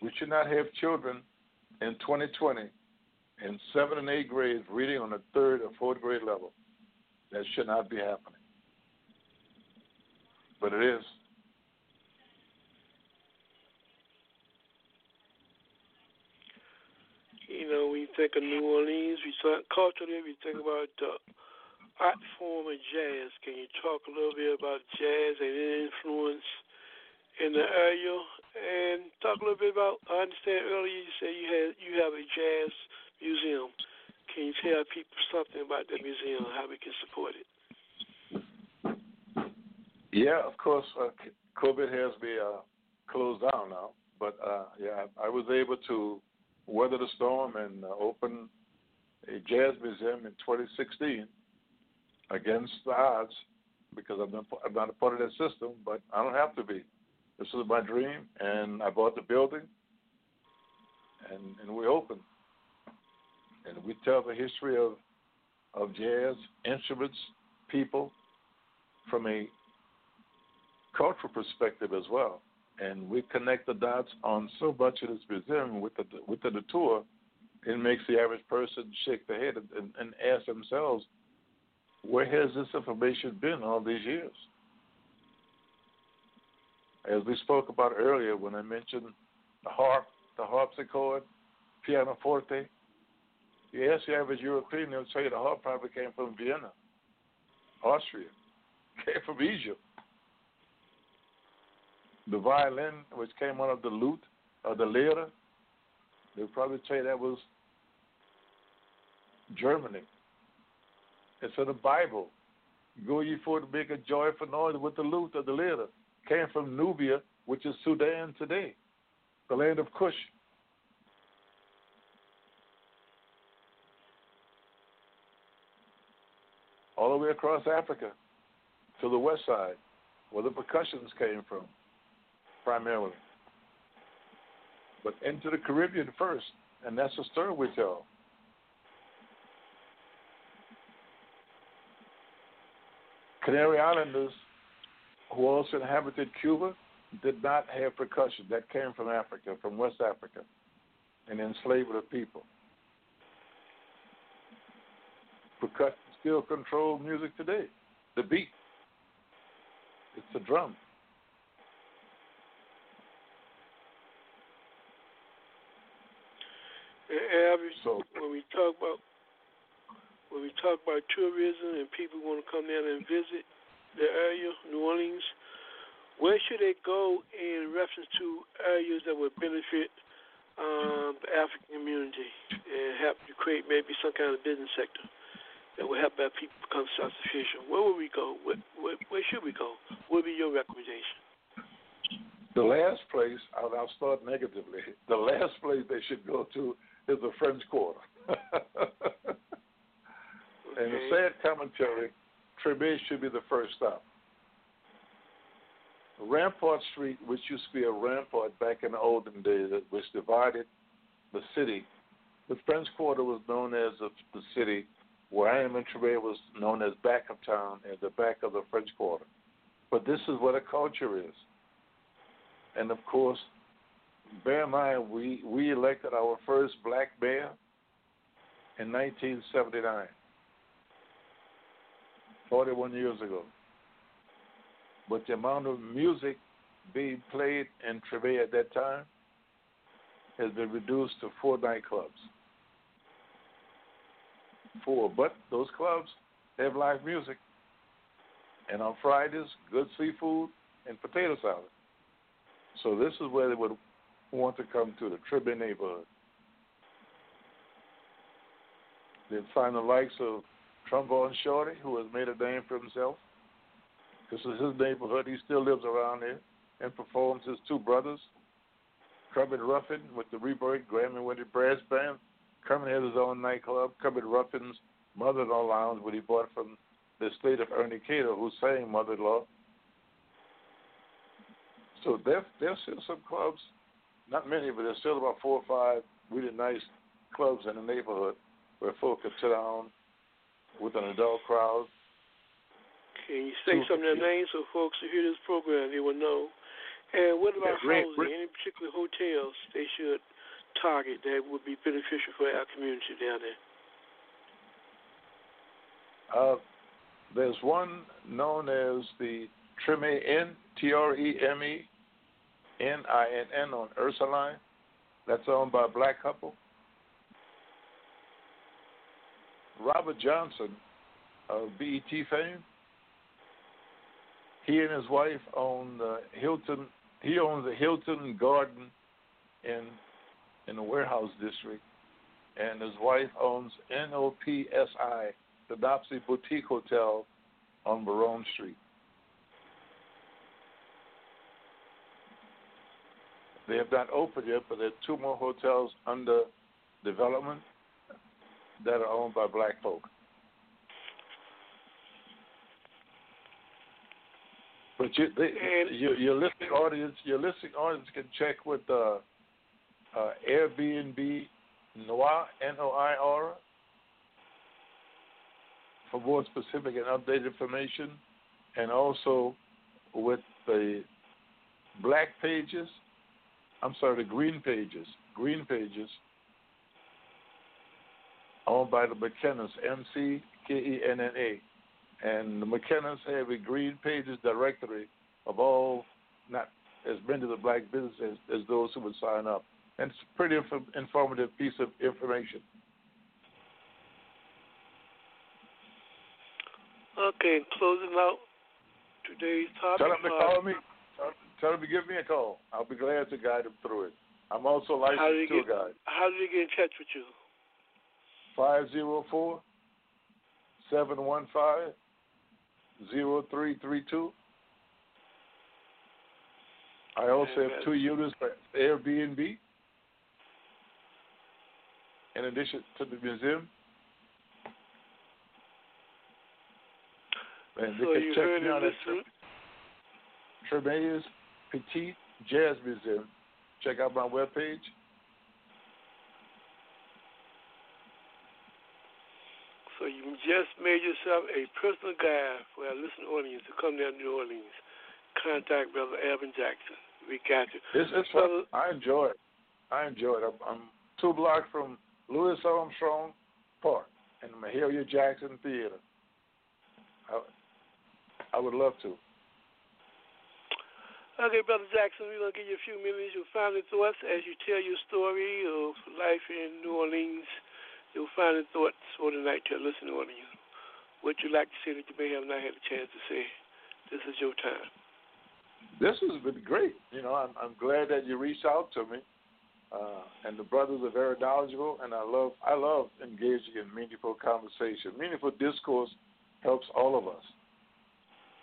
We should not have children in 2020 in seventh and eighth grades reading on the third or fourth grade level. That should not be happening. But it is. You know, when you think of New Orleans, we talk culturally, we think about the art form of jazz. Can you talk a little bit about jazz and its influence in the area? And talk a little bit about. I understand earlier you said you had you have a jazz museum. Can you tell people something about that museum, how we can support it? Yeah, of course. Uh, COVID has been uh, closed down now, but uh, yeah, I was able to weather the storm and uh, open a jazz museum in 2016 against the odds because I'm not, I'm not a part of that system, but I don't have to be. This is my dream, and I bought the building, and, and we opened and we tell the history of of jazz instruments, people, from a cultural perspective as well. And we connect the dots on so much of this museum with the with the, tour. It makes the average person shake their head and, and ask themselves, where has this information been all these years? As we spoke about earlier when I mentioned the harp, the harpsichord, pianoforte, you ask the average European, they'll tell you the harp probably came from Vienna, Austria, <laughs> came from Egypt. The violin, which came out of the lute or the lyre, they'll probably say that was Germany. And so the Bible. Go ye forth to make a joyful noise with the lute or the lyre. Came from Nubia, which is Sudan today, the land of Cush. All the way across Africa to the west side, where the percussions came from, primarily. But into the Caribbean first, and that's the story we tell. Canary Islanders, who also inhabited Cuba, did not have percussion. That came from Africa, from West Africa, and enslaved the people. Percussion still control music today. The beat. It's the drum. So, when we talk about when we talk about tourism and people want to come down and visit the area, New Orleans, where should they go in reference to areas that would benefit um, the African community and help to create maybe some kind of business sector that would help our people become self-sufficient? Where would we go? Where, where, where should we go? What would be your recommendation? The last place, I'll, I'll start negatively. <laughs> The last place they should go to is the French Quarter. <laughs> And the sad commentary, Treme should be the first stop. Rampart Street, which used to be a rampart back in the olden days, which divided the city. The French Quarter was known as the, the city, where I am in Treme was known as back of town, at the back of the French Quarter. But this is what a culture is. And of course, bear in mind, we, we elected our first black mayor in 1979. 41 years ago. But the amount of music being played in Treme at that time has been reduced to four nightclubs. Four. But those clubs have live music. And on Fridays, good seafood and potato salad. So this is where they would want to come to, the Treme neighborhood. They'd find the likes of Trombone Shorty, who has made a name for himself. This is his neighborhood. He still lives around there and performs his two brothers. Kermit Ruffin with the Rebirth Grammy winning brass band. Kermit has his own nightclub, Kermit Ruffin's Mother-in-Law Lounge, what he bought from the estate of Ernie K-Doe, who sang Mother-in-Law. So there, there's still some clubs, not many, but there's still about four or five really nice clubs in the neighborhood where folks can sit down with an adult crowd. Can you say some of their names so folks who hear this program they will know? And what about yeah, housing? Any particular hotels they should target that would be beneficial for our community down there? Uh, there's one known as the Treme Inn, T R E M E N I N N on Ursuline. That's owned by a black couple. Robert Johnson of BET fame. He and his wife own the Hilton. He owns the Hilton Garden Inn in the warehouse district, and his wife owns NOPSI, the NOPSI Boutique Hotel on Baronne Street. They have not opened yet, but there are two more hotels under development that are owned by black folk. But you, they, your, your listening audience, your listening audience can check with uh, uh, Airbnb Noir N O I R for more specific and updated information, and also with the black pages. I'm sorry, the green pages. Green pages owned by the McKennas, M C K E N N A. And the McKennas have a Green Pages directory of all, not as many of the black businesses as those who would sign up. And it's a pretty inf- informative piece of information. Okay, closing out today's topic. To call me. Uh, tell them to give me a call. I'll be glad to guide them through it. I'm also licensed How do you tour get- guide. How did he get in touch with you? 504 715 0332. I also have two units for Airbnb. In addition to the museum. And they So can you check heard out this? Treme's Petit Jazz Museum. Check out my webpage. So you just made yourself a personal guide for our listening audience to come down to New Orleans. Contact Brother Alvin Jackson. We got you. It's, it's fun. I enjoy it. I enjoy it. I'm, I'm two blocks from Louis Armstrong Park and Mahalia Jackson Theater. I, I would love to. Okay, Brother Jackson, we're going to give you a few minutes. you'll Your final thoughts as you tell your story of life in New Orleans. You'll Your final thoughts for tonight to our listening you. What you like to say that you may have not had a chance to say. This is your time. This has been great. You know, I'm, I'm glad that you reached out to me. Uh, and the brothers are very knowledgeable, and I love I love engaging in meaningful conversation. Meaningful discourse helps all of us.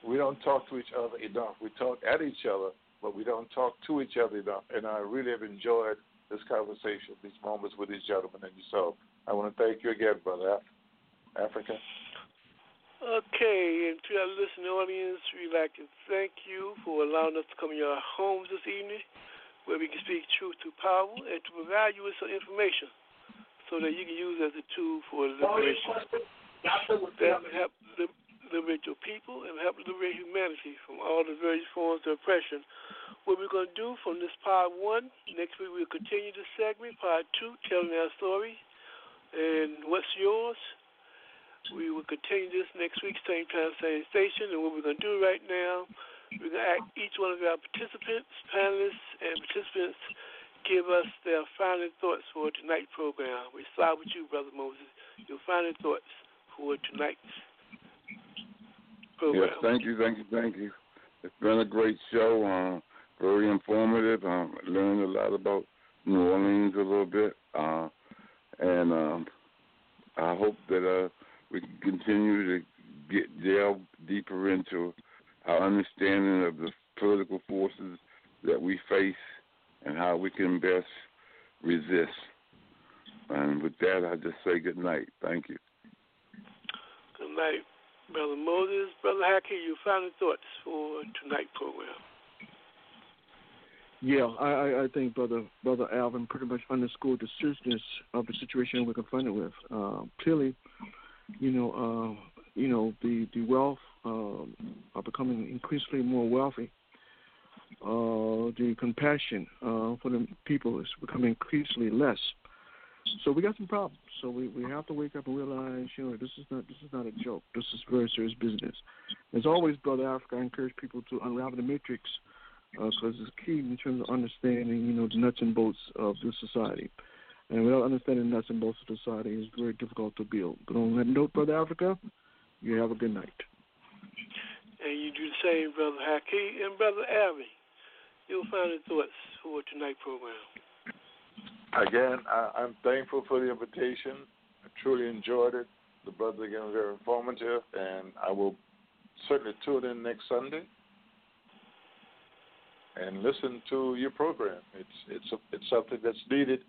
We don't talk to each other enough. We talk at each other, but we don't talk to each other enough. And I really have enjoyed this conversation, these moments with these gentlemen and yourself. I want to thank you again, brother Af- Africa. Okay, and to our listening audience, we'd like to thank you for allowing us to come to your homes this evening, where we can speak truth to power and to provide you with some information so that you can use as a tool for liberation. That will help liberate your people and help liberate humanity from all the various forms of oppression. What we're going to do from this part one, next week we'll continue this segment, part two, telling our story. And what's yours? We will continue this next week, same time, same station. And what we're going to do right now, we're going to ask each one of our participants, panelists, and participants give us their final thoughts for tonight's program. We start with you, Brother Moses. Your final thoughts for tonight's program. Yes, thank you, thank you, thank you. It's been a great show. Um, very informative. Um, learned a lot about New Orleans a little bit, uh, and um, I hope that uh, we can continue to get delve deeper into our understanding of the political forces that we face and how we can best resist. And with that, I just say good night. Thank you. Good night, Brother Moses. Brother Hackey, your final thoughts for tonight's program. Yeah, I, I, think brother brother Alvin pretty much underscored the seriousness of the situation we're confronted with. Uh, clearly, you know, uh, you know the the wealth um, are becoming increasingly more wealthy. Uh, the compassion uh, for the people is becoming increasingly less. So we got some problems. So we, we have to wake up and realize, you know, this is not this is not a joke. This is very serious business. As always, brother Africa, I encourage people to unravel the matrix uh, because it's key in terms of understanding, you know, the nuts and bolts of this society. And without understanding the nuts and bolts of society, it's very difficult to build. But on that note, brother Africa, you have a good night. And you do the same, Brother Hackey. And Brother Alvin, your final thoughts for tonight's program. Again, I, I'm thankful for the invitation. I truly enjoyed it. The brothers again very informative, and I will certainly tune in next Sunday and listen to your program. It's it's a, it's something that's needed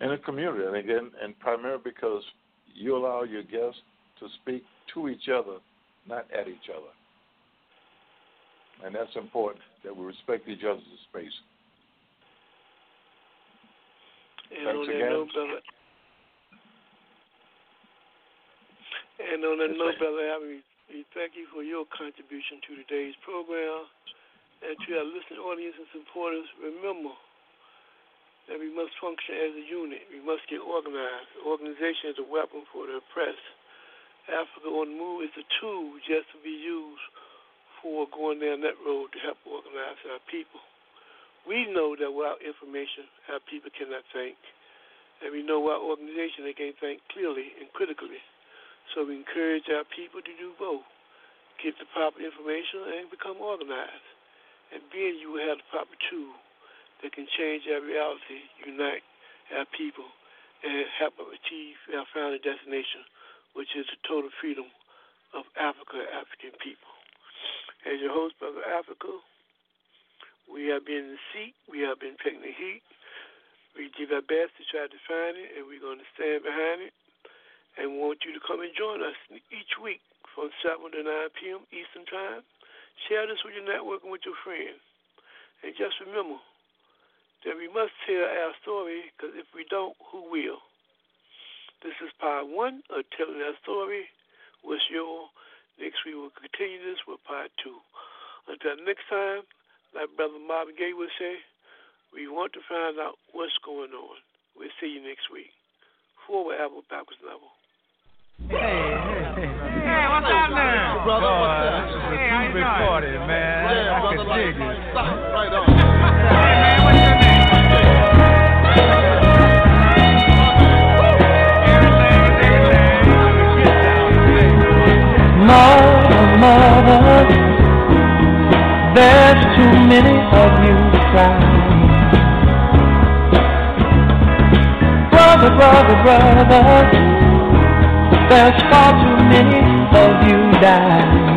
in a community, and again, and primarily because you allow your guests to speak to each other, not at each other, and that's important that we respect each other's space. And Thanks on that again. note, brother. And on that note, brother Alvin, we thank you for your contribution to today's program. And to our listening audience and supporters, remember that we must function as a unit. We must get organized. Organization is a weapon for the oppressed. Africa on the Move is a tool just to be used for going down that road to help organize our people. We know that without information, our people cannot think. And we know without organization, they can't think clearly and critically. So we encourage our people to do both get the proper information and become organized. and being you have the proper tool that can change our reality, unite our people, and help us achieve our final destination, which is the total freedom of Africa, African people. As your host, Brother Africa, we have been in the seat, we have been taking the heat. We give our best to try to find it, and we're going to stand behind it. And want you to come and join us each week from 7 to 9 p.m. Eastern Time. Share this with your network and with your friends. And just remember that we must tell our story, because if we don't, who will? This is part one of telling our story. What's your next week? We'll continue this with part two. Until next time, like Brother Marvin Gaye would say, we want to find out what's going on. We'll see you next week. Forward Apple backwards level. Hey, hey, hey. Hey, what's up now? brother, what's up? This is a hey, two-bit party, man. Yeah, I brother, can dig like, it. Stop, right on. There's too many of you crying. Brother, brother, brother, there's far too many of you dying.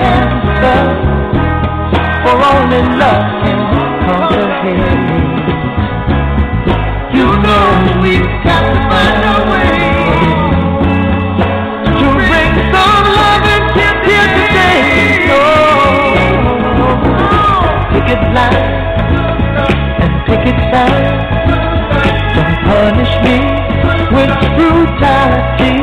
Answer, for only love can conquer hate. You know we've got to find a way and pick it side. Don't punish me with brutality.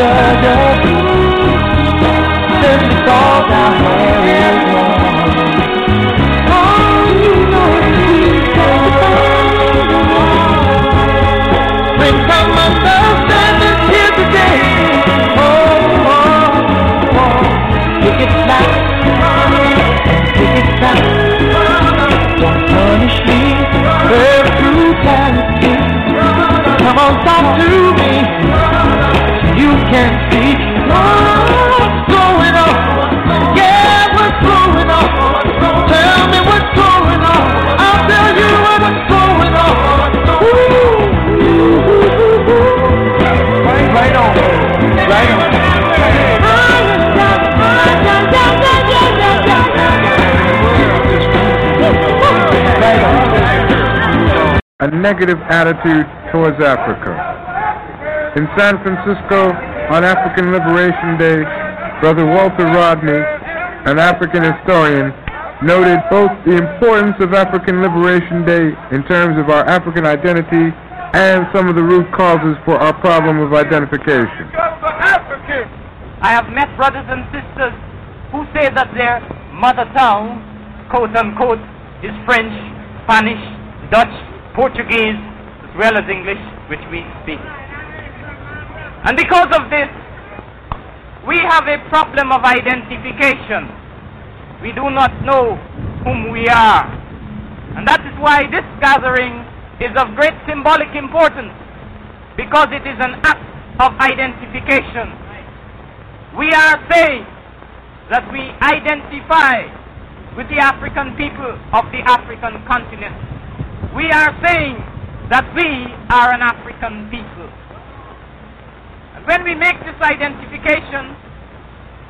Judge us? Since it's all down there Pick it a negative attitude towards Africa. In San Francisco, on African Liberation Day, Brother Walter Rodney, an African historian, noted both the importance of African Liberation Day in terms of our African identity and some of the root causes for our problem of identification. I have met brothers and sisters who say that their mother tongue, quote unquote, is French, Spanish, Dutch, Portuguese, as well as English, which we speak. And because of this, we have a problem of identification. We do not know whom we are. And that is why this gathering is of great symbolic importance, because it is an act of identification. We are saying that we identify with the African people of the African continent. We are saying that we are an African people. And when we make this identification,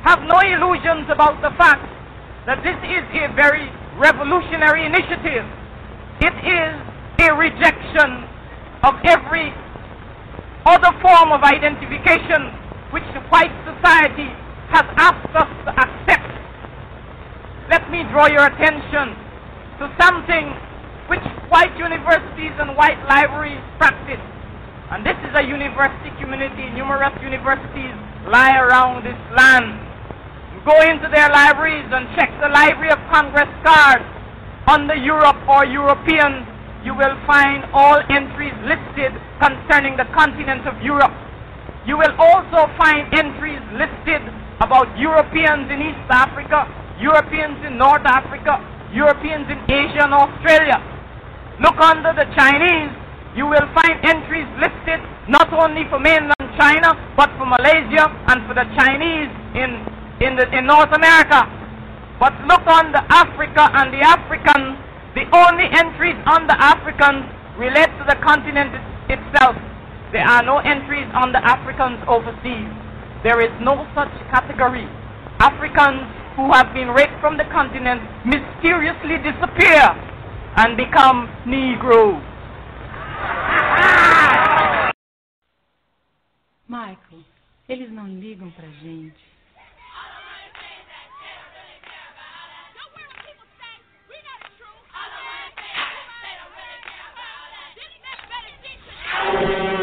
have no illusions about the fact that this is a very revolutionary initiative. It is a rejection of every other form of identification which the white society has asked us to accept. Let me draw your attention to something which white universities and white libraries practice. And this is a university community. Numerous universities lie around this land. Go into their libraries and check the Library of Congress card under Europe or European you will find all entries listed concerning the continent of Europe. You will also find entries listed about Europeans in East Africa, Europeans in North Africa, Europeans in Asia and Australia. Look under the Chinese, you will find entries listed not only for mainland China, but for Malaysia and for the Chinese in, in, the, in North America. But look on the Africa and the Africans the only entries on the Africans relate to the continent itself. There are no entries on the Africans overseas. There is no such category. Africans who have been raped from the continent mysteriously disappear and become Negroes. Michael, eles não ligam pra gente. Thank you.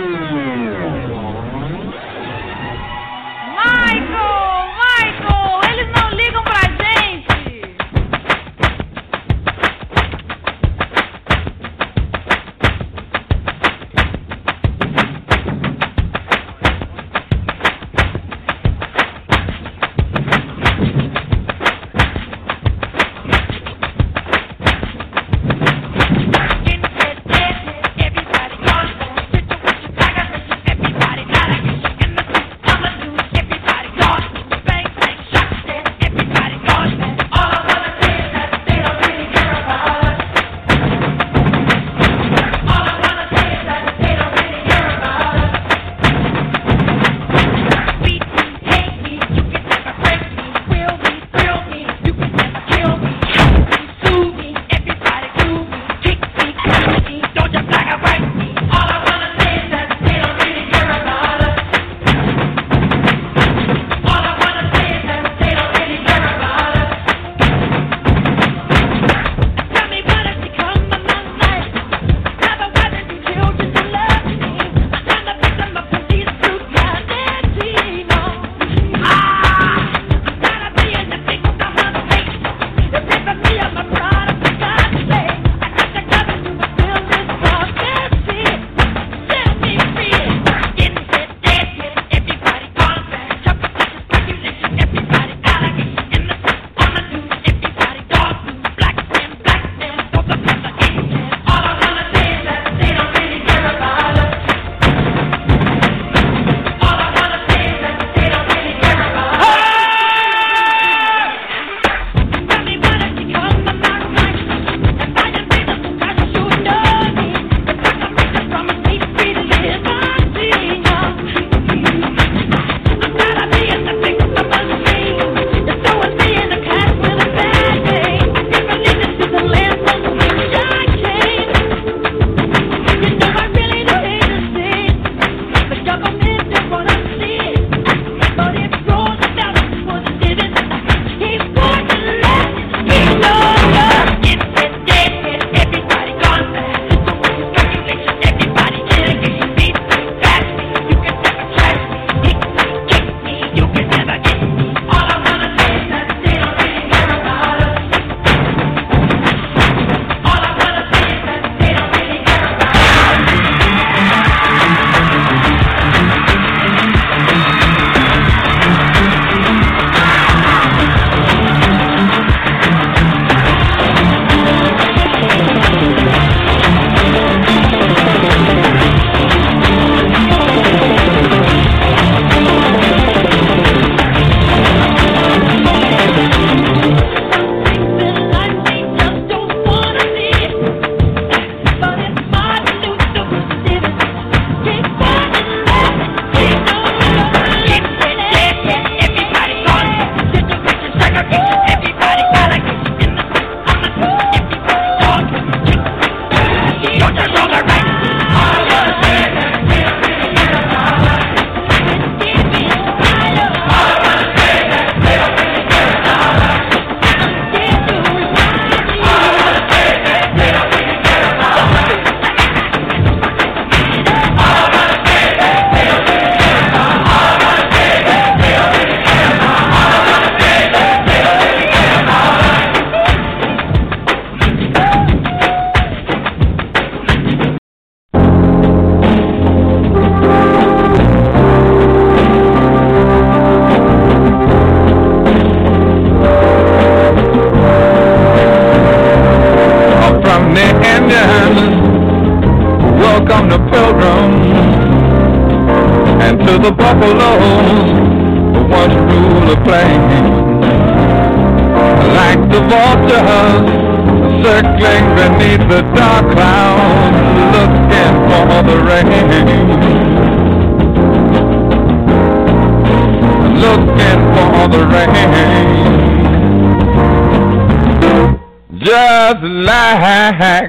है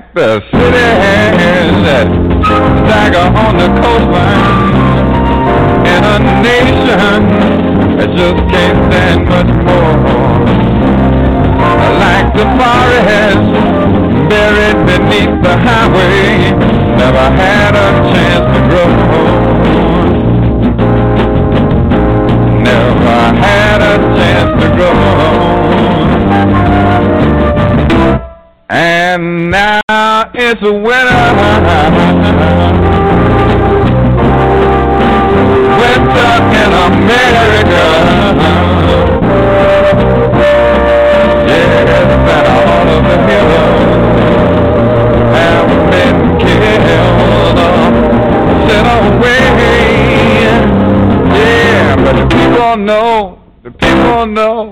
it's a winner. Winter in America. Yes, all of the heroes have been killed. Yeah, but the people know, the people know.